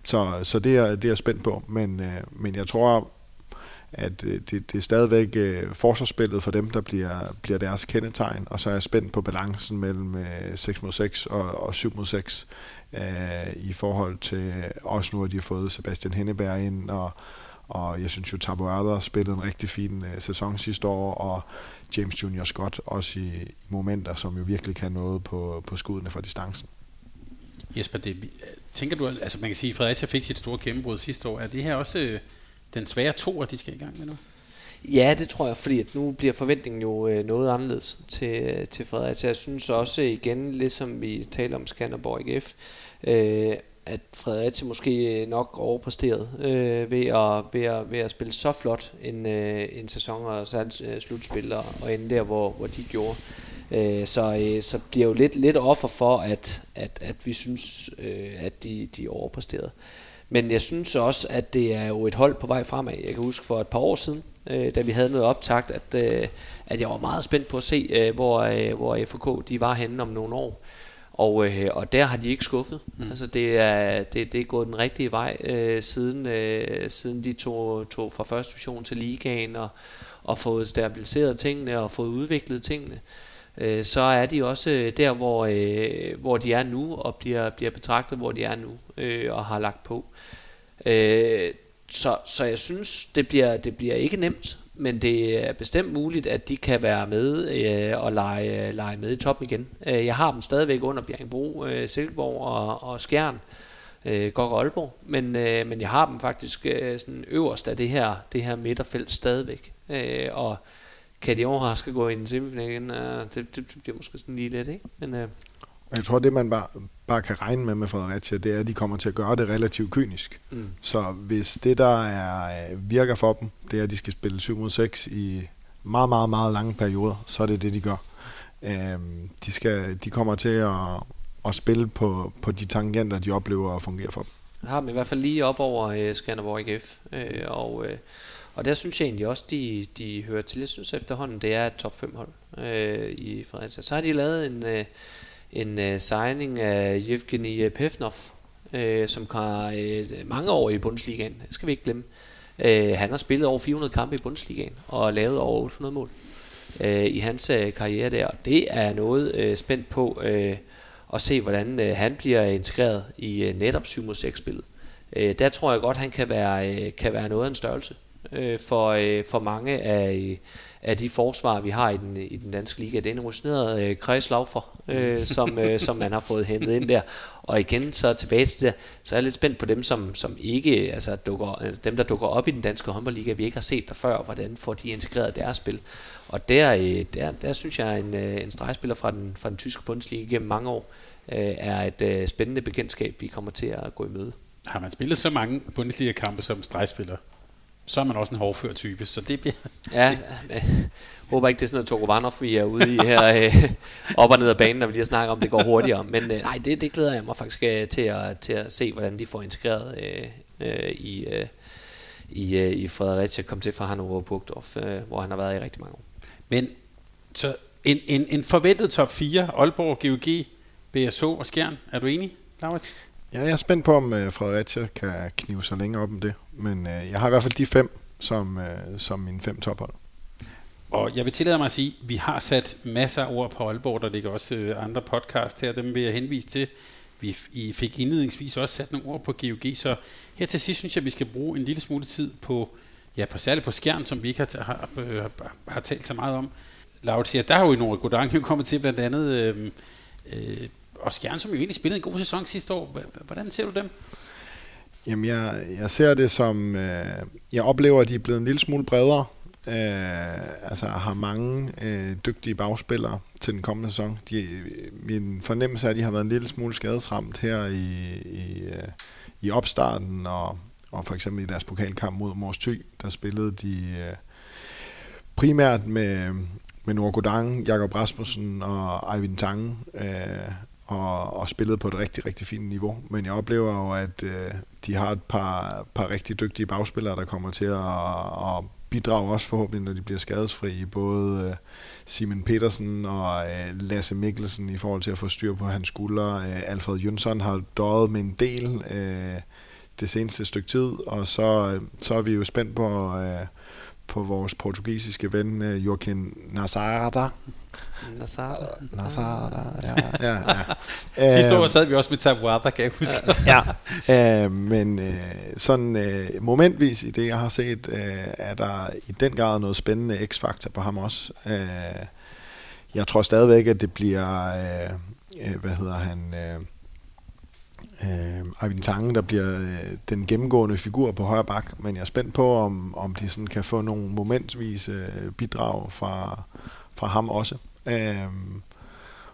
så så det, er, det er jeg spændt på, men, øh, men jeg tror, at øh, det, det er stadigvæk øh, forsvarsspillet for dem, der bliver, bliver deres kendetegn, og så er jeg spændt på balancen mellem øh, 6 mod 6 og, og 7 mod 6 øh, i forhold til, også nu at de har fået Sebastian Henneberg ind, og, og jeg synes jo, Taboada spillede en rigtig fin øh, sæson sidste år, og James Junior Scott også i, i momenter, som jo virkelig kan noget på, på skuddene fra distancen. Jesper, det, tænker du, altså man kan sige, at Fredericia fik sit store gennembrud sidste år. Er det her også øh, den svære to, at de skal i gang med nu? Ja, det tror jeg, fordi at nu bliver forventningen jo øh, noget anderledes til, til Fredericia. Jeg synes også igen, lidt som vi taler om Skanderborg IF, øh, at Fredericia måske nok overpræsteret øh, ved, at, ved, at, ved at spille så flot en, øh, en sæson og så øh, slutspil og, og ende der, hvor, hvor de gjorde. Øh, så, øh, så bliver jo lidt, lidt offer for, at, at, at vi synes, øh, at de, de overpræsterede. overpræsteret. Men jeg synes også, at det er jo et hold på vej fremad. Jeg kan huske for et par år siden, øh, da vi havde noget optagt, at, øh, at jeg var meget spændt på at se, øh, hvor, øh, hvor FK de var henne om nogle år. Og, øh, og der har de ikke skuffet. Mm. Altså det er, det, det er gået den rigtige vej øh, siden, øh, siden de tog, tog fra første division til ligaen og, og fået stabiliseret tingene og fået udviklet tingene. Øh, så er de også der, hvor, øh, hvor de er nu og bliver, bliver betragtet, hvor de er nu øh, og har lagt på. Øh, så, så jeg synes, det bliver, det bliver ikke nemt, men det er bestemt muligt, at de kan være med øh, og lege, lege med i toppen igen. Øh, jeg har dem stadigvæk under Bjergbro, øh, Silkeborg og, og Skjern, øh, Gok og Aalborg, men, øh, men jeg har dem faktisk øh, sådan øverst af det her, det her midterfelt stadigvæk. Øh, og kan de overraske gå i en semifinal igen? Øh, det, det, det bliver måske sådan lige lidt, ikke? Men, øh, jeg tror, det man bare, bare kan regne med med Fredericia, det er, at de kommer til at gøre det relativt kynisk. Mm. Så hvis det, der er, øh, virker for dem, det er, at de skal spille 7 mod 6 i meget, meget, meget lange perioder, så er det det, de gør. Øhm, de, skal, de kommer til at, at spille på, på de tangenter, de oplever at fungere for dem. Jeg har dem i hvert fald lige op over øh, Skanderborg IKF, øh, og, øh, og der synes jeg egentlig også, de, de hører til. Jeg synes efterhånden, det er et top 5 hold øh, i Fredericia. Så har de lavet en... Øh, en uh, signing af Yevgeny Pevnov, uh, som har uh, mange år i Bundesligaen. Det skal vi ikke glemme. Uh, han har spillet over 400 kampe i Bundesligaen og lavet over 800 mål uh, i hans uh, karriere der. Det er noget uh, spændt på uh, at se, hvordan uh, han bliver integreret i uh, netop 7 mod 6 spillet. Uh, der tror jeg godt, han kan være, uh, kan være noget af en størrelse uh, for, uh, for mange af, af de forsvar, vi har i den, i den danske liga. Det er en rutineret øh, kredslaufer, øh, som, øh, som man har fået hentet ind der. Og igen, så tilbage til det, så er jeg lidt spændt på dem, som, som ikke, altså dukker, øh, dem der dukker op i den danske håndboldliga, vi ikke har set der før, hvordan får de integreret deres spil. Og der, øh, der, der synes jeg, en, øh, en stregspiller fra den, fra den tyske Bundesliga gennem mange år, øh, er et øh, spændende bekendtskab, vi kommer til at gå i møde. Har man spillet så mange Bundesliga-kampe som stregspiller? Så er man også en hårdfør type, så det bliver... Ja, jeg håber ikke, det er sådan noget Togovanov, vi er ude i her øh, op og ned af banen, når vi lige snakker om, det går hurtigere. Men øh, nej, det, det glæder jeg mig faktisk øh, til, at, til at se, hvordan de får integreret øh, øh, i, øh, i, øh, i Fredericia, kom til fra Hannover Burgdorf, øh, hvor han har været i rigtig mange år. Men så en, en, en forventet top 4, Aalborg, GOG, BSO og Skjern, er du enig, Laurits? Ja, jeg er spændt på, om uh, Fredericia kan knive sig længere op om det. Men øh, jeg har i hvert fald de fem som, øh, som mine fem tophold. Og jeg vil tillade mig at sige, at vi har sat masser af ord på Aalborg, der ligger også øh, andre podcast her, dem vil jeg henvise til. Vi I fik indledningsvis også sat nogle ord på GOG, så her til sidst synes jeg, at vi skal bruge en lille smule tid på ja, på særligt på skærm, som vi ikke har, har, har, har talt så meget om. Laut, ja, der har jo Nora Godang jo kommet til blandt andet, øh, øh, og Skjern, som jo egentlig spillede en god sæson sidste år. Hvordan ser du dem? Jamen, jeg, jeg ser det som, øh, jeg oplever, at de er blevet en lille smule bredere. Øh, altså har mange øh, dygtige bagspillere til den kommende sæson. De, øh, min fornemmelse er, at de har været en lille smule skadesramt her i, i, øh, i opstarten, og, og for eksempel i deres pokalkamp mod Mors Thy, der spillede de øh, primært med, med Nora Godang, Jakob Rasmussen og Eivind Tange, øh, og, og spillede på et rigtig, rigtig fint niveau. Men jeg oplever jo, at øh, de har et par, par rigtig dygtige bagspillere, der kommer til at, at bidrage også forhåbentlig, når de bliver skadesfri. Både øh, Simon Petersen og øh, Lasse Mikkelsen i forhold til at få styr på hans skuldre. Øh, Alfred Jønsson har døjet med en del øh, det seneste stykke tid, og så, øh, så er vi jo spændt på, øh, på vores portugisiske ven øh, Joaquin Nazarada. Nazarada. Nazarada, ja. ja, ja. Sidste år sad vi også med Tabuada, kan jeg huske. ja, øh, men øh, sådan øh, momentvis i det, jeg har set, er der i den grad noget spændende x-faktor på ham også. Jeg tror stadigvæk, at det bliver, hvad hedder han... Øh, øh, Tange, der bliver øh, den gennemgående figur på højre bak, men jeg er spændt på, om, om de sådan kan få nogle momentsvise øh, bidrag fra, fra ham også. Øh,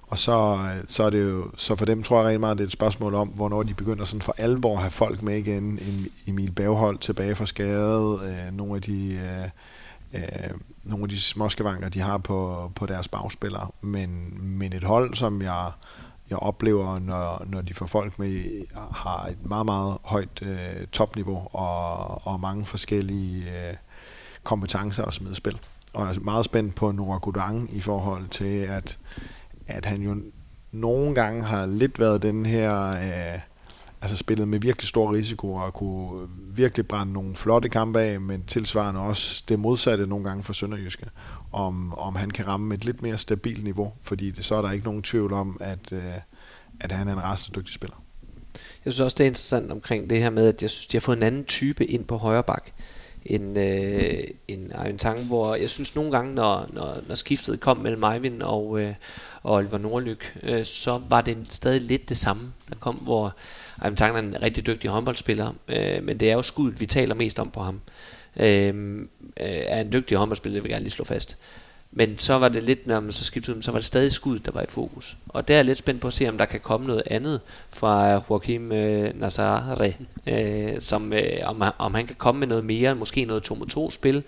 og så, øh, så er det jo, så for dem tror jeg rigtig meget, det er et spørgsmål om, hvornår de begynder sådan for alvor at have folk med igen. Emil Baghold tilbage fra skade, øh, nogle af de... Øh, øh, nogle af de småskavanker, de har på, på deres bagspillere. Men, men et hold, som jeg jeg oplever, når, når de får folk med, har et meget, meget højt øh, topniveau og, og mange forskellige øh, kompetencer og smide spil. Og jeg er meget spændt på Nora Godang i forhold til, at, at han jo nogle gange har lidt været den her... Øh, altså spillet med virkelig stor risiko og kunne virkelig brænde nogle flotte kampe af, men tilsvarende også det modsatte nogle gange for Sønderjyske om, om han kan ramme et lidt mere stabilt niveau, fordi det, så er der ikke nogen tvivl om, at, øh, at han er en rasende dygtig spiller. Jeg synes også, det er interessant omkring det her med, at jeg synes, de har fået en anden type ind på højre bak end, øh, end Arjen Tang, hvor jeg synes nogle gange, når, når, når skiftet kom mellem Eivind og, øh, og Oliver Nordlyk, øh, så var det stadig lidt det samme, der kom, hvor Arjen Tang er en rigtig dygtig håndboldspiller, øh, men det er jo skuddet, vi taler mest om på ham Øhm, øh, er en dygtig håndboldspiller, det vil jeg gerne lige slå fast. Men så var det lidt, når man så skiftede så var det stadig skud, der var i fokus. Og der er jeg lidt spændt på at se, om der kan komme noget andet fra Joachim øh, Nazare, øh, som, øh, om, om han kan komme med noget mere, måske noget 2-2-spil,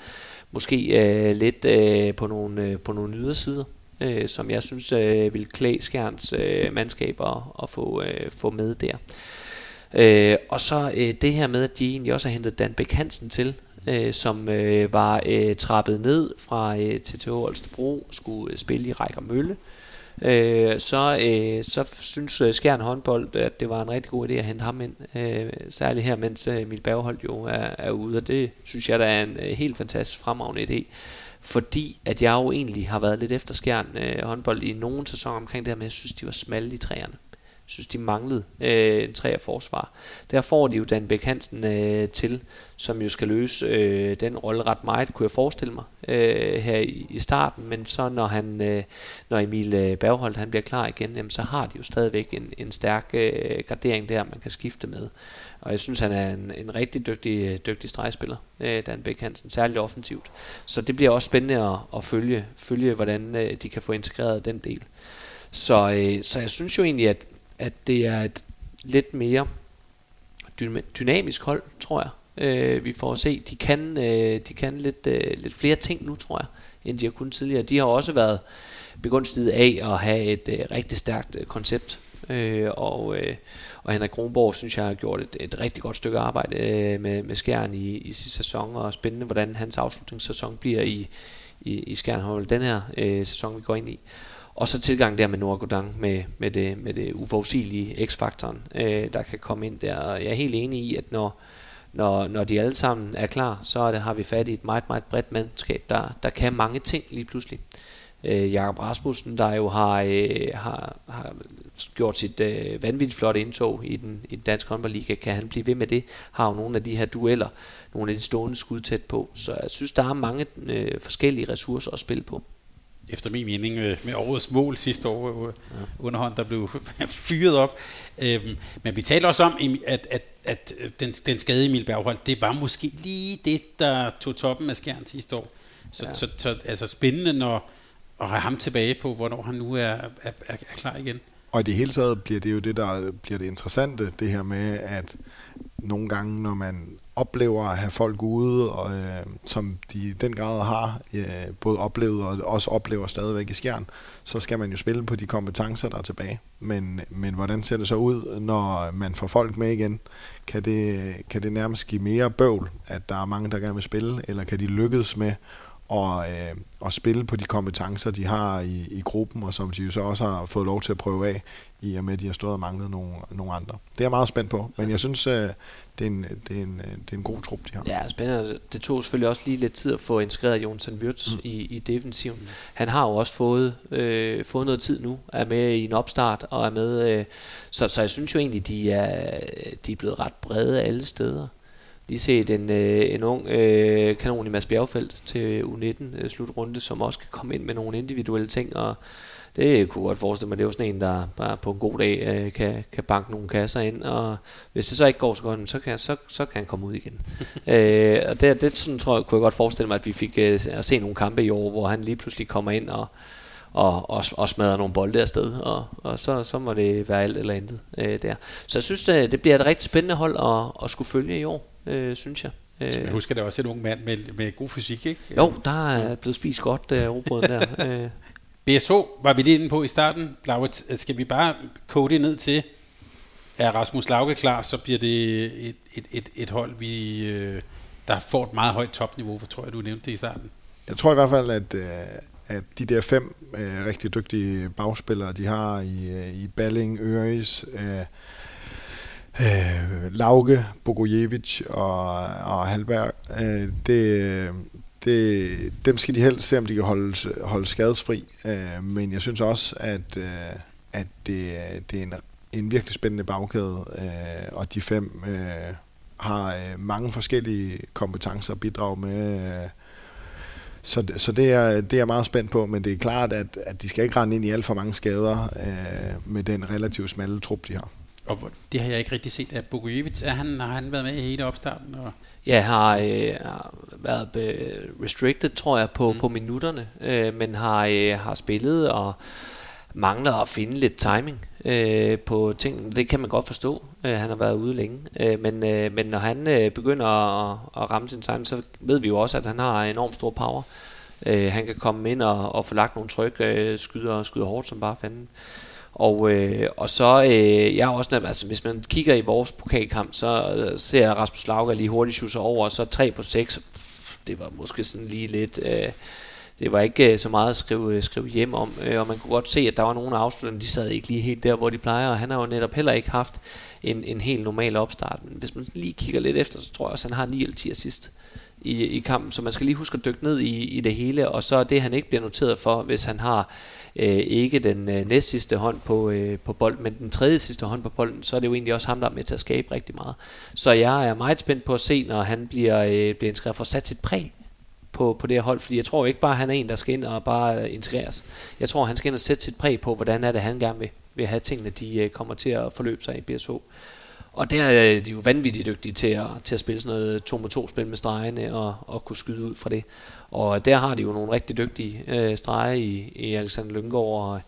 måske øh, lidt øh, på nogle, øh, på nogle ydersider, øh, som jeg synes øh, vil klæde Skjerns øh, mandskaber at få, øh, få med der. Øh, og så øh, det her med, at de egentlig også har hentet Dan Bæk Hansen til, øh, som øh, var øh, trappet ned fra øh, TTH Olstebro, skulle øh, spille i Rækker Mølle. Øh, så, øh, så synes øh, Skjern håndbold, at det var en rigtig god idé at hente ham ind, øh, særligt her, mens øh, Emil Bergholdt jo er, er ude, og det synes jeg, der er en øh, helt fantastisk fremragende idé, fordi at jeg jo egentlig har været lidt efter Skjern øh, håndbold i nogle sæsoner omkring det her, men jeg synes, de var smalle i træerne synes, de manglede øh, en træer forsvar. Der får de jo Dan Bæk Hansen øh, til, som jo skal løse øh, den rolle ret meget, kunne jeg forestille mig, øh, her i, i starten. Men så når, han, øh, når Emil øh, Bergholdt han bliver klar igen, jamen, så har de jo stadigvæk en, en stærk øh, gardering der, man kan skifte med. Og jeg synes, han er en, en rigtig dygtig, øh, dygtig stregspiller, øh, Dan Bæk Hansen, særligt offensivt. Så det bliver også spændende at, at følge, følge, hvordan øh, de kan få integreret den del. Så, øh, så jeg synes jo egentlig, at at det er et lidt mere dynamisk hold, tror jeg. Øh, vi får at se, de kan, øh, de kan lidt, øh, lidt flere ting nu, tror jeg, end de har kunnet tidligere. De har også været begunstiget af at have et øh, rigtig stærkt øh, koncept. Øh, og, øh, og Henrik Kronborg synes jeg har gjort et, et rigtig godt stykke arbejde øh, med, med Skjern i, i sidste sæson, og spændende hvordan hans afslutningssæson bliver i, i, i Skjern den her øh, sæson, vi går ind i. Og så tilgang der med Noah Godang med, med, det, med det uforudsigelige x-faktoren, øh, der kan komme ind der. Og jeg er helt enig i, at når, når, når de alle sammen er klar, så er det, har vi fat i et meget, meget bredt mandskab, der, der kan mange ting lige pludselig. Øh, Jakob Rasmussen, der jo har, øh, har, har gjort sit øh, vanvittigt flotte indtog i den, i den danske håndboldliga. Kan han blive ved med det? Har jo nogle af de her dueller, nogle af de stående skud tæt på. Så jeg synes, der er mange øh, forskellige ressourcer at spille på efter min mening, øh, med årets mål sidste år øh, ja. underhånd, der blev fyret op. Øhm, men vi taler også om, at, at, at den, den skade Emil Bergholdt, det var måske lige det, der tog toppen af skærn sidste år. Så, ja. så, så altså spændende når, at have ham tilbage på, hvornår han nu er, er, er, er klar igen. Og i det hele taget bliver det jo det, der bliver det interessante, det her med, at nogle gange, når man oplever at have folk ude, og, øh, som de i den grad har øh, både oplevet og også oplever stadigvæk i skjern, så skal man jo spille på de kompetencer, der er tilbage. Men, men hvordan ser det så ud, når man får folk med igen? Kan det, kan det nærmest give mere bøvl, at der er mange, der gerne vil spille, eller kan de lykkes med og, øh, og spille på de kompetencer, de har i, i gruppen, og som de jo så også har fået lov til at prøve af, i og med, at de har stået og manglet nogle, nogle andre. Det er jeg meget spændt på, men jeg synes, øh, det, er en, det, er en, det er en god trup, de har. Ja, spændende. Det tog selvfølgelig også lige lidt tid at få integreret Jonsen Wirtz mm. i, i defensiven. Mm. Han har jo også fået, øh, fået noget tid nu, er med i en opstart, og er med, øh, så, så jeg synes jo egentlig, de er, de er blevet ret brede alle steder lige set en, øh, en ung øh, kanon i Mads Bjergfeldt til U19 øh, slutrunde, som også kan komme ind med nogle individuelle ting, og det kunne godt forestille mig, det er jo sådan en, der bare på en god dag øh, kan, kan banke nogle kasser ind, og hvis det så ikke går så godt, så kan, så, så kan han komme ud igen. øh, og det, det sådan, tror jeg, kunne jeg godt forestille mig, at vi fik øh, at se nogle kampe i år, hvor han lige pludselig kommer ind og, og, og, og smadrer nogle bolde afsted, og, og så, så må det være alt eller intet øh, der. Så jeg synes, øh, det bliver et rigtig spændende hold at, at skulle følge i år øh, synes jeg. Øh, jeg husker, det også en ung mand med, med god fysik, ikke? Jo, der er blevet spist godt af uh, der. øh. BSO var vi lige inde på i starten. Laurits, øh, skal vi bare kode det ned til, er Rasmus Lauke klar, så bliver det et, et, et, et hold, vi, øh, der får et meget højt topniveau, for tror jeg, du nævnte det i starten. Jeg tror i hvert fald, at, øh, at de der fem øh, rigtig dygtige bagspillere, de har i, i Balling, Øres, øh, øh, Lauke, Bogojevic og, og Halberg, øh, det, det, dem skal de helst se, om de kan holde, holde skadesfri. Øh, men jeg synes også, at, øh, at det, det er en, en virkelig spændende bagkæde, øh, og de fem øh, har øh, mange forskellige kompetencer at bidrage med. Øh, så, så det, er, det er jeg meget spændt på, men det er klart, at, at de skal ikke rende ind i alt for mange skader øh, med den relativt smalle trup, de har. Og det har jeg ikke rigtig set af Bogojevic. Er han, har han været med i hele opstarten? Og Ja, har, øh, har været restricted, tror jeg, på, mm. på minutterne, øh, men har, øh, har spillet og mangler at finde lidt timing øh, på ting. Det kan man godt forstå. Øh, han har været ude længe. Øh, men, øh, men når han øh, begynder at, at ramme sin timing, så ved vi jo også, at han har enormt stor power. Øh, han kan komme ind og, og få lagt nogle tryk, øh, skyder, skyder hårdt som bare fanden. Og, øh, og så, øh, jeg også, altså hvis man kigger i vores pokalkamp, så øh, ser Rasmus Lauger lige hurtigt schusser over, og så 3 på 6, det var måske sådan lige lidt, øh, det var ikke øh, så meget at skrive, øh, skrive hjem om, øh, og man kunne godt se, at der var nogle afslutninger, de sad ikke lige helt der, hvor de plejer, og han har jo netop heller ikke haft en, en helt normal opstart, men hvis man lige kigger lidt efter, så tror jeg også, at han har 9 eller 10 assist i, i kampen, så man skal lige huske at dykke ned i, i det hele, og så det, han ikke bliver noteret for, hvis han har øh, ikke den øh, næst sidste hånd på, øh, på bolden, men den tredje sidste hånd på bolden, så er det jo egentlig også ham, der er med til at skabe rigtig meget. Så jeg er meget spændt på at se, når han bliver, øh, bliver integreret for sat sit præg på, på det her hold, fordi jeg tror ikke bare, at han er en, der skal ind og bare øh, integreres. Jeg tror, han skal ind og sætte sit præg på, hvordan er det, han gerne vil, vil have tingene, de øh, kommer til at forløbe sig i BSH. Og der øh, er de jo vanvittigt dygtige til at, til at spille sådan noget 2 mod 2 spil med stregene og, og kunne skyde ud fra det. Og der har de jo nogle rigtig dygtige øh, streger i, i Alexander Lyngård og,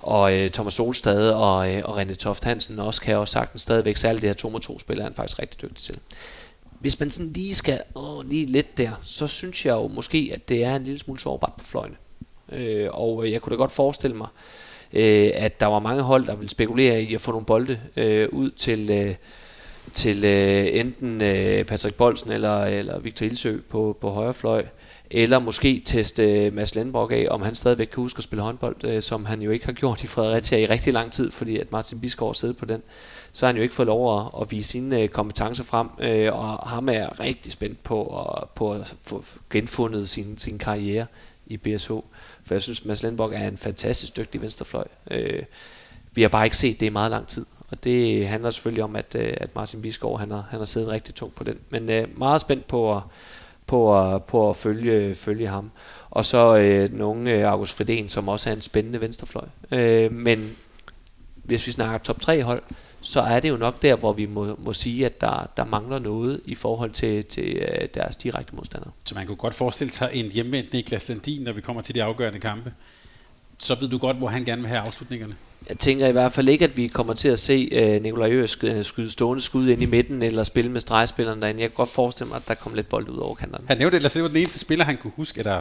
og øh, Thomas Solstad og, øh, og René Toft Hansen også kan også sagtens stadigvæk, særligt det her 2 mod 2 spil er han faktisk rigtig dygtig til. Hvis man sådan lige skal åh, lige lidt der, så synes jeg jo måske, at det er en lille smule sårbart på fløjene. Øh, og jeg kunne da godt forestille mig, øh, at der var mange hold, der ville spekulere i at få nogle bolde øh, ud til, øh, til øh, enten øh, Patrick Bolsen eller, eller Victor Ilsø på, på højre fløj, eller måske teste øh, Mads Lindborg af, om han stadigvæk kan huske at spille håndbold, øh, som han jo ikke har gjort i Fredericia i rigtig lang tid, fordi at Martin Bisgaard sidder på den. Så har han jo ikke fået lov at, at vise sine øh, kompetencer frem, og ham er rigtig spændt på at, på at få genfundet sin, sin karriere i BSH. For jeg synes, Mads Lindborg er en fantastisk dygtig venstrefløj. Vi har bare ikke set det i meget lang tid. Og det handler selvfølgelig om, at, at Martin Biskov han har, han har siddet rigtig tungt på den. Men meget spændt på at, på at, på at følge, følge ham. Og så øh, nogle øh, August Fridén, som også er en spændende venstrefløj. Øh, men hvis vi snakker top 3 hold, så er det jo nok der, hvor vi må, må sige, at der, der mangler noget i forhold til, til øh, deres direkte modstandere. Så man kunne godt forestille sig en hjemvendt Niklas Landin, når vi kommer til de afgørende kampe. Så ved du godt, hvor han gerne vil have afslutningerne. Jeg tænker i hvert fald ikke, at vi kommer til at se øh, Nikolaj Øres skyde, skyde stående skud ind i midten, eller spille med stregspilleren derinde. Jeg kan godt forestille mig, at der kommer lidt bold ud over kanterne. Han nævnte ellers, det var den eneste spiller, han kunne huske, der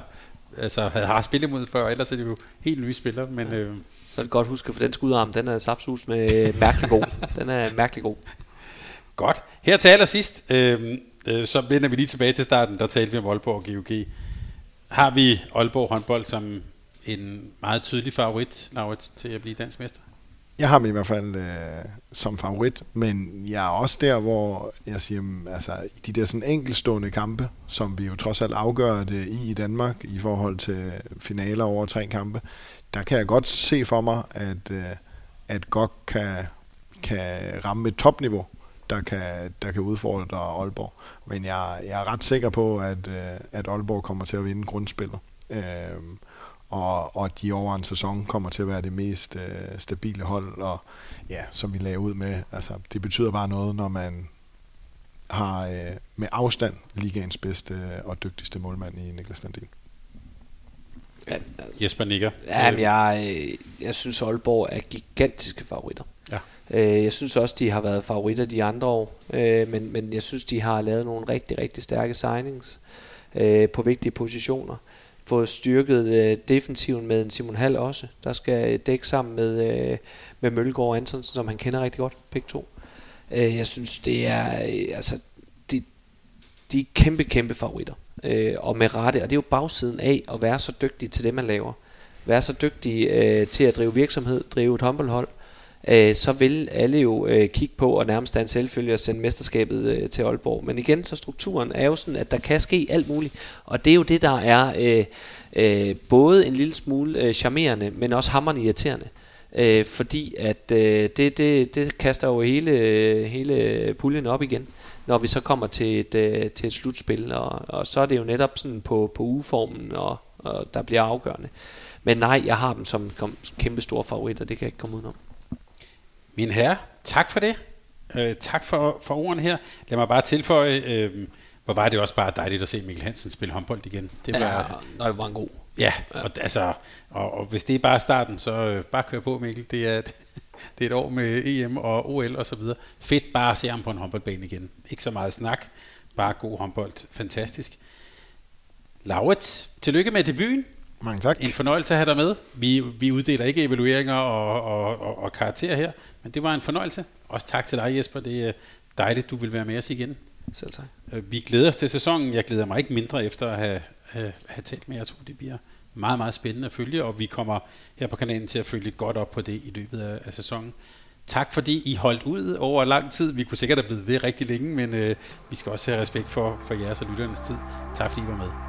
altså, havde har spillet mod før, ellers er det jo helt nye spillere. Men, ja. øh, så er det godt huske, for den skudarm, den er saftsus med mærkelig god. Den er mærkelig god. Godt. Her til allersidst, øh, øh, så vender vi lige tilbage til starten, der talte vi om Aalborg og GOG. Har vi Aalborg håndbold som en meget tydelig favorit, Laurits, til at blive dansk mester? Jeg har dem i hvert fald øh, som favorit, men jeg er også der, hvor jeg siger, mm, altså i de der sådan enkelstående kampe, som vi jo trods alt afgør det i i Danmark i forhold til finaler over tre kampe, der kan jeg godt se for mig, at, øh, at godt kan, kan ramme et topniveau, der kan, der kan udfordre Aalborg. Men jeg, jeg er ret sikker på, at, øh, at Aalborg kommer til at vinde grundspillet. Øh, og, og de over en sæson kommer til at være det mest øh, stabile hold, og ja, som vi lagde ud med, altså det betyder bare noget, når man har øh, med afstand ligaens bedste og dygtigste målmand i Niklas Landin. Ja, altså, Jesper Nikker. Ja, men jeg, jeg synes Aalborg er gigantiske favoritter. Ja. Øh, jeg synes også, de har været favoritter de andre år, øh, men, men jeg synes, de har lavet nogle rigtig, rigtig stærke signings øh, på vigtige positioner. Fået styrket øh, defensiven med en Simon Hall også, der skal dække sammen med, øh, med Mølgaard og Antonsen, som han kender rigtig godt, begge to. Øh, jeg synes, det er, altså, de, de er kæmpe, kæmpe favoritter øh, og med rette. Og det er jo bagsiden af at være så dygtig til det, man laver. Være så dygtig øh, til at drive virksomhed, drive et håndboldhold. Øh, så vil alle jo øh, kigge på og nærmest en selvfølge at sende mesterskabet øh, til Aalborg. Men igen, så strukturen er jo sådan, at der kan ske alt muligt. Og det er jo det, der er øh, øh, både en lille smule øh, charmerende, men også hammerende irriterende. Øh, fordi at øh, det, det, det kaster jo hele, hele puljen op igen når vi så kommer til et, øh, til et slutspil, og, og så er det jo netop sådan på, på ugeformen, og, og der bliver afgørende. Men nej, jeg har dem som kæmpe store favoritter, det kan jeg ikke komme udenom. Min herre, tak for det. Øh, tak for, for ordene her. Lad mig bare tilføje, øh, hvor var det også bare dejligt at se Mikkel Hansen spille håndbold igen. Det var, ja, nej, var en god. Ja, ja. Og, altså, og, og hvis det er bare starten, så øh, bare kør på Mikkel. Det er, det er et år med EM og OL og så videre. Fedt bare at se ham på en håndboldbane igen. Ikke så meget snak, bare god håndbold. Fantastisk. Laurits, tillykke med debuten. Mange tak. En fornøjelse at have dig med. Vi, vi uddeler ikke evalueringer og, og, og, og karakterer her, men det var en fornøjelse. Også tak til dig, Jesper. Det er dejligt, du vil være med os igen. Selv tak. Øh, vi glæder os til sæsonen. Jeg glæder mig ikke mindre efter at have, have, have talt med jer. Jeg tror, det bliver meget, meget spændende at følge, og vi kommer her på kanalen til at følge godt op på det i løbet af, af sæsonen. Tak fordi I holdt ud over lang tid. Vi kunne sikkert have blevet ved rigtig længe, men øh, vi skal også have respekt for, for jeres og lytternes tid. Tak fordi I var med.